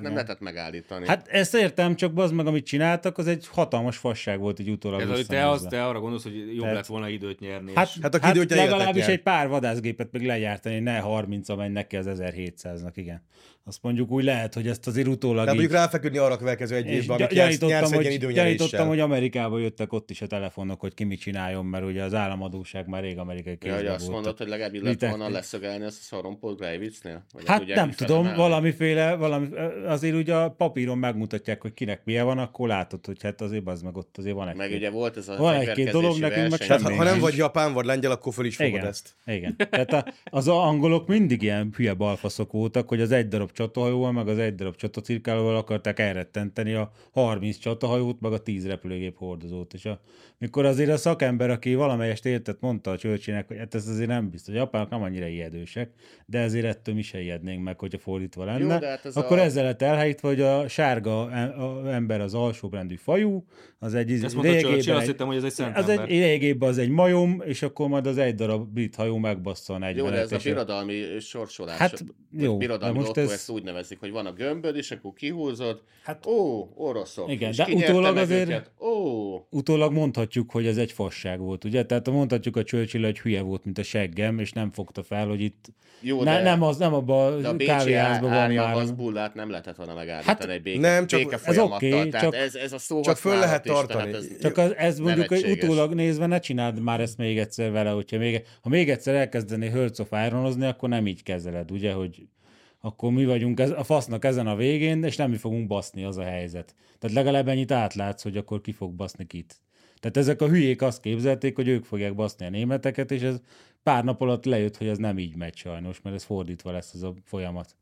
nem lehetett megállítani. Hát ezt értem, csak az meg, amit csináltak, az egy hatalmas fasság volt egy utólag Ez, te, az, te arra gondolsz, hogy jobb Tehát- lett volna időt nyerni. Hát, és- hát, Hát aki hát időt legalábbis nyer. egy pár vadászgépet még lejártani, ne 30 megy neki az 1700-nak, igen. Azt mondjuk úgy lehet, hogy ezt azért utólag De így... mondjuk ráfeküdni arra a következő egy évben, gy- amit gyanítottam, egy hogy, gyanítottam, hogy Amerikába jöttek ott is a telefonok, hogy ki mit csináljon, mert ugye az államadóság már rég amerikai Ja, kézben hogy azt mondod, hogy legalább illet volna leszögelni ezt a szarompót Gleivitznél? Vagy Hát nem tudom, valamiféle, valami, azért ugye a papíron megmutatják, hogy kinek milyen van, akkor látod, hogy hát azért az meg ott azért van egy Meg ugye volt ez a Van egy-két dolog, nekünk meg. Tehát ha, semmi ha nem vagy japán vagy lengyel, akkor föl is fogod Igen, ezt. igen. Tehát a, az angolok mindig ilyen hülye balfaszok voltak, hogy az egy darab csatahajóval, meg az egy darab csatacirkálóval akarták elrettenteni a 30 csatahajót, meg a 10 repülőgép hordozót. És a, mikor azért a szakember, aki valamelyest értett, mondta a csőcsének, hogy hát ez azért nem biztos, a japánok nem annyira ijedősek, de ezért ettől mi se ijednénk meg, hogyha fordítva lenne. Jó, hát ez akkor a- ezzel lett elhelyítve, hogy a sárga ember az alsóbrendű fajú, az egy Ezt mondta Churchill, lényegében azt hittem, hogy ez egy szent az ember. egy, lényegében az egy majom, és akkor majd az egy darab brit hajó megbassza a 40 Jó, de ez a birodalmi sorsolás. Hát, jó, birodalmi most ez- ezt úgy nevezik, hogy van a gömböd, és akkor kihúzod. Hát- ó, oroszok. Igen, de utólag azért- őket? Ó, utólag mondhatjuk, hogy ez egy fasság volt, ugye? Tehát mondhatjuk a Churchill, hogy hülye volt, mint a seggem, és nem fogta fel, hogy itt jó, ne, de, nem, az, nem abban a kávéházban van már. az bullát nem lehetett volna megállítani Hát, egy béke, nem, csak- béke ez oké, tehát csak- ez, ez a szó csak föl lehet tartani. ez- Csak az, ez mondjuk, hogy utólag nézve ne csináld már ezt még egyszer vele, hogyha még, ha még egyszer elkezdeni Hearts of Ironozni, akkor nem így kezeled, ugye, hogy akkor mi vagyunk ez, a fasznak ezen a végén, és nem mi fogunk baszni, az a helyzet. Tehát legalább ennyit átlátsz, hogy akkor ki fog baszni kit. Tehát ezek a hülyék azt képzelték, hogy ők fogják baszni a németeket, és ez pár nap alatt lejött, hogy ez nem így megy sajnos, mert ez fordítva lesz ez a folyamat.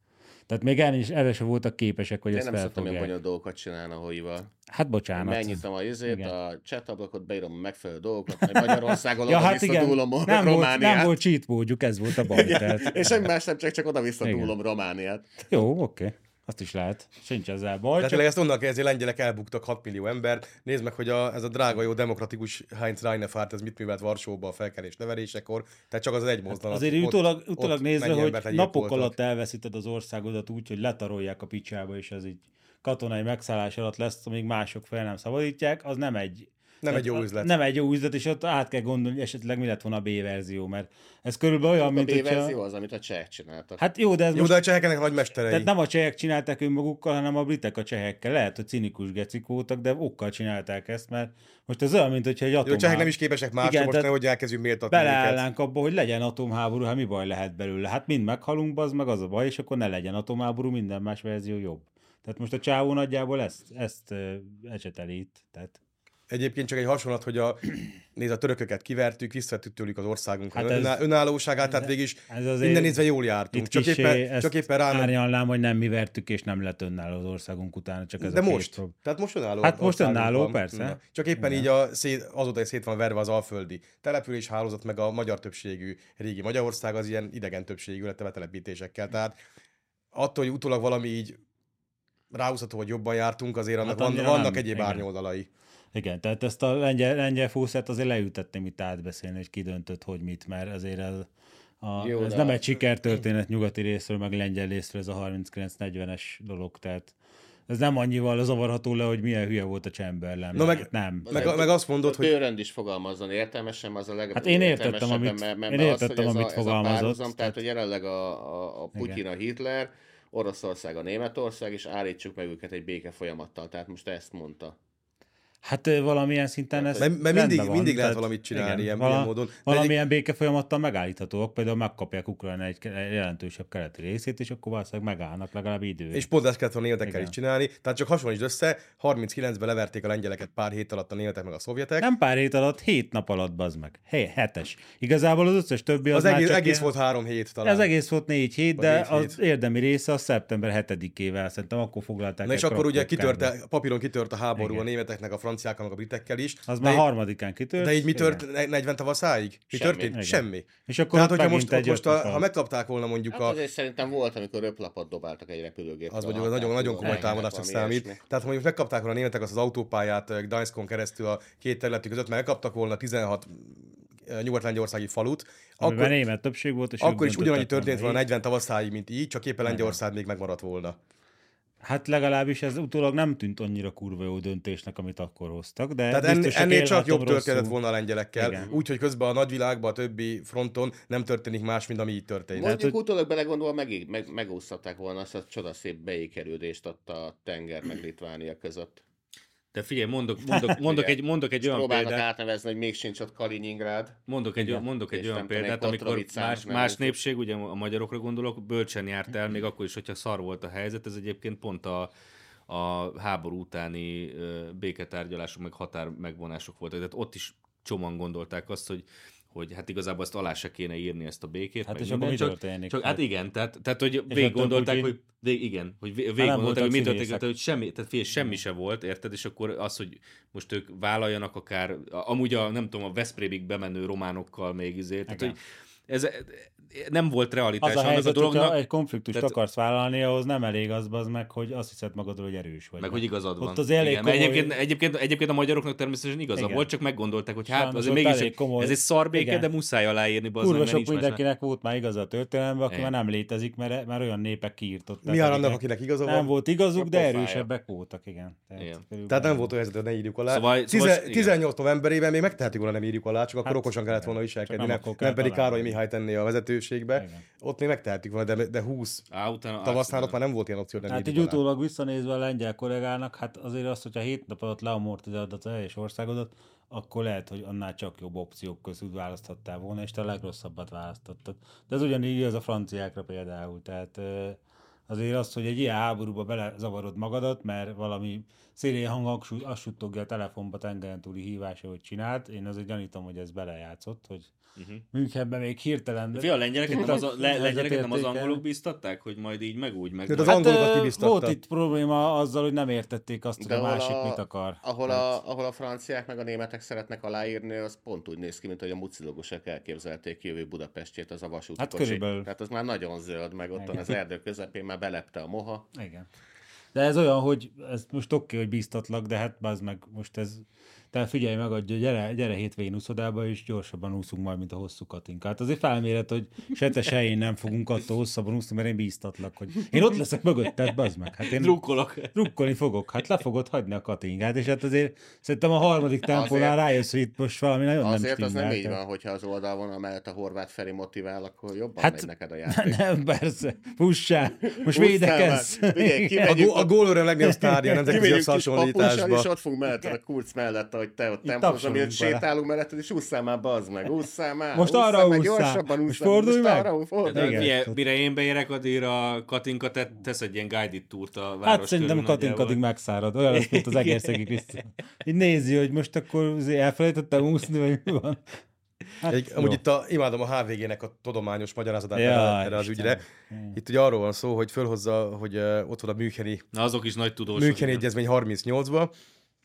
Tehát még erre is, erre sem voltak képesek, hogy Én ezt nem szoktam ilyen felfogják. bonyolult dolgokat csinálni a hoival. Hát bocsánat. Megnyitom a izét, Igen. a chat ablakot, beírom a megfelelő dolgokat, majd Magyarországon Ja, oda hát igen, visszadúlom nem volt, Romániát. nem volt cheat módjuk, ez volt a baj. Tehát, És semmi más nem, csak, csak oda visszadúlom. Romániát. jó, oké. Azt is lehet. Sincs ezzel baj. Tehát Csak... tényleg ezt onnan hogy lengyelek elbuktak 6 millió ember. Nézd meg, hogy a, ez a drága jó demokratikus Heinz Reinefárt, ez mit művelt Varsóba a felkelés nevelésekor. Tehát csak az egy mozdulat. Azért ott- utólag, ott utólag nézve, mennyi hogy napok alatt elveszíted az országodat úgy, hogy letarolják a picsába, és ez így katonai megszállás alatt lesz, amíg mások fel nem szabadítják, az nem egy Nem tehát egy jó a- üzlet. Nem egy jó üzlet, és ott át kell gondolni, hogy esetleg mi lett volna a B verzió, mert ez körülbelül olyan, A mint B-verzió hogyha... az, amit a csehek csináltak. Hát jó, de ez Jó, most de a cseheknek nagy mesterei. Tehát nem a csehek csinálták önmagukkal, hanem a britek a csehekkel. Lehet, hogy cinikus gecik voltak, de okkal csinálták ezt, mert most ez olyan, mint hogyha egy Jó, a atomháború... csehek nem is képesek másra, Igen, most tehát nehogy elkezdjük méltatni. Beleállnánk abba, hogy legyen atomháború, hát mi baj lehet belőle? Hát mind meghalunk, az meg az a baj, és akkor ne legyen atomháború, minden más verzió jobb. Tehát most a csávó nagyjából ezt, ezt ecseteli itt. Tehát, Egyébként csak egy hasonlat, hogy a, nézd, a törököket kivertük, visszavettük tőlük az országunk Hát ez- öná, önállóságát, tehát végig is minden nézve jól jártunk. Csak éppen, csak éppen rá árnyalnám, hogy nem mi vertük, és nem lett önálló az országunk utána, csak ez De a két most. prob- Tehát most önálló. Hát most önálló, van. persze. Na. Csak éppen Igen. így a szét, azóta is szét van verve az alföldi település hálózat, meg a magyar többségű régi Magyarország az ilyen idegen többségű lett a telepítésekkel. Tehát attól, hogy utólag valami így ráhúzható, hogy jobban jártunk, azért annak Hát van, vannak nem. egyéb Igen. árnyoldalai. Igen, tehát ezt a lengyel, lengyel fúszát azért leütettem itt átbeszélni, hogy ki döntött, hogy mit, mert azért ez, a, Jó, ez de nem a- egy sikertörténet nyugati részről, meg lengyel részről ez a 39-40-es dolog, tehát ez nem annyival zavarható le, hogy milyen hülye volt a Chamberlain. Na meg- nem. Meg, meg azt mondod, A hogy Bőrönd is fogalmazzon értelmesen, az a leg... Hát én értettem, amit- mert, mert én az, értettem, hogy ez amit a, ez a fogalmazott, párhuzam, tehát, tehát- hogy jelenleg a, a, a Putyin, Igen. a Hitler, Oroszország, a Németország, és állítsuk meg őket egy béke folyamattal. Tehát most ezt mondta. Hát valamilyen szinten ez Mert- mert mindig- van, mindig lehet valamit csinálni igen, ilyen- vala- ilyen módon. De Valamilyen béke folyamattal megállíthatóak, például megkapják Ukrajna egy jelentősebb keleti részét, és akkor valószínűleg megállnak legalább idő. És pont ezt kellett volna németekkel is csinálni. Tehát csak hasonlítsd össze, 39-ben leverték a lengyeleket pár hét alatt a németek meg a szovjetek. Nem pár hét alatt, hét nap alatt, bazd meg. Hé, hetes. Igazából az összes többi az, az egész, egész ilyen- volt három hét talán. Ez egész volt négy hét, de négy az hét. érdemi része a szeptember 7-ével, szerintem akkor foglalták Na és akkor ugye kitört, papíron kitört a háború Igen. a németeknek, a franciákkal, meg a britekkel is. Az de, már harmadikán kitört. de így mi igen. tört ne- 40 tavaszáig? Mi Semmi. történt? Igen. Semmi. És akkor Tehát, hogyha most, egy most a, ha megkapták volna mondjuk Hát a, azért szerintem volt, amikor röplapot dobáltak egy repülőgép. az mondjuk az nagyon, nagyon komoly támadásnak számít. Tehát ha mondjuk megkapták volna a németek azt az autópályát eh, Gdańskon keresztül a két területük között, mert megkaptak volna 16 eh, nyugat-lengyországi falut, Amiben akkor, német többség volt, és akkor is ugyanannyi történt volna volna így. 40 tavaszáig, mint így, csak éppen Lengyelország még megmaradt volna. Hát legalábbis ez utólag nem tűnt annyira kurva jó döntésnek, amit akkor hoztak, de Tehát ennél, ennél csak jobb rosszul. történet volna a lengyelekkel, úgyhogy közben a nagyvilágban, a többi fronton nem történik más, mint ami így történt. Tehát, Mondjuk hogy- utólag belegondolva meg, meg, megúsztatták volna azt a csodaszép beékerődést ott a tenger meg Litvánia között. De figyelj, mondok, mondok, mondok, Igen. egy, mondok egy olyan Próbálnak példát, átnevezni, hogy még sincs ott Kaliningrád. mondok egy, Igen. mondok egy És olyan példát, amikor más, más népség, ugye a magyarokra gondolok, bölcsen járt el, még akkor is, hogyha szar volt a helyzet, ez egyébként pont a, a háború utáni béketárgyalások, meg határ megvonások voltak. Tehát ott is csomóan gondolták azt, hogy hogy hát igazából ezt alá se kéne írni ezt a békét. Hát és akkor minden, mi történik? Csak, hát Hát- igen, tehát, tehát hogy akkor végig gondolták, hogy vég, igen, hogy nem végig gondolták, hogy mi történik, tehát, hogy semmi, tehát figyelj, semmi se volt, érted, és akkor az, hogy most ők vállaljanak akár, amúgy a, nem tudom, a Veszprémig bemenő románokkal még izé, tehát, hogy ez nem volt realitás Az a helyzet, a dolognak, egy konfliktust Tehát- akarsz vállalni, ahhoz nem elég az, az meg, hogy azt hiszed magadról, hogy erős vagy. meg hogy igazad van. Ott az elég Igen, komoly- egyébként, egyébként, egyébként, a magyaroknak természetesen igaza Igen. volt, csak meggondolták, hogy hát Sajnos azért ott mégis elég komoly- ez egy szarbéke, Igen. de muszáj aláírni, bazd meg, Kurva sok nincs más- mindenkinek volt már igaza a történelemben, aki már nem létezik, mert, mert olyan népek kiírtották. Mi annak, akinek igaza Nem van? volt igazuk, de erősebbek voltak, igen. Tehát, nem volt olyan helyzet, hogy ne írjuk alá. Szóval- Tize- szóval- igen. 18 novemberében még megtehetjük volna, nem írjuk alá, csak akkor Hát, okosan kellett volna viselkedni, nem, nem nem, pedig. Károly Mihály tenni a vezetőségbe. Igen. Ott még megtehetjük volna, de, de 20 Á, utána, tavasznál ott már nem volt ilyen opció, nem Hát így alá. utólag visszanézve a lengyel kollégának, hát azért azt, hogyha hét nap alatt leamortizálod a teljes országodat, akkor lehet, hogy annál csak jobb opciók közül választhattál volna, és te a legrosszabbat választottad. De ez ugyanígy az a franciákra például. Tehát azért az, hogy egy ilyen háborúba belezavarod magadat, mert valami szélén hang azt suttogja a telefonba tengeren túli hívása, hogy csinált, én azért gyanítom, hogy ez belejátszott, hogy Uh-huh. Münchenben még hirtelen... Fia, a lengyeleket nem az, a, le, lengyeleket nem az angolok bíztatták, hogy majd így meg úgy meg. Tehát az majd- angolokat Hát, kibiztatta. volt itt probléma azzal, hogy nem értették azt, hogy De a másik a- mit akar. Ahol a, ahol a franciák meg a németek szeretnek aláírni, az pont úgy néz ki, mint hogy a mucilogosok elképzelték jövő Budapestjét az a vasúti Hát körülbelül. Tehát az már nagyon zöld, meg ott van az erdő közepén, már belepte a moha. Igen. De ez olyan, hogy ez most oké, hogy bíztatlak, de hát bazd meg, most ez, te figyelj meg, hogy gyere, gyere hétvégén úszodába, és gyorsabban úszunk majd, mint a hosszú katinka. Hát azért felméret, hogy se te, se én nem fogunk attól hosszabban úszni, mert én bíztatlak, hogy én ott leszek mögötted, bazd meg. Hát én Drukkolok. drukkolni fogok, hát le fogod hagyni a katinkát, és hát azért szerintem a harmadik tempónál Azért- rájössz, hogy itt most valami nagyon Azért nem az nem így tehát- van, hogyha az oldalvonal mellett a horvát Feri motivál, akkor jobban Hát- megy neked a játék. Nem, persze. Fussál. Most védekezz. A, gó- a gólőre legnagyobb sztárja a Kimegyünk kis papussal, összehasonlításba. és ott fogunk melletted a kurc mellett, ahogy te ott tapsolunk miért sétálunk melletted, és ússzál már, bazd meg, ússzál már. Most ússzál arra meg, ússzál. Gyorsabban Most ússzál, fordulj most meg. arra fordulj. Igen. mire én beérek, addigra a Katinka te, tesz egy ilyen guided túrt a város Hát szerintem Katinka addig megszárad. Olyan lesz, mint az egerszegi Krisztián. Így nézi, hogy most akkor azért elfelejtettem úszni, vagy mi van. Hát, Egy, amúgy itt a, imádom a HVG-nek a tudományos magyarázatát Ja, erre, az ügyre. Itt ugye arról van szó, hogy fölhozza, hogy uh, ott van a Müncheni, Na azok is nagy tudósok. Müncheni egyezmény 38-ba,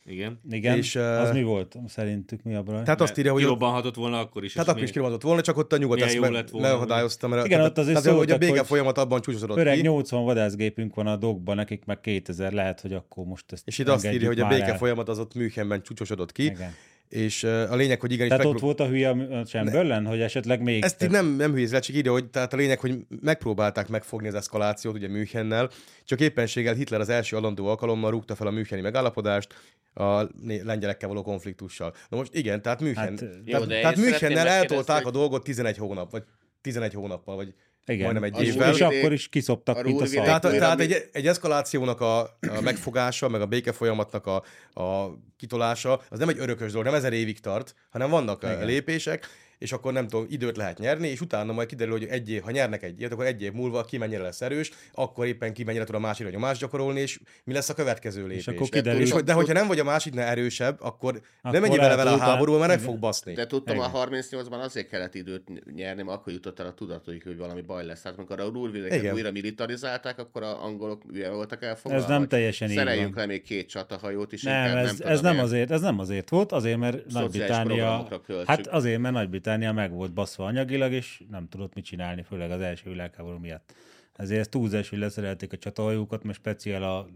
Igen. Igen, és, az mi volt szerintük, mi a baj? tehát azt írja, hogy ott, Kirobbanhatott volna akkor is. tehát akkor is kirobbant volna, csak ott a nyugat Milyen ezt megakadályozta, mert Igen, tehát, ott azért tehát, hogy a hogy folyamat abban csúcsosodott Öreg ki. 80 vadászgépünk van a dogban, nekik meg 2000, lehet, hogy akkor most ezt És itt azt írja, hogy a béke folyamat az ott Münchenben csúcsosodott ki, Igen. És a lényeg, hogy igenis Tehát ott megpró- volt a hülye a Chamberlain, hogy esetleg még... Ezt így tehát- nem, nem hülyéz le, csak írja, hogy tehát a lényeg, hogy megpróbálták megfogni az eszkalációt, ugye Münchennel, csak éppenséggel Hitler az első alandó alkalommal rúgta fel a Müncheni megállapodást a né- lengyelekkel való konfliktussal. Na most igen, tehát München, Hát, tehát, jó, tehát Münchennel eltolták megkérdezni, a dolgot 11 hónap, vagy 11 hónappal, vagy Igen. majdnem egy és, évvel. és akkor is kiszoptak, A mint a szar. Tehát, tehát egy, egy eszkalációnak a, a megfogása, meg a béke folyamatnak a, a kitolása, az nem egy örökös dolog, nem ezer évig tart, hanem vannak. Igen. lépések, és akkor nem tudom, időt lehet nyerni, és utána majd kiderül, hogy egy év, ha nyernek egy évet, akkor egy év múlva ki mennyire lesz erős, akkor éppen ki mennyire tud a másikra nyomást gyakorolni, és mi lesz a következő lépés. akkor De- kiderül- és, hogy- de hogyha nem vagy a másiknál erősebb, akkor, akkor Akkor nem menj vele vele a háborúba, mert meg fog baszni. De tudtam, Igen. a 38-ban azért kellett időt nyerni, mert akkor jutott el a tudatuk, hogy valami baj lesz. Tehát amikor a Rúrvidéket Igen. újra militarizálták, akkor a angolok voltak elfoglalva. Ez nem teljesen így Szereljünk van. le még két csatahajót is. Nem, ez, tudom ez, nem azért, ez nem azért volt, azért, mert Nagy-Britannia, hát azért, mert Nagy-Britannia meg volt baszva anyagilag, és nem tudott mit csinálni, főleg az első világháború miatt. Ezért ez túlzás, hogy leszerelték a csatahajókat, mert speciál a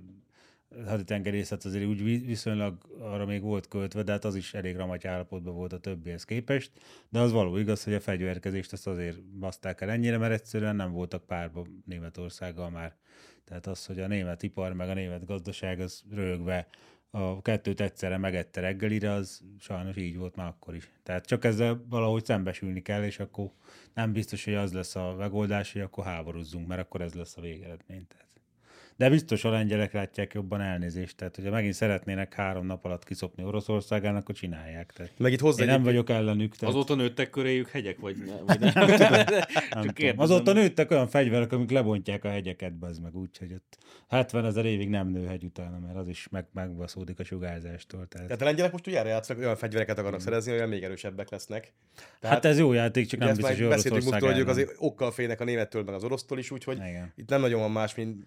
haditengerészet azért úgy vi- viszonylag arra még volt költve, de hát az is elég ramagy állapotban volt a többihez képest. De az való igaz, hogy a fegyverkezést azt azért baszták el ennyire, mert egyszerűen nem voltak párba Németországgal már. Tehát az, hogy a német ipar meg a német gazdaság az rögve a kettőt egyszerre megette reggelire, az sajnos így volt már akkor is. Tehát csak ezzel valahogy szembesülni kell, és akkor nem biztos, hogy az lesz a megoldás, hogy akkor háborúzzunk, mert akkor ez lesz a végeredmény. Tehát De biztos a lengyelek látják jobban elnézést. Tehát, hogyha megint szeretnének három nap alatt kiszopni Oroszországán, akkor csinálják. Tehát Meg itt hozzá én nem vagyok ellenük. Tehát Azóta nőttek köréjük hegyek, vagy, ne, vagy nem? nem tudom. kérdezem. Azóta nőttek olyan fegyverek, amik lebontják a hegyeket, az meg úgy, hogy ott 70 ezer évig nem nő hegy utána, mert az is meg, megbaszódik a sugárzástól. Tehát, Tehát a lengyelek most ugye erre játszanak, olyan fegyvereket akarnak szerezni, olyan még erősebbek lesznek. Tehát, hát ez jó játék, csak nem biztos, hogy beszéltünk Oroszország múltkor, hogy ők ellen. azért okkal félnek a némettől, meg az orosztól is, úgyhogy Igen. itt nem nagyon van más, mint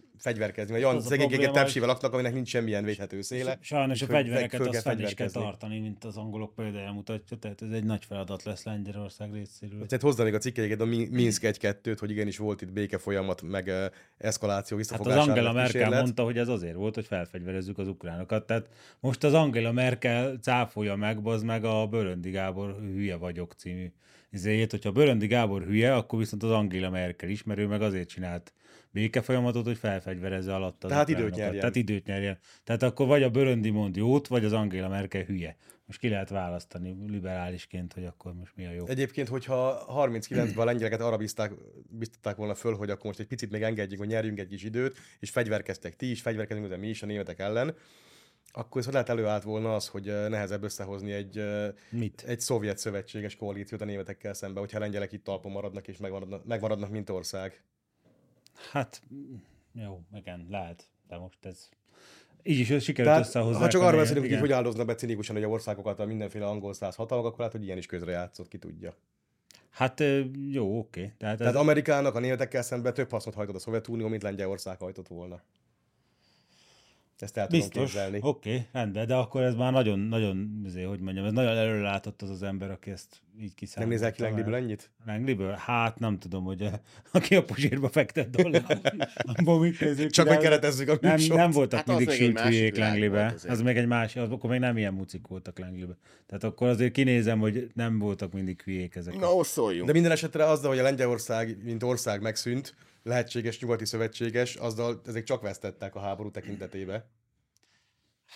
fegyverkezni. Mert olyan probléma, tepsivel laknak, aminek nincs semmilyen védhető széle. Sajnos a fegyvereket azt fel is kell tartani, mint az angolok példája mutatja, tehát ez egy nagy feladat lesz Lengyelország részéről. Tehát hozzá még a cikkeiket a Mi- Minsk 1-2-t, hogy igenis volt itt béke folyamat, meg eszkaláció, Hát az visszafogására Angela Merkel mondta, hogy ez azért volt, hogy felfegyverezzük az ukránokat. Tehát most az Angela Merkel cáfolja meg, bazd meg a Böröndi Gábor hülye vagyok című izéjét. Hogyha Böröndi Gábor hülye, akkor viszont az Angela Merkel is, mert ő meg azért csinált békefolyamatot, hogy felfegyverezze alatt az Tehát időt nyerjen. Tehát időt nyerjen. Tehát akkor vagy a Böröndi mond jót, vagy az Angela Merkel hülye. Most ki lehet választani liberálisként, hogy akkor most mi a jó. Egyébként, hogyha 39-ben a lengyeleket arra bízták, biztatták volna föl, hogy akkor most egy picit még engedjünk, hogy nyerjünk egy kis időt, és fegyverkeztek ti is, fegyverkezünk de mi is a németek ellen, akkor viszont lehet előállt volna az, hogy eh, nehezebb összehozni egy, Mit? egy szovjet szövetséges koalíciót a németekkel szemben, hogyha a lengyelek itt talpon maradnak és megmaradnak, megmaradnak mint ország. Hát, jó, igen, lehet. De most ez... Így is sikerült Tehát, összehozni. ha csak arról beszélünk, hogy hogy áldoznak be cinikusan, hogy a országokat a mindenféle angol száz hatalmak, akkor lehet, hogy ilyen is közre játszott, ki tudja. Hát jó, oké. Tehát, Tehát ez, Amerikának a németekkel szemben több hasznot hajtott a Szovjetunió, mint Lengyelország hajtott volna. Ezt el tudom biztos. képzelni. Oké, rendben, de akkor ez már nagyon, nagyon, azért, hogy mondjam, ez nagyon előlátott az az ember, aki ezt így kiszámolta. Nem nézel ki. Langliből ennyit? Langliből? Hát nem tudom, hogy a, aki a pozsírba fektet dollár. Csak hogy keretezzük a nem, műsort. nem voltak Hát mindig még egy sült másik hülyék világ Langlibe. Az még egy másik, az, akkor még nem ilyen mucik voltak Langlibe. Tehát akkor azért kinézem, hogy nem voltak mindig hülyék ezek. Na, szóljunk. De minden esetre azzal, hogy a Lengyelország, mint ország megszűnt, lehetséges nyugati szövetséges, azzal ezek csak vesztettek a háború tekintetébe.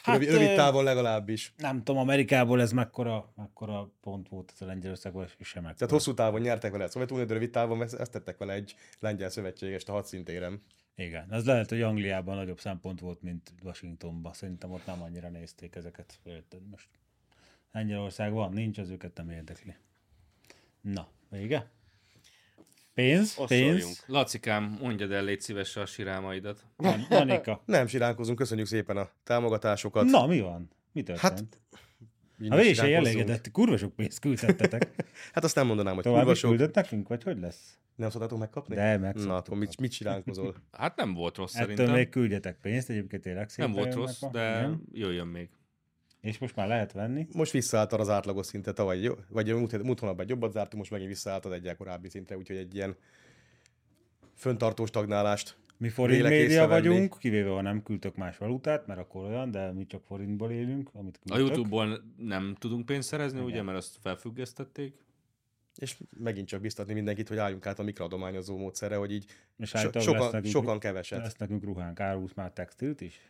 Hát, rövid, távon legalábbis. Nem tudom, Amerikából ez mekkora, mekkora pont volt ez a Lengyelországból, és sem mekkora. Tehát hosszú távon nyertek vele a Szovjetunió, de rövid távon vesz- vesztettek vele egy lengyel szövetségest a hadszintéren. Igen, az lehet, hogy Angliában nagyobb szempont volt, mint Washingtonban. Szerintem ott nem annyira nézték ezeket. Érted most? Lengyelország van, nincs, az őket nem érdekli. Na, vége? Pénz? Osszoljunk. Pénz? Lacikám, mondjad el, légy szíves a sirámaidat. Van- Janika. Nem siránkozunk, köszönjük szépen a támogatásokat. Na, mi van? Mi történt? Hát, Hát, Így a is elégedett, kurva sok pénzt küldtettetek. Hát azt nem mondanám, hogy Tovább kurva sok. küldött nekünk, vagy hogy lesz? Nem szoktatok megkapni? De, megszoktuk. Na, akkor mit, mit siránkozol? Hát nem volt rossz Ettől szerintem. még küldjetek pénzt, egyébként tényleg szépen Nem volt rossz, de jöjjön még. És most már lehet venni. Most visszaállt az átlagos szinte tavaly, jó? vagy múlt, múlt hónapban egy jobbat zártunk, most megint visszaállt az egyel korábbi szintre, úgyhogy egy ilyen föntartó stagnálást. Mi forint média vagyunk, kivéve ha nem küldtök más valutát, mert akkor olyan, de mi csak forintból élünk, amit A küldtök. YouTube-ból nem tudunk pénzt szerezni, ugye, mert azt felfüggesztették. És megint csak biztatni mindenkit, hogy álljunk át a mikroadományozó módszerre, hogy így És so, sokan, nekünk, sokan keveset. Lesz nekünk ruhánk, árulsz már textilt is?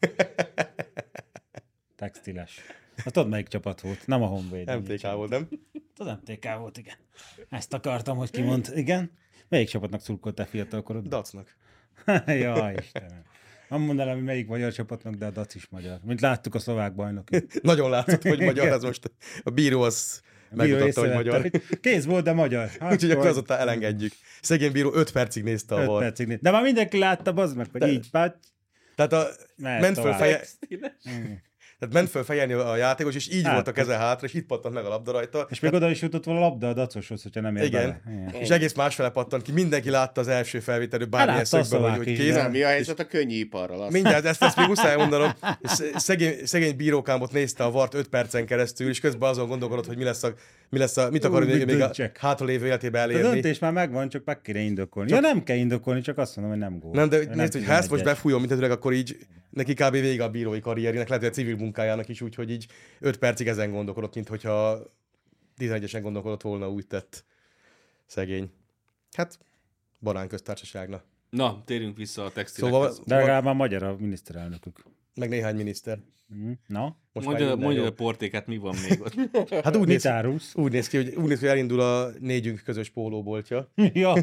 Textiles. Hát tudod, melyik csapat volt? Nem a Honvéd. MTK volt, nem? Az MTK volt, igen. Ezt akartam, hogy kimond. Igen? Melyik csapatnak szurkoltál fiatalkorod? Dacnak. ja, Istenem. Nem mondanám, hogy melyik magyar csapatnak, de a Dac is magyar. Mint láttuk a szlovák bajnok. Nagyon látszott, hogy magyar, az most a bíró az megmutatta, hogy magyar. Hogy kéz volt, de magyar. Úgyhogy akkor azóta elengedjük. Szegény bíró 5 percig nézte a 5 var. percig. néz- De már mindenki látta, bazd meg, hogy De- így, bát. Tehát a, ment föl feje. Tehát ment föl fejelni a játékos, és így Hát, volt a keze hátra, és itt pattant meg a labda rajta. És még oda is jutott volna a labda a dacoshoz, hogyha nem ér Igen. Igen. És egész másfele pattant ki. Mindenki látta az első felvételő bármilyen szögből, hogy, szlovák hogy is, kéz. de- Nem, mi a helyzet a könnyű iparral? Azt Mindjárt ezt, ezt még muszáj mondanom. Szegény, szegény bírókámot nézte a vart 5 percen keresztül, és közben azon gondolkodott, hogy mi lesz a, mi lesz a mit akar Ú, még, még a döntsek? hátralévő életébe A elérni. döntés már megvan, csak meg kéne indokolni. Ja, nem kell indokolni, csak azt mondom, hogy nem gól. Nem, de Nem nézd, hogy ha ezt most 11-es. befújom, mint öreg, akkor így neki kb. vége a bírói karrierjének, lehet, hogy a civil munkájának is úgy, hogy így 5 percig ezen gondolkodott, mint hogyha 11-esen gondolkodott volna, úgy tett szegény. Hát, banán köztársaságna. Na, térjünk vissza a textilekhez. Szóval, De legalább már magyar a miniszterelnökük. Meg néhány miniszter. Mhm. Na, Most Mondja, mondja a portékát, mi van még ott. Hát úgy néz, úgy néz ki, hogy, úgy néz ki, hogy elindul a négyünk közös pólóboltja. Jaj,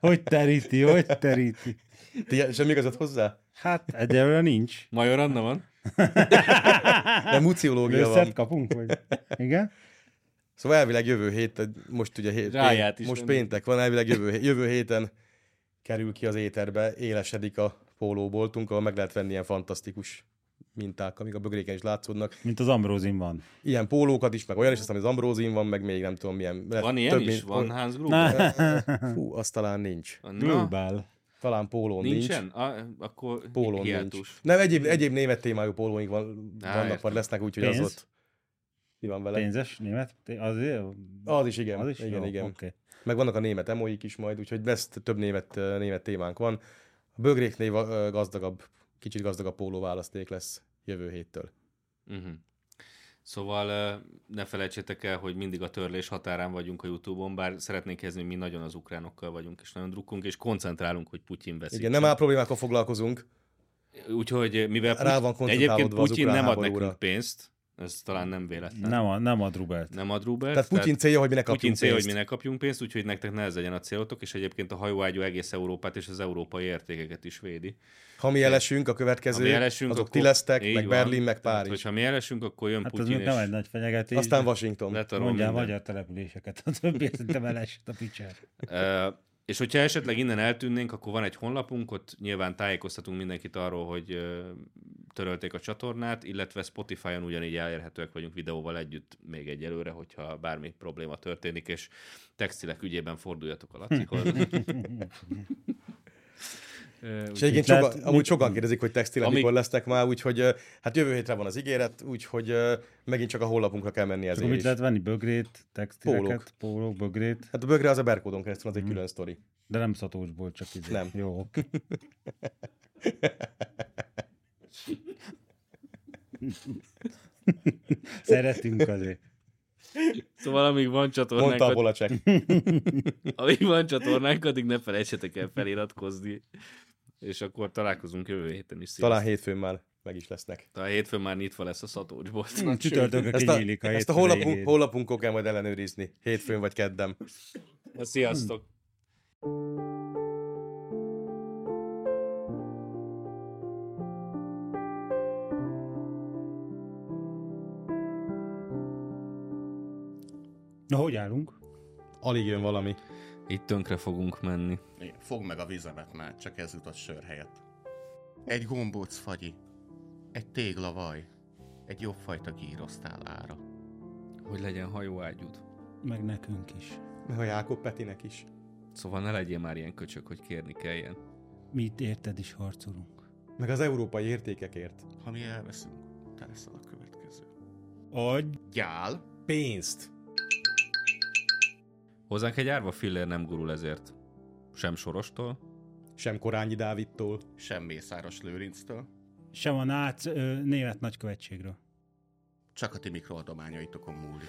hogy teríti, hogy teríti. Ti, semmi igazad hozzá? Hát egyelőre nincs. Major Anna van? De muciológia Összet van. kapunk, vagy? Igen? Szóval elvileg jövő hét, most ugye hét, Ráját most péntek van, elvileg jövő, jövő héten kerül ki az éterbe, élesedik a pólóboltunk, ahol meg lehet venni ilyen fantasztikus minták, amik a bögréken is látszódnak. Mint az Ambrózin van. Ilyen pólókat is, meg olyan is, aztán az Ambrózin van, meg még nem tudom milyen. lehet Van ilyen több, is? mint- Van Hans Gruber? Fú, az talán nincs. Global. Talán pólón nincs. nincsen? A, akkor Pólón hiátus. nincs. Nem, egyéb, egyéb német témájú pólóink van, Á, vannak, vagy lesznek, úgyhogy az ott. Mi van vele? Pénzes német? Té- Az, Az is, igen. az is? igen, Jó, igen. Okay. Meg vannak a német emoik is majd, úgyhogy lesz több német, német témánk van. A bögréknél gazdagabb, kicsit gazdagabb póló választék lesz jövő héttől. Uh-huh. Szóval ne felejtsétek el, hogy mindig a törlés határán vagyunk a Youtube-on, bár szeretnénk kezdeni, mi nagyon az ukránokkal vagyunk, és nagyon drukkunk, és koncentrálunk, hogy Putyin veszik. Igen, nem áll problémákkal foglalkozunk. Úgyhogy mivel Rá van Putyin, egyébként Putyin nem ad nekünk pénzt, ez talán nem véletlen. Nem, a, nem ad Rubelt. Nem ad Rubert. Tehát Putyin célja, hogy mi ne Putyin kapjunk célja, hogy pénzt. mi ne kapjunk pénzt, úgyhogy nektek ne ez legyen a célotok, és egyébként a hajóágyú egész Európát és az európai értékeket is védi. Ha mi elesünk, a következő, Ha mi elesünk, azok akkor... ti lesztek, meg van. Berlin, meg Tehát, Párizs. hogyha mi elesünk, akkor jön Hát az Putyin, még és nem egy nagy fenyegetés. Aztán Washington. Mondjál minden. magyar településeket. A többi szerintem elesett a picsár. És hogyha esetleg innen eltűnnénk, akkor van egy honlapunk, ott nyilván tájékoztatunk mindenkit arról, hogy törölték a csatornát, illetve Spotify-on ugyanígy elérhetőek vagyunk videóval együtt még egyelőre, hogyha bármi probléma történik, és textilek ügyében forduljatok a Lacihoz. És egyébként amúgy sokan kérdezik, hogy textilek Amíg- mikor lesznek már, úgyhogy hát jövő hétre van az ígéret, úgyhogy megint csak a honlapunkra kell menni ezért mit is. lehet venni? Bögrét, textileket, Pólók. pólók, bögrét, Hát a bögre az a berkódon keresztül, az egy külön sztori. de nem szatócsból, csak izé. Nem. Jó. Szeretünk azért. Szóval amíg van csatornánk, Mondta a Bolacek. amíg van csatornánk, addig ne felejtsetek el feliratkozni. És akkor találkozunk jövő héten is. Talán hétfőn már meg is lesznek. Talán hétfőn már nyitva lesz a szatócsbolt. Hm, Csütörtökre Ezt a, a ezt a végén. honlapunkon kell majd ellenőrizni. Hétfőn vagy keddem. Na, Sziasztok! Na, hogy állunk? Alig jön valami. Itt tönkre fogunk menni. Igen, Fogd meg a vizemet már, csak ez jutott sör helyett. Egy gombóc fagyi, egy téglavaj, egy jobb fajta gírosztál ára. Hogy legyen hajóágyút. Meg nekünk is. Meg a Jákob Petinek is. Szóval ne legyél már ilyen köcsök, hogy kérni kelljen. Mi itt érted is harcolunk. Meg az európai értékekért. Ha mi elveszünk, te leszel a következő. Adj! Gyál, Pénzt. Hozzánk egy árva fillér nem gurul ezért. Sem Sorostól, Sem Korányi Dávidtól. sem Mészáros Lőrinctől, Sem a nác ö, német nagykövetségről. csak a ti mikroadományaitokon múlik.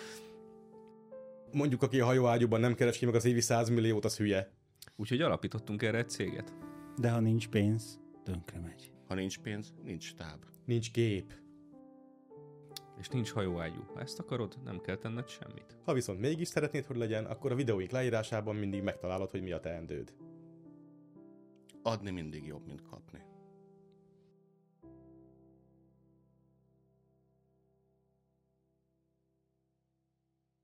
Mondjuk, aki a hajóágyúban nem keres ki meg az évi 100 milliót, az hülye. úgyhogy alapítottunk erre egy céget. De ha nincs pénz, tönkre megy. Ha nincs pénz, nincs táb. Nincs gép. És nincs hajóágyú. Ha ezt akarod, nem kell tenned semmit. Ha viszont mégis szeretnéd, hogy legyen, akkor a videóink leírásában mindig megtalálod, hogy mi a teendőd. Adni mindig jobb, mint kapni.